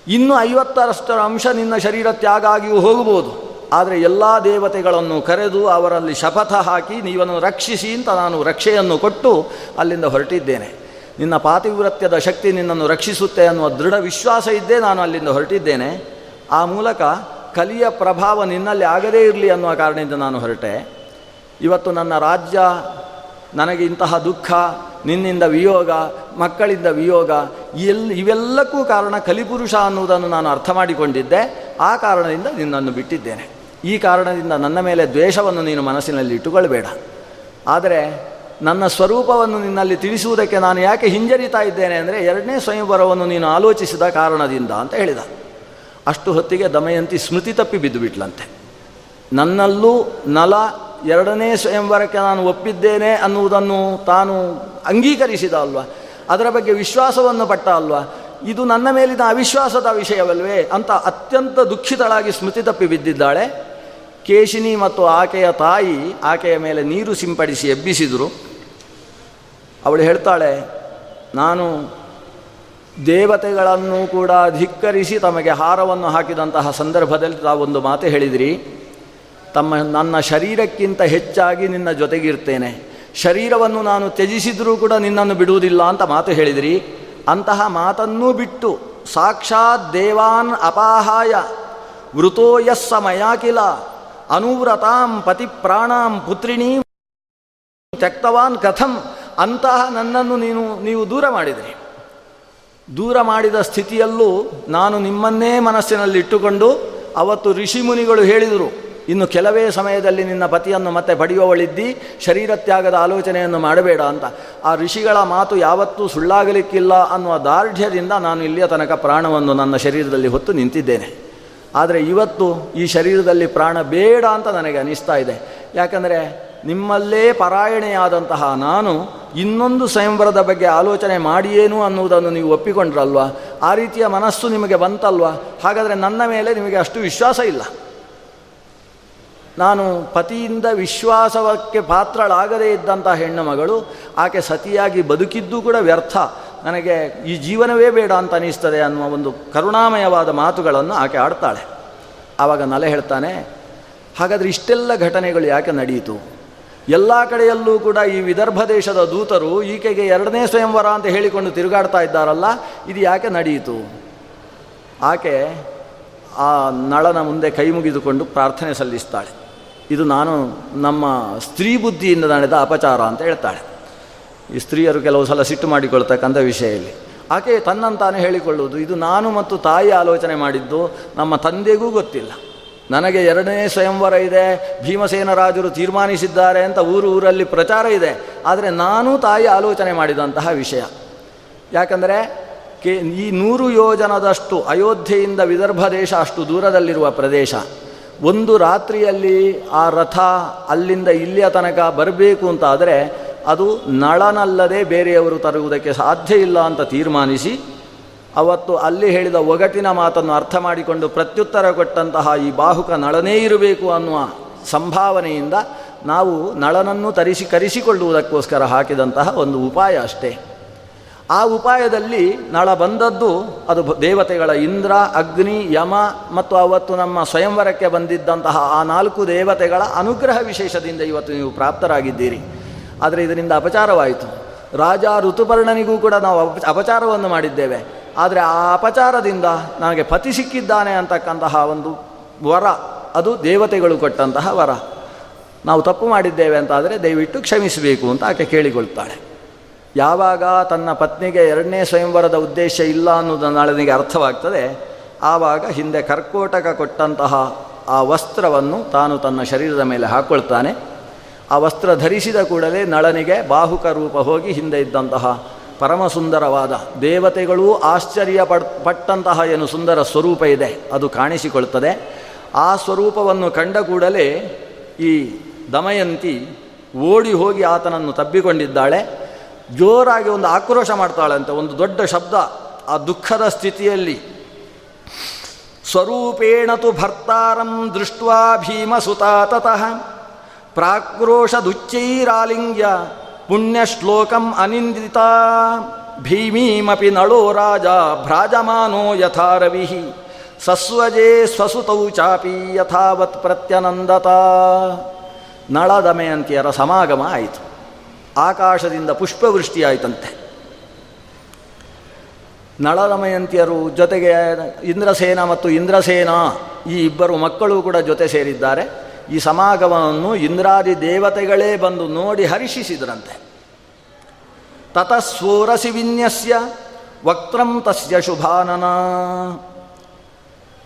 ಇನ್ನು ಐವತ್ತರಷ್ಟರ ಅಂಶ ನಿನ್ನ ಶರೀರ ತ್ಯಾಗ ಆಗಿಯೂ ಹೋಗಬಹುದು. ಆದರೆ ಎಲ್ಲ ದೇವತೆಗಳನ್ನು ಕರೆದು ಅವರಲ್ಲಿ ಶಪಥ ಹಾಕಿ ನೀವನ್ನು ರಕ್ಷಿಸಿ ಅಂತ ನಾನು ರಕ್ಷೆಯನ್ನು ಕೊಟ್ಟು ಅಲ್ಲಿಂದ ಹೊರಟಿದ್ದೇನೆ. ನಿನ್ನ ಪಾತಿವ್ರತ್ಯದ ಶಕ್ತಿ ನಿನ್ನನ್ನು ರಕ್ಷಿಸುತ್ತೆ ಅನ್ನುವ ದೃಢ ವಿಶ್ವಾಸ ಇದ್ದೇ ನಾನು ಅಲ್ಲಿಂದ ಹೊರಟಿದ್ದೇನೆ. ಆ ಮೂಲಕ ಕಲಿಯ ಪ್ರಭಾವ ನಿನ್ನಲ್ಲಿ ಆಗದೇ ಇರಲಿ ಅನ್ನುವ ಕಾರಣದಿಂದ ನಾನು ಹೊರಟೆ. ಇವತ್ತು ನನ್ನ ರಾಜ್ಯ ನನಗೆ ಇಂತಹ ದುಃಖ, ನಿನ್ನಿಂದ ವಿಯೋಗ, ಮಕ್ಕಳಿಂದ ವಿಯೋಗ ಎಲ್ ಇವೆಲ್ಲಕ್ಕೂ ಕಾರಣ ಕಲಿಪುರುಷ ಅನ್ನುವುದನ್ನು ನಾನು ಅರ್ಥ ಮಾಡಿಕೊಂಡಿದ್ದೆ. ಆ ಕಾರಣದಿಂದ ನಿನ್ನನ್ನು ಬಿಟ್ಟಿದ್ದೇನೆ. ಈ ಕಾರಣದಿಂದ ನನ್ನ ಮೇಲೆ ದ್ವೇಷವನ್ನು ನೀನು ಮನಸ್ಸಿನಲ್ಲಿ ಇಟ್ಟುಕೊಳ್ಬೇಡ ಆದರೆ ನನ್ನ ಸ್ವರೂಪವನ್ನು ನಿನ್ನಲ್ಲಿ ತಿಳಿಸುವುದಕ್ಕೆ ನಾನು ಯಾಕೆ ಹಿಂಜರಿತಾ ಇದ್ದೇನೆ ಅಂದರೆ ಎರಡನೇ ಸ್ವಯಂವರವನ್ನು ನೀನು ಆಲೋಚಿಸಿದ ಕಾರಣದಿಂದ ಅಂತ ಹೇಳಿದ. ಅಷ್ಟು ಹೊತ್ತಿಗೆ ದಮಯಂತಿ ಸ್ಮೃತಿ ತಪ್ಪಿ ಬಿದ್ದು ಬಿಟ್ಲಂತೆ. ನನ್ನಲ್ಲೂ ನಲ ಎರಡನೇ ಸ್ವಯಂವರಕ್ಕೆ ನಾನು ಒಪ್ಪಿದ್ದೇನೆ ಅನ್ನುವುದನ್ನು ತಾನು ಅಂಗೀಕರಿಸಿದ ಅಲ್ವಾ? ಅದರ ಬಗ್ಗೆ ವಿಶ್ವಾಸವನ್ನು ಪಟ್ಟ ಅಲ್ವಾ? ಇದು ನನ್ನ ಮೇಲಿನ ಅವಿಶ್ವಾಸದ ವಿಷಯವಲ್ವೇ ಅಂತ ಅತ್ಯಂತ ದುಃಖಿತಳಾಗಿ ಸ್ಮೃತಿ ತಪ್ಪಿ ಬಿದ್ದಿದ್ದಾಳೆ. ಕೇಶಿನಿ ಮತ್ತು ಆಕೆಯ ತಾಯಿ ಆಕೆಯ ಮೇಲೆ ನೀರು ಸಿಂಪಡಿಸಿ ಎಬ್ಬಿಸಿದರು. ಅವಳು ಹೇಳ್ತಾಳೆ, ನಾನು ದೇವತೆಗಳನ್ನು ಕೂಡ ಧಿಕ್ಕರಿಸಿ ತಮಗೆ ಹಾರವನ್ನು ಹಾಕಿದಂತಹ ಸಂದರ್ಭದಲ್ಲಿ ತಾವೊಂದು ಮಾತು ಹೇಳಿದಿರಿ. ತಮ್ಮ, ನನ್ನ ಶರೀರಕ್ಕಿಂತ ಹೆಚ್ಚಾಗಿ ನಿನ್ನ ಜೊತೆಗಿರ್ತೇನೆ. ಶರೀರವನ್ನು ನಾನು ತ್ಯಜಿಸಿದರೂ ಕೂಡ ನಿನ್ನನ್ನು ಬಿಡುವುದಿಲ್ಲ ಅಂತ ಮಾತು ಹೇಳಿದಿರಿ. ಅಂತಹ ಮಾತನ್ನೂ ಬಿಟ್ಟು ಸಾಕ್ಷಾತ್ ದೇವಾನ್ ಅಪಾಹಾಯ ವೃತೋ ಯಸ್ಸ ಮಯಾಕಿಲ ಅನುವ್ರತಾಂ ಪತಿ ಪ್ರಾಣಾಂ ಪುತ್ರಿಣೀ ತ್ಯಕ್ತವಾನ್ ಕಥಂ, ಅಂತಹ ನನ್ನನ್ನು ನೀನು, ನೀವು ದೂರ ಮಾಡಿದಿರಿ. ದೂರ ಮಾಡಿದ ಸ್ಥಿತಿಯಲ್ಲೂ ನಾನು ನಿಮ್ಮನ್ನೇ ಮನಸ್ಸಿನಲ್ಲಿ ಇಟ್ಟುಕೊಂಡು ಅವತ್ತು ಋಷಿಮುನಿಗಳು ಹೇಳಿದರು, ಇನ್ನು ಕೆಲವೇ ಸಮಯದಲ್ಲಿ ನಿನ್ನ ಪತಿಯನ್ನು ಮತ್ತೆ ಪಡೆಯುವವಳಿದ್ದಿ ಶರೀರ ತ್ಯಾಗದ ಆಲೋಚನೆಯನ್ನು ಮಾಡಬೇಡ ಅಂತ. ಆ ಋಷಿಗಳ ಮಾತು ಯಾವತ್ತೂ ಸುಳ್ಳಾಗಲಿಕ್ಕಿಲ್ಲ ಅನ್ನುವ ದಾರ್ಢ್ಯದಿಂದ ನಾನು ಇಲ್ಲಿಯ ತನಕ ಪ್ರಾಣವನ್ನು ನನ್ನ ಶರೀರದಲ್ಲಿ ಹೊತ್ತು ನಿಂತಿದ್ದೇನೆ. ಆದರೆ ಇವತ್ತು ಈ ಶರೀರದಲ್ಲಿ ಪ್ರಾಣ ಬೇಡ ಅಂತ ನನಗೆ ಅನಿಸ್ತಾ ಇದೆ. ಯಾಕಂದರೆ ನಿಮ್ಮಲ್ಲೇ ಪರಾಯಣೆಯಾದಂತಹ ನಾನು ಇನ್ನೊಂದು ಸ್ವಯಂವರದ ಬಗ್ಗೆ ಆಲೋಚನೆ ಮಾಡಿಯೇನು ಅನ್ನುವುದನ್ನು ನೀವು ಒಪ್ಪಿಕೊಂಡ್ರಲ್ವಾ? ಆ ರೀತಿಯ ಮನಸ್ಸು ನಿಮಗೆ ಬಂತಲ್ವಾ? ಹಾಗಾದರೆ ನನ್ನ ಮೇಲೆ ನಿಮಗೆ ಅಷ್ಟು ವಿಶ್ವಾಸ ಇಲ್ಲ. ನಾನು ಪತಿಯಿಂದ ವಿಶ್ವಾಸವಕ್ಕೆ ಪಾತ್ರಳಾಗದೇ ಇದ್ದಂಥ ಹೆಣ್ಣು ಮಗಳು, ಆಕೆ ಸತಿಯಾಗಿ ಬದುಕಿದ್ದು ಕೂಡ ವ್ಯರ್ಥ. ನನಗೆ ಈ ಜೀವನವೇ ಬೇಡ ಅಂತ ಅನಿಸ್ತದೆ ಅನ್ನುವ ಒಂದು ಕರುಣಾಮಯವಾದ ಮಾತುಗಳನ್ನು ಆಕೆ ಆಡ್ತಾಳೆ. ಆವಾಗ ನಲೆ ಹೇಳ್ತಾನೆ, ಹಾಗಾದರೆ ಇಷ್ಟೆಲ್ಲ ಘಟನೆಗಳು ಯಾಕೆ ನಡೆಯಿತು ಎಲ್ಲ ಕಡೆಯಲ್ಲೂ ಕೂಡ ಈ ವಿದರ್ಭ ದೇಶದ ದೂತರು ಈಕೆಗೆ ಎರಡನೇ ಸ್ವಯಂವರ ಅಂತ ಹೇಳಿಕೊಂಡು ತಿರುಗಾಡ್ತಾ ಇದ್ದಾರಲ್ಲ, ಇದು ಯಾಕೆ ನಡೆಯಿತು ಆಕೆ ಆ ನಳನ ಮುಂದೆ ಕೈ ಮುಗಿದುಕೊಂಡು ಪ್ರಾರ್ಥನೆ ಸಲ್ಲಿಸ್ತಾಳೆ. ಇದು ನಾನು ನಮ್ಮ ಸ್ತ್ರೀ ಬುದ್ಧಿಯಿಂದ ನಡೆದ ಅಪಚಾರ ಅಂತ ಹೇಳ್ತಾಳೆ. ಈ ಸ್ತ್ರೀಯರು ಕೆಲವು ಸಲ ಸಿಟ್ಟು ಮಾಡಿಕೊಳ್ತಕ್ಕಂಥ ವಿಷಯ ಇಲ್ಲಿ. ಆಕೆ ತನ್ನಂತಾನೆ ಹೇಳಿಕೊಳ್ಳುವುದು. ಇದು ನಾನು ಮತ್ತು ತಾಯಿ ಆಲೋಚನೆ ಮಾಡಿದ್ದು, ನಮ್ಮ ತಂದೆಗೂ ಗೊತ್ತಿಲ್ಲ. ನನಗೆ ಎರಡನೇ ಸ್ವಯಂವರ ಇದೆ, ಭೀಮಸೇನ ರಾಜರು ತೀರ್ಮಾನಿಸಿದ್ದಾರೆ ಅಂತ ಊರು ಊರಲ್ಲಿ ಪ್ರಚಾರ ಇದೆ. ಆದರೆ ನಾನು ತಾಯಿ ಆಲೋಚನೆ ಮಾಡಿದಂತಹ ವಿಷಯ. ಯಾಕಂದರೆ ಕೆ, ಈ ನೂರು ಯೋಜನದಷ್ಟು ಅಯೋಧ್ಯೆಯಿಂದ ವಿದರ್ಭ ದೇಶ ಅಷ್ಟು ದೂರದಲ್ಲಿರುವ ಪ್ರದೇಶ. ಒಂದು ರಾತ್ರಿಯಲ್ಲಿ ಆ ರಥ ಅಲ್ಲಿಂದ ಇಲ್ಲಿಯ ತನಕ ಬರಬೇಕು ಅಂತಾದರೆ ಅದು ನಳನಲ್ಲದೆ ಬೇರೆಯವರು ತರುವುದಕ್ಕೆ ಸಾಧ್ಯ ಇಲ್ಲ ಅಂತ ತೀರ್ಮಾನಿಸಿ, ಅವತ್ತು ಅಲ್ಲಿ ಹೇಳಿದ ಒಗಟಿನ ಮಾತನ್ನು ಅರ್ಥ ಮಾಡಿಕೊಂಡು ಪ್ರತ್ಯುತ್ತರ ಕೊಟ್ಟಂತಹ ಈ ಬಾಹುಕ ನಳನೇ ಇರಬೇಕು ಅನ್ನುವ ಸಂಭಾವನೆಯಿಂದ ನಾವು ನಳನನ್ನು ತರಿಸಿ ಕರೆಸಿಕೊಳ್ಳುವುದಕ್ಕೋಸ್ಕರ ಹಾಕಿದಂತಹ ಒಂದು ಉಪಾಯ ಅಷ್ಟೇ. ಆ ಉಪಾಯದಲ್ಲಿ ನಳ ಬಂದದ್ದು ಅದು ದೇವತೆಗಳ ಇಂದ್ರ, ಅಗ್ನಿ, ಯಮ ಮತ್ತು ಅವತ್ತು ನಮ್ಮ ಸ್ವಯಂವರಕ್ಕೆ ಬಂದಿದ್ದಂತಹ ಆ ನಾಲ್ಕು ದೇವತೆಗಳ ಅನುಗ್ರಹ ವಿಶೇಷದಿಂದ ಇವತ್ತು ನೀವು ಪ್ರಾಪ್ತರಾಗಿದ್ದೀರಿ. ಆದರೆ ಇದರಿಂದ ಅಪಚಾರವಾಯಿತು. ರಾಜ ಋತುಪರ್ಣನಿಗೂ ಕೂಡ ನಾವು ಅಪ ಅಪಚಾರವನ್ನು ಮಾಡಿದ್ದೇವೆ. ಆದರೆ ಆ ಅಪಚಾರದಿಂದ ನನಗೆ ಪತಿ ಸಿಕ್ಕಿದ್ದಾನೆ ಅಂತಕ್ಕಂತಹ ಒಂದು ವರ, ಅದು ದೇವತೆಗಳು ಕೊಟ್ಟಂತಹ ವರ. ನಾವು ತಪ್ಪು ಮಾಡಿದ್ದೇವೆ ಅಂತಾದರೆ ದಯವಿಟ್ಟು ಕ್ಷಮಿಸಬೇಕು ಅಂತ ಆಕೆ ಕೇಳಿಕೊಳ್ತಾಳೆ. ಯಾವಾಗ ತನ್ನ ಪತ್ನಿಗೆ ಎರಡನೇ ಸ್ವಯಂವರದ ಉದ್ದೇಶ ಇಲ್ಲ ಅನ್ನೋದು ನಾಳೆನಿಗೆ ಅರ್ಥವಾಗ್ತದೆ. ಆವಾಗ ಹಿಂದೆ ಕರ್ಕೋಟಕ ಕೊಟ್ಟಂತಹ ಆ ವಸ್ತ್ರವನ್ನು ತಾನು ತನ್ನ ಶರೀರದ ಮೇಲೆ ಹಾಕ್ಕೊಳ್ತಾನೆ ಆ ವಸ್ತ್ರ ಧರಿಸಿದ ಕೂಡಲೇ ನಳನಿಗೆ ಬಾಹುಕ ರೂಪ ಹೋಗಿ ಹಿಂದೆ ಇದ್ದಂತಹ ಪರಮ ಸುಂದರವಾದ ದೇವತೆಗಳೂ ಆಶ್ಚರ್ಯ ಪಡ್, ಪಟ್ಟಂತಹ ಏನು ಸುಂದರ ಸ್ವರೂಪ ಇದೆ, ಅದು ಕಾಣಿಸಿಕೊಳ್ತದೆ. ಆ ಸ್ವರೂಪವನ್ನು ಕಂಡ ಕೂಡಲೇ ಈ ದಮಯಂತಿ ಓಡಿ ಹೋಗಿ ಆತನನ್ನು ತಬ್ಬಿಕೊಂಡಿದ್ದಾಳೆ. ಜೋರಾಗಿ ಒಂದು ಆಕ್ರೋಶ ಮಾಡ್ತಾಳಂತೆ ಒಂದು ದೊಡ್ಡ ಶಬ್ದ ಆ ದುಃಖದ ಸ್ಥಿತಿಯಲ್ಲಿ. ಸ್ವರೂಪೇಣ ತು ಭರ್ತಾರಂ ದೃಷ್ಟ್ವಾ ಭೀಮಸುತಾ ತತಃ. ಪ್ರಾಕ್ರೋಶದುಚ್ಚೈರಾಲಿಂಗ್ಯ ಪುಣ್ಯಶ್ಲೋಕಂ ಅನಿಂದಿತ. ಭೀಮೀಮಿ ನಳೋ ರಾಜ ಭ್ರಾಜಮಾನೋ ಯಥಾ ರವಿ ಸಸ್ವಜೇ ಸ್ವಸುತೌ ಚಾಪಿ ಯಥಾವತ್ ಪ್ರತ್ಯನಂದತ. ನಳದಮಯಂತಿಯರ ಸಮಾಗಮ ಆಯಿತು. ಆಕಾಶದಿಂದ ಪುಷ್ಪವೃಷ್ಟಿಯಾಯಿತಂತೆ ನಳದಮಯಂತಿಯರು ಜೊತೆಗೆ ಇಂದ್ರಸೇನ ಮತ್ತು ಇಂದ್ರಸೇನ ಈ ಇಬ್ಬರು ಮಕ್ಕಳು ಕೂಡ ಜೊತೆ ಸೇರಿದ್ದಾರೆ. ಈ ಸಮಾಗಮವನ್ನು ಇಂದ್ರಾದಿ ದೇವತೆಗಳೇ ಬಂದು ನೋಡಿ ಹರ್ಷಿಸಿದ್ರಂತೆ ತತಸ್ವೋರಸಿ ವಿನ್ಯಸ್ಯ ವಕ್ರಂ ತಸ್ಯ ಶುಭಾನನ.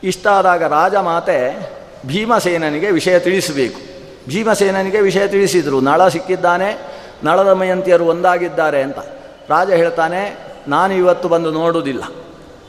ಇಷ್ಟಾದಾಗ ರಾಜಮಾತೆ ಭೀಮಸೇನನಿಗೆ ವಿಷಯ ತಿಳಿಸಬೇಕು. ಭೀಮಸೇನನಿಗೆ ವಿಷಯ ತಿಳಿಸಿದರು, ನಳ ಸಿಕ್ಕಿದ್ದಾನೆ ನಳದಮಯಂತಿಯರು ಒಂದಾಗಿದ್ದಾರೆ ಅಂತ. ರಾಜ ಹೇಳ್ತಾನೆ ನಾನು ಇವತ್ತು ಬಂದು ನೋಡುವುದಿಲ್ಲ.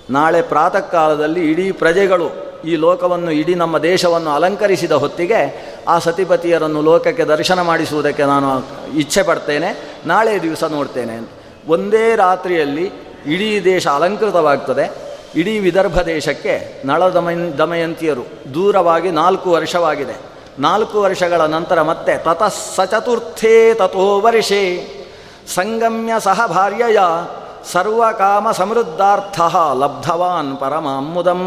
ನಾಳೆ ಪ್ರಾತಃ ಕಾಲದಲ್ಲಿ ಇಡೀ ಪ್ರಜೆಗಳು ಈ ಲೋಕವನ್ನು ಇಡೀ ನಮ್ಮ ದೇಶವನ್ನು ಅಲಂಕರಿಸಿದ ಹೊತ್ತಿಗೆ ಆ ಸತಿಪತಿಯರನ್ನು ಲೋಕಕ್ಕೆ ದರ್ಶನ ಮಾಡಿಸುವುದಕ್ಕೆ ನಾನು ಇಚ್ಛೆ ಪಡ್ತೇನೆ. ನಾಳೆ ದಿವಸ ನೋಡ್ತೇನೆ. ಒಂದೇ ರಾತ್ರಿಯಲ್ಲಿ ಇಡೀ ದೇಶ ಅಲಂಕೃತವಾಗ್ತದೆ. ಇಡೀ ವಿದರ್ಭ ದೇಶಕ್ಕೆ ನಳ ದಮಯ ದಮಯಂತಿಯರು ದೂರವಾಗಿ ನಾಲ್ಕು ವರ್ಷವಾಗಿದೆ. ನಾಲ್ಕು ವರ್ಷಗಳ ನಂತರ ಮತ್ತೆ ತತಃ ಸಚತುರ್ಥೇ ತಥೋ ವರ್ಷೇ. ಸಂಗಮ್ಯ ಸಹ ಭಾರ್ಯಯ ಸರ್ವಕಾಮ ಸಮೃದ್ಧಾರ್ಥ ಲಬ್ಧವಾನ್ ಪರಮಾಮುದಂ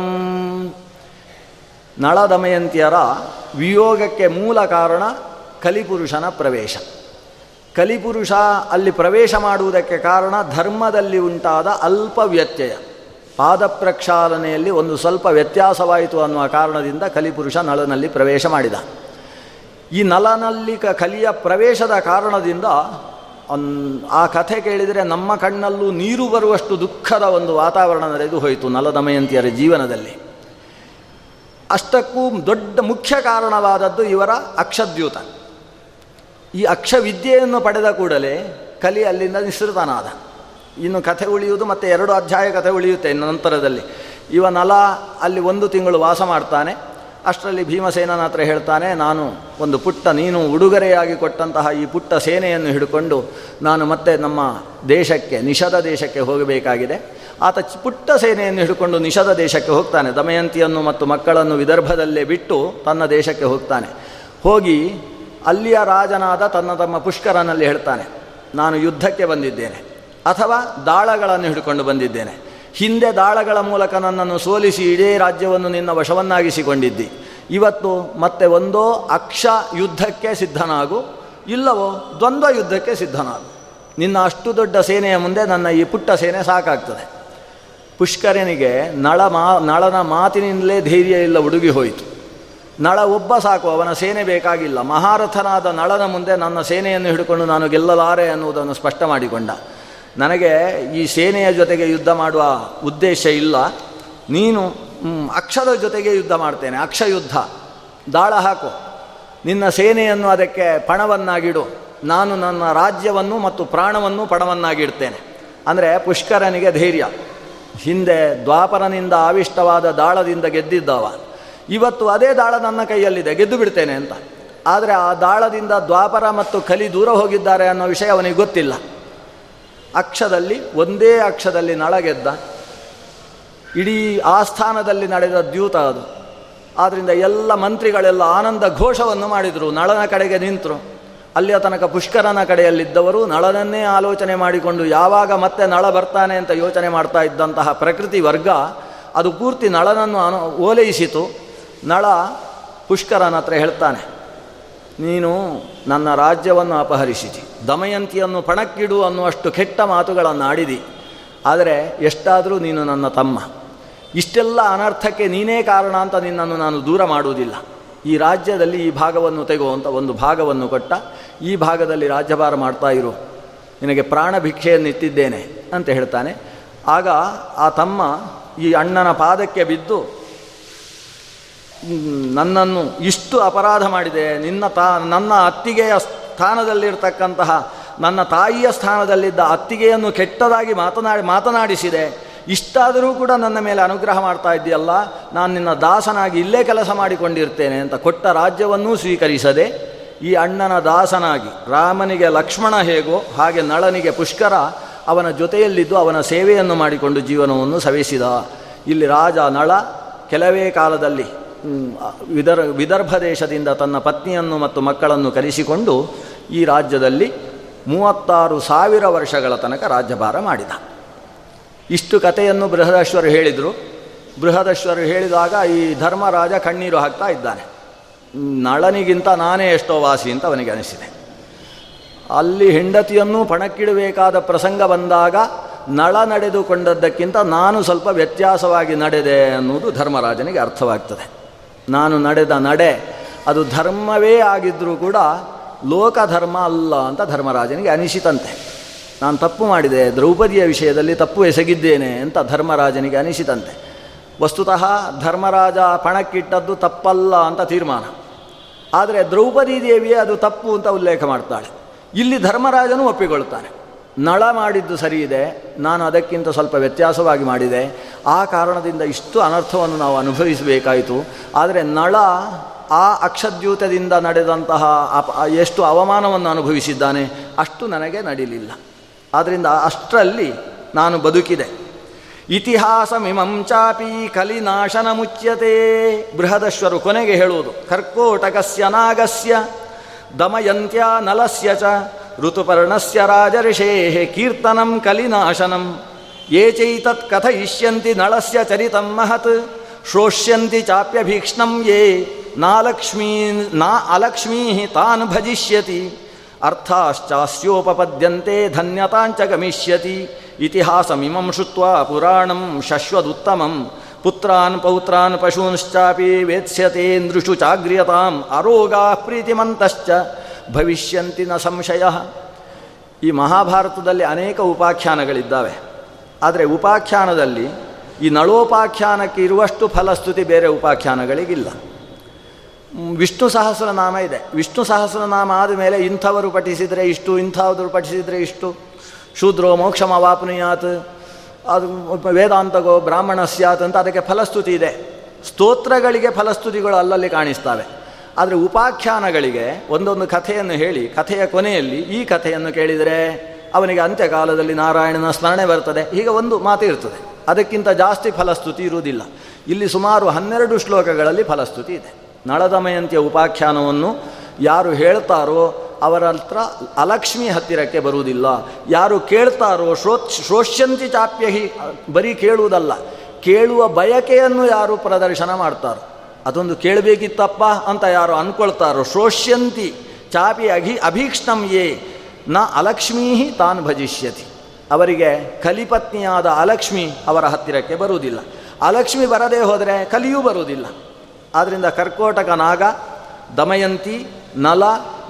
ನಳದಮಯಂತಿಯರ ವಿಯೋಗಕ್ಕೆ ಮೂಲ ಕಾರಣ ಕಲಿಪುರುಷನ ಪ್ರವೇಶ. ಕಲಿಪುರುಷ ಅಲ್ಲಿ ಪ್ರವೇಶ ಮಾಡುವುದಕ್ಕೆ ಕಾರಣ ಧರ್ಮದಲ್ಲಿ ಉಂಟಾದ ಅಲ್ಪ ವ್ಯತ್ಯಯ. ಪಾದ ಪ್ರಕ್ಷಾಲನೆಯಲ್ಲಿ ಒಂದು ಸ್ವಲ್ಪ ವ್ಯತ್ಯಾಸವಾಯಿತು ಅನ್ನುವ ಕಾರಣದಿಂದ ಕಲಿಪುರುಷ ನಳನಲ್ಲಿ ಪ್ರವೇಶ ಮಾಡಿದ. ಈ ನಲನಲ್ಲಿ ಕಲಿಯ ಪ್ರವೇಶದ ಕಾರಣದಿಂದ ಆ ಕಥೆ ಕೇಳಿದರೆ ನಮ್ಮ ಕಣ್ಣಲ್ಲೂ ನೀರು ಬರುವಷ್ಟು ದುಃಖದ ಒಂದು ವಾತಾವರಣ ನಡೆದು ಹೋಯಿತು ನಲದಮಯಂತಿಯರ ಜೀವನದಲ್ಲಿ. ಅಷ್ಟಕ್ಕೂ ದೊಡ್ಡ ಮುಖ್ಯ ಕಾರಣವಾದದ್ದು ಇವರ ಅಕ್ಷದ್ಯೂತ. ಈ ಅಕ್ಷವಿದ್ಯೆಯನ್ನು ಪಡೆದ ಕೂಡಲೇ ಕಲಿ ಅಲ್ಲಿಂದ ನಿಸೃತನಾದ. ಇನ್ನು ಕಥೆ ಉಳಿಯುವುದು ಮತ್ತು ಎರಡು ಅಧ್ಯಾಯ ಕಥೆ ಉಳಿಯುತ್ತೆ ನಂತರದಲ್ಲಿ. ಇವ ನಲ ಅಲ್ಲಿ ಒಂದು ತಿಂಗಳು ವಾಸ ಮಾಡ್ತಾನೆ. ಅಷ್ಟರಲ್ಲಿ ಭೀಮಸೇನನ ಹತ್ರ ಹೇಳ್ತಾನೆ, ನಾನು ಒಂದು ಪುಟ್ಟ ನೀನು ಉಡುಗೊರೆಯಾಗಿ ಕೊಟ್ಟಂತಹ ಈ ಪುಟ್ಟ ಸೇನೆಯನ್ನು ಹಿಡ್ಕೊಂಡು ನಾನು ಮತ್ತೆ ನಮ್ಮ ದೇಶಕ್ಕೆ, ನಿಷದ ದೇಶಕ್ಕೆ ಹೋಗಬೇಕಾಗಿದೆ. ಆತ ಪುಟ್ಟ ಸೇನೆಯನ್ನು ಹಿಡ್ಕೊಂಡು ನಿಷದ ದೇಶಕ್ಕೆ ಹೋಗ್ತಾನೆ. ದಮಯಂತಿಯನ್ನು ಮತ್ತು ಮಕ್ಕಳನ್ನು ವಿದರ್ಭದಲ್ಲೇ ಬಿಟ್ಟು ತನ್ನ ದೇಶಕ್ಕೆ ಹೋಗ್ತಾನೆ. ಹೋಗಿ ಅಲ್ಲಿಯ ರಾಜನಾದ ತನ್ನ ತಮ್ಮ ಪುಷ್ಕರನಲ್ಲಿ ಹೇಳ್ತಾನೆ, ನಾನು ಯುದ್ಧಕ್ಕೆ ಬಂದಿದ್ದೇನೆ ಅಥವಾ ದಾಳಗಳನ್ನು ಹಿಡ್ಕೊಂಡು ಬಂದಿದ್ದೇನೆ. ಹಿಂದೆ ದಾಳಗಳ ಮೂಲಕ ನನ್ನನ್ನು ಸೋಲಿಸಿ ಇಡೀ ರಾಜ್ಯವನ್ನು ನಿನ್ನ ವಶವನ್ನಾಗಿಸಿಕೊಂಡಿದ್ದಿ. ಇವತ್ತು ಮತ್ತೆ ಒಂದೋ ಅಕ್ಷ ಯುದ್ಧಕ್ಕೆ ಸಿದ್ಧನಾಗು, ಇಲ್ಲವೋ ದ್ವಂದ್ವ ಯುದ್ಧಕ್ಕೆ ಸಿದ್ಧನಾಗು. ನಿನ್ನ ಅಷ್ಟು ದೊಡ್ಡ ಸೇನೆಯ ಮುಂದೆ ನನ್ನ ಈ ಪುಟ್ಟ ಸೇನೆ ಸಾಕಾಗ್ತದೆ. ಪುಷ್ಕರನಿಗೆ ನಳ ಮಾ, ನಳನ ಮಾತಿನಿಂದಲೇ ಧೈರ್ಯ ಇಲ್ಲ, ಉಡುಗಿ ಹೋಯಿತು. ನಳ ಒಬ್ಬ ಸಾಕು, ಅವನ ಸೇನೆ ಬೇಕಾಗಿಲ್ಲ. ಮಹಾರಥನಾದ ನಳನ ಮುಂದೆ ನನ್ನ ಸೇನೆಯನ್ನು ಹಿಡ್ಕೊಂಡು ನಾನು ಗೆಲ್ಲಲಾರೆ ಅನ್ನುವುದನ್ನು ಸ್ಪಷ್ಟ ಮಾಡಿಕೊಂಡ. ನನಗೆ ಈ ಸೇನೆಯ ಜೊತೆಗೆ ಯುದ್ಧ ಮಾಡುವ ಉದ್ದೇಶ ಇಲ್ಲ. ನೀನು ಅಕ್ಷದ ಜೊತೆಗೆ ಯುದ್ಧ ಮಾಡ್ತೇನೆ ಅಕ್ಷ ಯುದ್ಧ ದಾಳ ಹಾಕು. ನಿನ್ನ ಸೇನೆಯನ್ನು ಅದಕ್ಕೆ ಪಣವನ್ನಾಗಿಡು. ನಾನು ನನ್ನ ರಾಜ್ಯವನ್ನು ಮತ್ತು ಪ್ರಾಣವನ್ನು ಪಣವನ್ನಾಗಿಡ್ತೇನೆ. ಅಂದರೆ ಪುಷ್ಕರನಿಗೆ ಧೈರ್ಯ. ಹಿಂದೆ ದ್ವಾಪರನಿಂದ ಆವಿಷ್ಟವಾದ ದಾಳದಿಂದ ಗೆದ್ದಿದ್ದವ. ಇವತ್ತು ಅದೇ ದಾಳ ನನ್ನ ಕೈಯಲ್ಲಿದೆ, ಗೆದ್ದು ಬಿಡ್ತೇನೆ ಅಂತ. ಆದರೆ ಆ ದಾಳದಿಂದ ದ್ವಾಪರ ಮತ್ತು ಕಲಿ ದೂರ ಹೋಗಿದ್ದಾರೆ ಅನ್ನೋ ವಿಷಯ ಅವನಿಗೆ ಗೊತ್ತಿಲ್ಲ. ಅಕ್ಷದಲ್ಲಿ, ಒಂದೇ ಅಕ್ಷದಲ್ಲಿ ನಳಗೆದ್ದ. ಇಡೀ ಆಸ್ಥಾನದಲ್ಲಿ ನಡೆದ ದ್ಯೂತ ಅದು. ಆದ್ದರಿಂದ ಎಲ್ಲ ಮಂತ್ರಿಗಳೆಲ್ಲ ಆನಂದ ಘೋಷವನ್ನು ಮಾಡಿದರು, ನಳನ ಕಡೆಗೆ ನಿಂತರು. ಅಲ್ಲಿಯ ತನಕ ಪುಷ್ಕರನ ಕಡೆಯಲ್ಲಿದ್ದವರು ನಳನನ್ನೇ ಆಲೋಚನೆ ಮಾಡಿಕೊಂಡು ಯಾವಾಗ ಮತ್ತೆ ನಳ ಬರ್ತಾನೆ ಅಂತ ಯೋಚನೆ ಮಾಡ್ತಾ ಇದ್ದಂತಹ ಪ್ರಕೃತಿ ವರ್ಗ, ಅದು ಪೂರ್ತಿ ನಳನನ್ನು ಅನು, ಓಲೈಸಿತು. ನಳ ಪುಷ್ಕರನ ಹತ್ರ ಹೇಳ್ತಾನೆ, ನೀನು ನನ್ನ ರಾಜ್ಯವನ್ನು ಅಪಹರಿಸಿದಿ. ದಮಯಂತಿಯನ್ನು ಪಣಕ್ಕಿಡು ಅನ್ನುವಷ್ಟು ಕೆಟ್ಟ ಮಾತುಗಳನ್ನು ಆಡಿದಿ. ಆದರೆ ಎಷ್ಟಾದರೂ ನೀನು ನನ್ನ ತಮ್ಮ. ಇಷ್ಟೆಲ್ಲ ಅನರ್ಥಕ್ಕೆ ನೀನೇ ಕಾರಣ ಅಂತ ನಿನ್ನನ್ನು ನಾನು ದೂರ ಮಾಡುವುದಿಲ್ಲ. ಈ ರಾಜ್ಯದಲ್ಲಿ ಈ ಭಾಗವನ್ನು ತೆಗುವಂಥ ಒಂದು ಭಾಗವನ್ನು ಕೊಟ್ಟ, ಈ ಭಾಗದಲ್ಲಿ ರಾಜ್ಯಭಾರ ಮಾಡ್ತಾ ಇರು. ನಿನಗೆ ಪ್ರಾಣ ಭಿಕ್ಷೆಯನ್ನು ಇಟ್ಟಿದ್ದೇನೆ ಅಂತ ಹೇಳ್ತಾನೆ. ಆಗ ಆ ತಮ್ಮ ಈ ಅಣ್ಣನ ಪಾದಕ್ಕೆ ಬಿದ್ದು, ನನ್ನನ್ನು ಇಷ್ಟು ಅಪರಾಧ ಮಾಡಿದೆ, ನಿನ್ನ ತಾ, ನನ್ನ ಅತ್ತಿಗೆಯ ಸ್ಥಾನದಲ್ಲಿರ್ತಕ್ಕಂತಹ, ನನ್ನ ತಾಯಿಯ ಸ್ಥಾನದಲ್ಲಿದ್ದ ಅತ್ತಿಗೆಯನ್ನು ಕೆಟ್ಟದಾಗಿ ಮಾತನಾಡಿ, ಮಾತನಾಡಿಸಿದೆ. ಇಷ್ಟಾದರೂ ಕೂಡ ನನ್ನ ಮೇಲೆ ಅನುಗ್ರಹ ಮಾಡ್ತಾ ಇದ್ದೀಯಲ್ಲ, ನಾನು ನಿನ್ನ ದಾಸನಾಗಿ ಇಲ್ಲೇ ಕೆಲಸ ಮಾಡಿಕೊಂಡಿರ್ತೇನೆ ಅಂತ ಕೊಟ್ಟ ರಾಜ್ಯವನ್ನೂ ಸ್ವೀಕರಿಸದೆ, ಈ ಅಣ್ಣನ ದಾಸನಾಗಿ, ರಾಮನಿಗೆ ಲಕ್ಷ್ಮಣ ಹೇಗೋ ಹಾಗೆ ನಳನಿಗೆ ಪುಷ್ಕರ, ಅವನ ಜೊತೆಯಲ್ಲಿದ್ದು ಅವನ ಸೇವೆಯನ್ನು ಮಾಡಿಕೊಂಡು ಜೀವನವನ್ನು ಸವೆಸಿದ. ಇಲ್ಲಿ ರಾಜ ನಳ, ಕೆಲವೇ ಕಾಲದಲ್ಲಿ ವಿದರ್, ವಿದರ್ಭ ದೇಶದಿಂದ ತನ್ನ ಪತ್ನಿಯನ್ನು ಮತ್ತು ಮಕ್ಕಳನ್ನು ಕರೆಸಿಕೊಂಡು ಈ ರಾಜ್ಯದಲ್ಲಿ ಮೂವತ್ತಾರು ಸಾವಿರ ವರ್ಷಗಳ ತನಕ ರಾಜ್ಯಭಾರ ಮಾಡಿದ. ಇಷ್ಟು ಕಥೆಯನ್ನು ಬೃಹದಶ್ವರು ಹೇಳಿದರು. ಬೃಹದಶ್ವರು ಹೇಳಿದಾಗ ಈ ಧರ್ಮರಾಜ ಕಣ್ಣೀರು ಹಾಕ್ತಾ ಇದ್ದಾನೆ. ನಳನಿಗಿಂತ ನಾನೇ ಎಷ್ಟೋ ವಾಸಿ ಅಂತ ಅವನಿಗೆ ಅನಿಸಿದೆ. ಅಲ್ಲಿ ಹೆಂಡತಿಯನ್ನು ಪಣಕ್ಕಿಡಬೇಕಾದ ಪ್ರಸಂಗ ಬಂದಾಗ ನಳ ನಡೆದುಕೊಂಡದ್ದಕ್ಕಿಂತ ನಾನು ಸ್ವಲ್ಪ ವ್ಯತ್ಯಾಸವಾಗಿ ನಡೆದೆ ಅನ್ನುವುದು ಧರ್ಮರಾಜನಿಗೆ ಅರ್ಥವಾಗ್ತದೆ. ನಾನು ನಡೆದ ನಡೆ, ಅದು ಧರ್ಮವೇ ಆಗಿದ್ದರೂ ಕೂಡ ಲೋಕಧರ್ಮ ಅಲ್ಲ ಅಂತ ಧರ್ಮರಾಜನಿಗೆ ಅನಿಸಿತಂತೆ. ನಾನು ತಪ್ಪು ಮಾಡಿದೆ, ದ್ರೌಪದಿಯ ವಿಷಯದಲ್ಲಿ ತಪ್ಪು ಎಸಗಿದ್ದೇನೆ ಅಂತ ಧರ್ಮರಾಜನಿಗೆ ಅನಿಸಿದಂತೆ. ವಸ್ತುತಃ ಧರ್ಮರಾಜ ಪಣಕ್ಕಿಟ್ಟದ್ದು ತಪ್ಪಲ್ಲ ಅಂತ ತೀರ್ಮಾನ. ಆದರೆ ದ್ರೌಪದಿ ದೇವಿಯೇ ಅದು ತಪ್ಪು ಅಂತ ಉಲ್ಲೇಖ ಮಾಡ್ತಾಳೆ. ಇಲ್ಲಿ ಧರ್ಮರಾಜನು ಒಪ್ಪಿಕೊಳ್ತಾನೆ. ನಳ ಮಾಡಿದ್ದು ಸರಿ ಇದೆ ನಾನು ಅದಕ್ಕಿಂತ ಸ್ವಲ್ಪ ವ್ಯತ್ಯಾಸವಾಗಿ ಮಾಡಿದೆ, ಆ ಕಾರಣದಿಂದ ಇಷ್ಟು ಅನರ್ಥವನ್ನು ನಾವು ಅನುಭವಿಸಬೇಕಾಯಿತು. ಆದರೆ ನಳ ಆ ಅಕ್ಷದ್ಯೂತದಿಂದ ನಡೆದಂತಹ ಅಪ, ಎಷ್ಟು ಅವಮಾನವನ್ನು ಅನುಭವಿಸಿದ್ದಾನೆ, ಅಷ್ಟು ನನಗೆ ನಡೀಲಿಲ್ಲ. ಆದ್ದರಿಂದ ಅಷ್ಟರಲ್ಲಿ ನಾನು ಬದುಕಿದೆ. ಇತಿಹಾಸ ಮಿಮಂ ಚಾಪಿ ಕಲಿನಾಶನ ಮುಚ್ಯತೆ. ಬೃಹದಶ್ವರು ಕೊನೆಗೆ ಹೇಳುವುದು, ಕರ್ಕೋಟಕಸ್ಯ ನಾಗಸ್ಯ, ದಮಯಂತ್ಯ ನಲಸ್ಯ ಚ, ಋತುಪರ್ಣಸ್ಯ ರಾಜರ್ಷೇ ಕೀರ್ತನಂ ಕಲಿನಾಶನಂ. ಯೇ ಚೈತತ್ ಕಥಯಿಷ್ಯಂತಿ ನಳಸ್ಯ ಚರಿತಂ ಮಹತ್, ಶ್ರೋಷ್ಯಂತಿ ಚಾಪ್ಯಭೀಕ್ಷ್ಣಂ ಯೇ ನಾಲಕ್ಷ್ಮೀ ನಾ ಅಲಕ್ಷ್ಮೀ ತಾನ್ ಭಜಿಷ್ಯತಿ. ಅರ್ಥಾಶ್ಚಾಸ್ಯೋಪಪದ್ಯಂತೆ ಧನ್ಯತಾಂಚ ಗಮಿಷ್ಯತಿ. ಇತಿಹಾಸಮಿಮಂ ಶುತ್ವ ಪುರಾಣಂ ಶಶ್ವದುತ್ತಮಂ. ಪುತ್ರಾನ್ ಪೌತ್ರಾನ್ ಪಶೂಂಶ್ಚಾಪಿ ವೇತ್ಸ್ಯತೆ ಚಾಗ್ರ್ಯತಾಂ ಚಾಗ್ರಿಯತಾಂ. ಅರೋಗಾ ಪ್ರೀತಿಮಂತಶ್ಚ. ಭವಿಷ್ಯಂತಿ ನ ಸಂಶಯ. ಈ ಮಹಾಭಾರತದಲ್ಲಿ ಅನೇಕ ಉಪಾಖ್ಯಾನಗಳಿದ್ದಾವೆ. ಆದರೆ ಉಪಾಖ್ಯಾನದಲ್ಲಿ ಈ ನಳೋಪಾಖ್ಯಾನಕ್ಕೆ ಇರುವಷ್ಟು ಫಲಸ್ತುತಿ ಬೇರೆ ಉಪಾಖ್ಯಾನಗಳಿಗಿಲ್ಲ. ವಿಷ್ಣು ಸಹಸ್ರನಾಮ ಇದೆ. ವಿಷ್ಣು ಸಹಸ್ರನಾಮ ಆದಮೇಲೆ ಇಂಥವರು ಪಠಿಸಿದರೆ ಇಷ್ಟು, ಇಂಥವರು ಪಠಿಸಿದರೆ ಇಷ್ಟು. ಶೂದ್ರೋ ಮೋಕ್ಷಮವಾಪ್ನುಯಾತ್ ಅದು ವೇದಾಂತಗೋ ಬ್ರಾಹ್ಮಣ ಸ್ಯಾತ್ ಅಂತ ಅದಕ್ಕೆ ಫಲಸ್ತುತಿ ಇದೆ. ಸ್ತೋತ್ರಗಳಿಗೆ ಫಲಸ್ತುತಿಗಳು ಅಲ್ಲಲ್ಲಿ ಕಾಣಿಸ್ತವೆ. ಆದರೆ ಉಪಾಖ್ಯಾನಗಳಿಗೆ ಒಂದೊಂದು ಕಥೆಯನ್ನು ಹೇಳಿ, ಕಥೆಯ ಕೊನೆಯಲ್ಲಿ ಈ ಕಥೆಯನ್ನು ಕೇಳಿದರೆ ಅವನಿಗೆ ಅಂತ್ಯಕಾಲದಲ್ಲಿ ನಾರಾಯಣನ ಸ್ಮರಣೆ ಬರ್ತದೆ. ಹೀಗೆ ಒಂದು ಮಾತು ಇರ್ತದೆ. ಅದಕ್ಕಿಂತ ಜಾಸ್ತಿ ಫಲಸ್ತುತಿ ಇರುವುದಿಲ್ಲ. ಇಲ್ಲಿ ಸುಮಾರು ಹನ್ನೆರಡು ಶ್ಲೋಕಗಳಲ್ಲಿ ಫಲಸ್ತುತಿ ಇದೆ. ನಳದಮಯಂತಿಯ ಉಪಾಖ್ಯಾನವನ್ನು ಯಾರು ಹೇಳ್ತಾರೋ ಅವರ ಹತ್ರ ಅಲಕ್ಷ್ಮಿ ಹತ್ತಿರಕ್ಕೆ ಬರುವುದಿಲ್ಲ. ಯಾರು ಕೇಳ್ತಾರೋ ಶ್ರೋ ಶ್ರೋಷ್ಯಂತಿ ಚಾಪ್ಯಹಿ ಬರೀ ಕೇಳುವುದಲ್ಲ, ಕೇಳುವ ಬಯಕೆಯನ್ನು ಯಾರು ಪ್ರದರ್ಶನ ಮಾಡ್ತಾರೋ, ಅದೊಂದು ಕೇಳಬೇಕಿತ್ತಪ್ಪ ಅಂತ ಯಾರು ಅಂದ್ಕೊಳ್ತಾರೋ ಶ್ರೋಷ್ಯಂತಿ ಚಾಪಿ ಅಘಿ ಅಭೀಕ್ಷ್ಣಂ ಯೇ, ನ ಅಲಕ್ಷ್ಮೀ ತಾನ್ ಭಜಿಷ್ಯತಿ. ಅವರಿಗೆ ಕಲಿಪತ್ನಿಯಾದ ಅಲಕ್ಷ್ಮಿ ಅವರ ಹತ್ತಿರಕ್ಕೆ ಬರುವುದಿಲ್ಲ. ಅಲಕ್ಷ್ಮಿ ಬರದೇ ಹೋದರೆ ಕಲಿಯೂ ಬರುವುದಿಲ್ಲ. ಆದ್ದರಿಂದ ಕರ್ಕೋಟಕ ನಾಗ, ದಮಯಂತಿ, ನಲ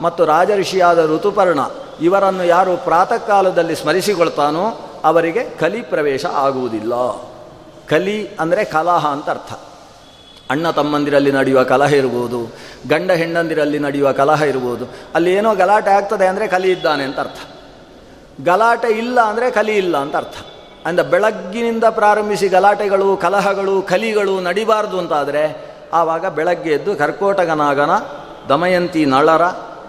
ಮತ್ತು ರಾಜಋಷಿಯಾದ ಋತುಪರ್ಣ ಇವರನ್ನು ಯಾರು ಪ್ರಾತಃ ಕಾಲದಲ್ಲಿ ಸ್ಮರಿಸಿಕೊಳ್ತಾನೋ ಅವರಿಗೆ ಕಲಿ ಪ್ರವೇಶ ಆಗುವುದಿಲ್ಲ. ಕಲಿ ಅಂದರೆ ಕಲಹ ಅಂತ ಅರ್ಥ. ಅಣ್ಣ ತಮ್ಮಂದಿರಲ್ಲಿ ನಡೆಯುವ ಕಲಹ ಇರ್ಬೋದು, ಗಂಡ ಹೆಂಡಂದಿರಲ್ಲಿ ನಡೆಯುವ ಕಲಹ ಇರ್ಬೋದು, ಅಲ್ಲಿ ಏನೋ ಗಲಾಟೆ ಆಗ್ತದೆ ಅಂದರೆ ಕಲಿ ಇದ್ದಾನೆ ಅಂತ ಅರ್ಥ. ಗಲಾಟೆ ಇಲ್ಲ ಅಂದರೆ ಕಲಿ ಇಲ್ಲ ಅಂತ ಅರ್ಥ. ಅಂದ ಬೆಳಗ್ಗಿನಿಂದ ಪ್ರಾರಂಭಿಸಿ ಗಲಾಟೆಗಳು, ಕಲಹಗಳು, ಕಲಿಗಳು ನಡಿಬಾರ್ದು ಅಂತಾದರೆ ಆವಾಗ ಬೆಳಗ್ಗೆ ಎದ್ದು ಕರ್ಕೋಟಗನಾಗನ ದಮಯಂತಿ ನಳರ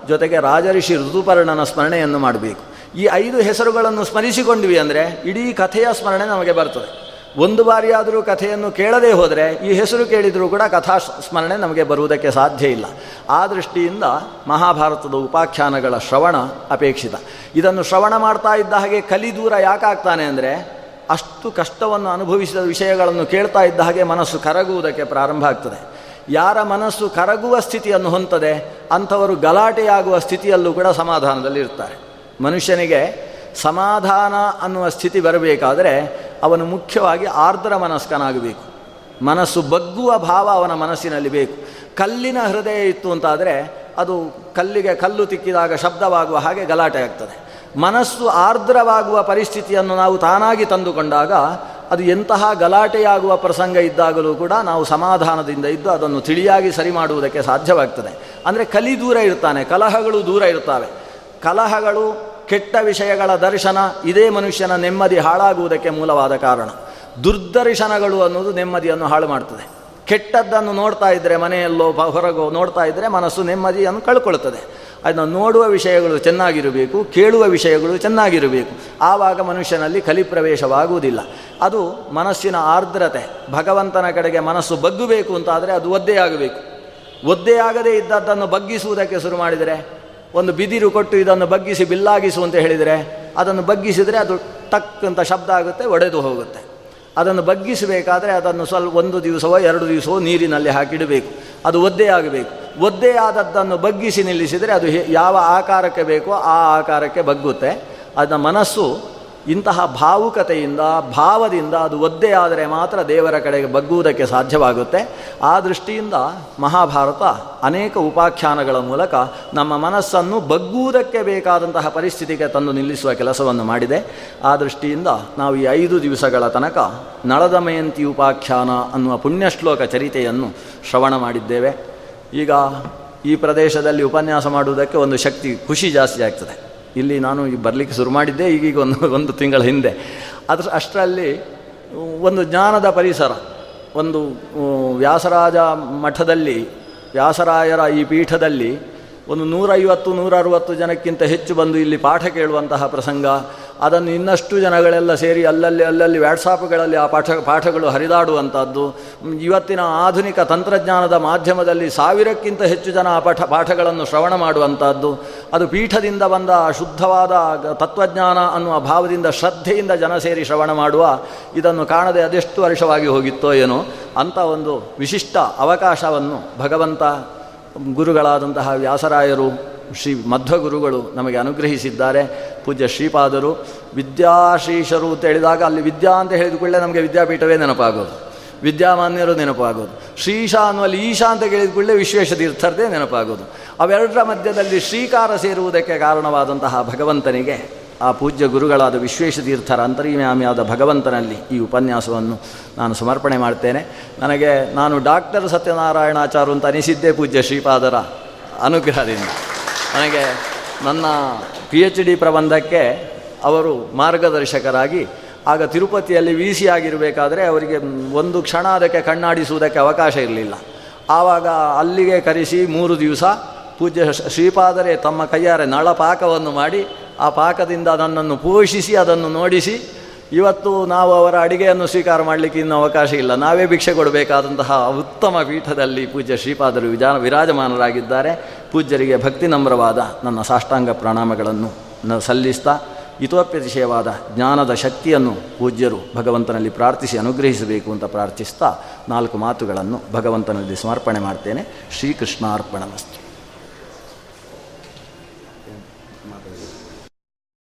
ಜೊತೆಗೆ ರಾಜಋಷಿ ಋತುಪರ್ಣನ ಸ್ಮರಣೆಯನ್ನು ಮಾಡಬೇಕು. ಈ ಐದು ಹೆಸರುಗಳನ್ನು ಸ್ಮರಿಸಿಕೊಂಡ್ವಿ ಅಂದರೆ ಇಡೀ ಕಥೆಯ ಸ್ಮರಣೆ ನಮಗೆ ಬರ್ತದೆ. ಒಂದು ಬಾರಿಯಾದರೂ ಕಥೆಯನ್ನು ಕೇಳದೇ ಹೋದರೆ ಈ ಹೆಸರು ಕೇಳಿದರೂ ಕೂಡ ಕಥಾ ಸ್ಮರಣೆ ನಮಗೆ ಬರುವುದಕ್ಕೆ ಸಾಧ್ಯ ಇಲ್ಲ. ಆ ದೃಷ್ಟಿಯಿಂದ ಮಹಾಭಾರತದ ಉಪಾಖ್ಯಾನಗಳ ಶ್ರವಣ ಅಪೇಕ್ಷಿತ. ಇದನ್ನು ಶ್ರವಣ ಮಾಡ್ತಾ ಇದ್ದ ಹಾಗೆ ಕಲಿ ದೂರ ಯಾಕಾಗ್ತಾನೆ ಅಂದರೆ ಅಷ್ಟು ಕಷ್ಟವನ್ನು ಅನುಭವಿಸಿದ ವಿಷಯಗಳನ್ನು ಕೇಳ್ತಾ ಇದ್ದ ಹಾಗೆ ಮನಸ್ಸು ಕರಗುವುದಕ್ಕೆ ಪ್ರಾರಂಭ ಆಗ್ತದೆ. ಯಾರ ಮನಸ್ಸು ಕರಗುವ ಸ್ಥಿತಿಯನ್ನು ಹೊಂತದೆ, ಅಂಥವರು ಗಲಾಟೆಯಾಗುವ ಸ್ಥಿತಿಯಲ್ಲೂ ಕೂಡ ಸಮಾಧಾನದಲ್ಲಿ ಇರ್ತಾರೆ. ಮನುಷ್ಯನಿಗೆ ಸಮಾಧಾನ ಅನ್ನುವ ಸ್ಥಿತಿ ಬರಬೇಕಾದರೆ ಅವನು ಮುಖ್ಯವಾಗಿ ಆರ್ದ್ರ ಮನಸ್ಕನಾಗಬೇಕು. ಮನಸ್ಸು ಬಗ್ಗುವ ಭಾವ ಅವನ ಮನಸ್ಸಿನಲ್ಲಿ ಬೇಕು. ಕಲ್ಲಿನ ಹೃದಯ ಇತ್ತು ಅಂತಾದರೆ ಅದು ಕಲ್ಲಿಗೆ ಕಲ್ಲು ತಿಕ್ಕಿದಾಗ ಶಬ್ದವಾಗುವ ಹಾಗೆ ಗಲಾಟೆ ಆಗ್ತದೆ. ಮನಸ್ಸು ಆರ್ದ್ರವಾಗುವ ಪರಿಸ್ಥಿತಿಯನ್ನು ನಾವು ತಾನಾಗಿ ತಂದುಕೊಂಡಾಗ ಅದು ಎಂತಹ ಗಲಾಟೆಯಾಗುವ ಪ್ರಸಂಗ ಇದ್ದಾಗಲೂ ಕೂಡ ನಾವು ಸಮಾಧಾನದಿಂದ ಇದ್ದು ಅದನ್ನು ತಿಳಿಯಾಗಿ ಸರಿ ಮಾಡುವುದಕ್ಕೆ ಸಾಧ್ಯವಾಗ್ತದೆ. ಅಂದರೆ ಕಲಿ ದೂರ ಇರ್ತಾನೆ ಕಲಹಗಳು ದೂರ ಇರ್ತವೆ ಕಲಹಗಳು ಕೆಟ್ಟ ವಿಷಯಗಳ ದರ್ಶನ ಇದೇ ಮನುಷ್ಯನ ನೆಮ್ಮದಿ ಹಾಳಾಗುವುದಕ್ಕೆ ಮೂಲವಾದ ಕಾರಣ. ದುರ್ದರ್ಶನಗಳು ಅನ್ನೋದು ನೆಮ್ಮದಿಯನ್ನು ಹಾಳು ಮಾಡ್ತದೆ. ಕೆಟ್ಟದ್ದನ್ನು ನೋಡ್ತಾ ಇದ್ದರೆ ಮನೆಯಲ್ಲೋ ಹೊರಗೋ ನೋಡ್ತಾ ಇದ್ದರೆ ಮನಸ್ಸು ನೆಮ್ಮದಿಯನ್ನು ಕಳ್ಕೊಳ್ತದೆ. ಅದನ್ನು ನೋಡುವ ವಿಷಯಗಳು ಚೆನ್ನಾಗಿರಬೇಕು, ಕೇಳುವ ವಿಷಯಗಳು ಚೆನ್ನಾಗಿರಬೇಕು. ಆವಾಗ ಮನುಷ್ಯನಲ್ಲಿ ಕಲಿಪ್ರವೇಶವಾಗುವುದಿಲ್ಲ. ಅದು ಮನಸ್ಸಿನ ಆರ್ದ್ರತೆ, ಭಗವಂತನ ಕಡೆಗೆ ಮನಸ್ಸು ಬಗ್ಗಬೇಕು ಅಂತಾದರೆ ಅದು ಒದ್ದೆಯಾಗಬೇಕು ಒದ್ದೆಯಾಗದೇ ಇದ್ದದ್ದನ್ನು ಬಗ್ಗಿಸುವುದಕ್ಕೆ ಶುರು ಮಾಡಿದರೆ, ಒಂದು ಬಿದಿರು ಕೊಟ್ಟು ಇದನ್ನು ಬಗ್ಗಿಸಿ ಬಿಲ್ಲಾಗಿಸು ಅಂತ ಹೇಳಿದರೆ, ಅದನ್ನು ಬಗ್ಗಿಸಿದರೆ ಅದು ಟಕ್ ಅಂತ ಶಬ್ದ ಆಗುತ್ತೆ, ಒಡೆದು ಹೋಗುತ್ತೆ. ಅದನ್ನು ಬಗ್ಗಿಸಬೇಕಾದರೆ ಅದನ್ನು ಸ್ವಲ್ಪ ಒಂದು ದಿವಸವೋ ಎರಡು ದಿವಸವೋ ನೀರಿನಲ್ಲಿ ಹಾಕಿಡಬೇಕು. ಅದು ಒದ್ದೆಯಾಗಬೇಕು ಒದ್ದೆಯಾದದ್ದನ್ನು ಬಗ್ಗಿಸಿ ನಿಲ್ಲಿಸಿದರೆ ಅದು ಯಾವ ಆಕಾರಕ್ಕೆ ಬೇಕೋ ಆ ಆಕಾರಕ್ಕೆ ಬಗ್ಗುತ್ತೆ. ಅದನ್ನ ಮನಸ್ಸು ಇಂತಹ ಭಾವುಕತೆಯಿಂದ, ಭಾವದಿಂದ ಅದು ಒದ್ದೆಯಾದರೆ ಮಾತ್ರ ದೇವರ ಕಡೆಗೆ ಬಗ್ಗುವುದಕ್ಕೆ ಸಾಧ್ಯವಾಗುತ್ತೆ. ಆ ದೃಷ್ಟಿಯಿಂದ ಮಹಾಭಾರತ ಅನೇಕ ಉಪಾಖ್ಯಾನಗಳ ಮೂಲಕ ನಮ್ಮ ಮನಸ್ಸನ್ನು ಬಗ್ಗುವುದಕ್ಕೆ ಬೇಕಾದಂತಹ ಪರಿಸ್ಥಿತಿಗೆ ತಂದು ನಿಲ್ಲಿಸುವ ಕೆಲಸವನ್ನು ಮಾಡಿದೆ. ಆ ದೃಷ್ಟಿಯಿಂದ ನಾವು ಈ ಐದು ದಿವಸಗಳ ತನಕ ನಳದಮಯಂತಿ ಉಪಾಖ್ಯಾನ ಅನ್ನುವ ಪುಣ್ಯಶ್ಲೋಕ ಚರಿತೆಯನ್ನು ಶ್ರವಣ ಮಾಡಿದ್ದೇವೆ. ಈಗ ಈ ಪ್ರದೇಶದಲ್ಲಿ ಉಪನ್ಯಾಸ ಮಾಡುವುದಕ್ಕೆ ಒಂದು ಶಕ್ತಿ, ಖುಷಿ ಜಾಸ್ತಿ ಆಗ್ತದೆ. ಇಲ್ಲಿ ನಾನು ಈಗ ಬರಲಿಕ್ಕೆ ಶುರು ಮಾಡಿದ್ದೆ ಈಗೀಗ ಒಂದು ಒಂದು ತಿಂಗಳ ಹಿಂದೆ. ಅದ್ರ ಅಷ್ಟರಲ್ಲಿ ಒಂದು ಜ್ಞಾನದ ಪರಿಸರ, ಒಂದು ವ್ಯಾಸರಾಜ ಮಠದಲ್ಲಿ, ವ್ಯಾಸರಾಯರ ಈ ಪೀಠದಲ್ಲಿ ಒಂದು ನೂರೈವತ್ತು ನೂರ ಅರುವತ್ತು ಜನಕ್ಕಿಂತ ಹೆಚ್ಚು ಬಂದು ಇಲ್ಲಿ ಪಾಠ ಕೇಳುವಂತಹ ಪ್ರಸಂಗ ಅದನ್ನು ಇನ್ನಷ್ಟು ಜನಗಳೆಲ್ಲ ಸೇರಿ ಅಲ್ಲಲ್ಲಿ ಅಲ್ಲಲ್ಲಿ ವ್ಯಾಟ್ಸಾಪ್ಗಳಲ್ಲಿ ಆ ಪಾಠ, ಪಾಠಗಳು ಹರಿದಾಡುವಂಥದ್ದು. ಇವತ್ತಿನ ಆಧುನಿಕ ತಂತ್ರಜ್ಞಾನದ ಮಾಧ್ಯಮದಲ್ಲಿ ಸಾವಿರಕ್ಕಿಂತ ಹೆಚ್ಚು ಜನ ಆ ಪಾಠ, ಪಾಠಗಳನ್ನು ಶ್ರವಣ ಮಾಡುವಂಥದ್ದು. ಅದು ಪೀಠದಿಂದ ಬಂದ ಶುದ್ಧವಾದ ತತ್ವಜ್ಞಾನ ಅನ್ನುವ ಭಾವದಿಂದ, ಶ್ರದ್ಧೆಯಿಂದ ಜನ ಸೇರಿ ಶ್ರವಣ ಮಾಡುವ ಇದನ್ನು ಕಾಣದೆ ಅದೆಷ್ಟು ವರ್ಷವಾಗಿ ಹೋಗಿತ್ತೋ ಏನೋ ಅಂಥ ಒಂದು ವಿಶಿಷ್ಟ ಅವಕಾಶವನ್ನು ಭಗವಂತ, ಗುರುಗಳಾದಂತಹ ವ್ಯಾಸರಾಯರು ಶ್ರೀ ಮಧ್ವಗುರುಗಳು ನಮಗೆ ಅನುಗ್ರಹಿಸಿದ್ದಾರೆ. ಪೂಜ್ಯ ಶ್ರೀಪಾದರು, ವಿದ್ಯಾಶೀಶರು ಅಂತ ಹೇಳಿದಾಗ ಅಲ್ಲಿ ವಿದ್ಯಾ ಅಂತ ಹೇಳಿದ ನಮಗೆ ವಿದ್ಯಾಪೀಠವೇ ನೆನಪಾಗೋದು. ವಿದ್ಯಾಮಾನ್ಯರು ನೆನಪಾಗೋದು. ಶ್ರೀಶಾ ಅನ್ನುವಲ್ಲಿ ಈಶಾ ಅಂತ ಕೇಳಿದ ಕೂಡಲೇ ವಿಶ್ವೇಶ ತೀರ್ಥರದೇ ನೆನಪಾಗೋದು. ಅವೆರಡರ ಮಧ್ಯದಲ್ಲಿ ಶ್ರೀಕಾರ ಸೇರುವುದಕ್ಕೆ ಕಾರಣವಾದಂತಹ ಭಗವಂತನಿಗೆ ಆ ಪೂಜ್ಯ ಗುರುಗಳಾದ ವಿಶ್ವೇಶತೀರ್ಥರ ಅಂತರ್ಯಾಮಿಯಾದ ಭಗವಂತನಲ್ಲಿ ಈ ಉಪನ್ಯಾಸವನ್ನು ನಾನು ಸಮರ್ಪಣೆ ಮಾಡ್ತೇನೆ. ನನಗೆ ನಾನು ಡಾಕ್ಟರ್ ಸತ್ಯನಾರಾಯಣಾಚಾರ್ಯ ಅಂತ ಅನಿಸಿದ್ದೇ ಪೂಜ್ಯ ಶ್ರೀಪಾದರ ಅನುಗ್ರಹದಿಂದ. ನನಗೆ ನನ್ನ ಪಿ ಎಚ್ ಡಿ ಪ್ರಬಂಧಕ್ಕೆ ಅವರು ಮಾರ್ಗದರ್ಶಕರಾಗಿ, ಆಗ ತಿರುಪತಿಯಲ್ಲಿ ವಿ ಸಿ ಆಗಿರಬೇಕಾದ್ರೆ ಅವರಿಗೆ ಒಂದು ಕ್ಷಣ ಅದಕ್ಕೆ ಕಣ್ಣಾಡಿಸುವುದಕ್ಕೆ ಅವಕಾಶ ಇರಲಿಲ್ಲ. ಆವಾಗ ಅಲ್ಲಿಗೆ ಕರೆಸಿ ಮೂರು ದಿವಸ ಪೂಜ್ಯ ಶ್ರೀಪಾದರೆ ತಮ್ಮ ಕೈಯಾರೆ ನಳಪಾಕವನ್ನು ಮಾಡಿ, ಆ ಪಾಕದಿಂದ ನನ್ನನ್ನು ಪೋಷಿಸಿ, ಅದನ್ನು ನೋಡಿಸಿ ಇವತ್ತು ನಾವು ಅವರ ಅಡಿಗೆಯನ್ನು ಸ್ವೀಕಾರ ಮಾಡಲಿಕ್ಕೆ ಇನ್ನೂ ಅವಕಾಶ ಇಲ್ಲ. ನಾವೇ ಭಿಕ್ಷೆ ಕೊಡಬೇಕಾದಂತಹ ಉತ್ತಮ ಪೀಠದಲ್ಲಿ ಪೂಜ್ಯ ಶ್ರೀಪಾದರು ವಿಜಾನ ವಿರಾಜಮಾನರಾಗಿದ್ದಾರೆ. ಪೂಜ್ಯರಿಗೆ ಭಕ್ತಿ ನಮ್ರವಾದ ನನ್ನ ಸಾಷ್ಟಾಂಗ ಪ್ರಣಾಮಗಳನ್ನು ಸಲ್ಲಿಸ್ತಾ ಇತೋಪ್ಯತಿಶಯವಾದ ಜ್ಞಾನದ ಶಕ್ತಿಯನ್ನು ಪೂಜ್ಯರು ಭಗವಂತನಲ್ಲಿ ಪ್ರಾರ್ಥಿಸಿ ಅನುಗ್ರಹಿಸಬೇಕು ಅಂತ ಪ್ರಾರ್ಥಿಸ್ತಾ ನಾಲ್ಕು ಮಾತುಗಳನ್ನು ಭಗವಂತನಲ್ಲಿ ಸಮರ್ಪಣೆ ಮಾಡ್ತೇನೆ. ಶ್ರೀಕೃಷ್ಣಾರ್ಪಣಮಸ್ತು.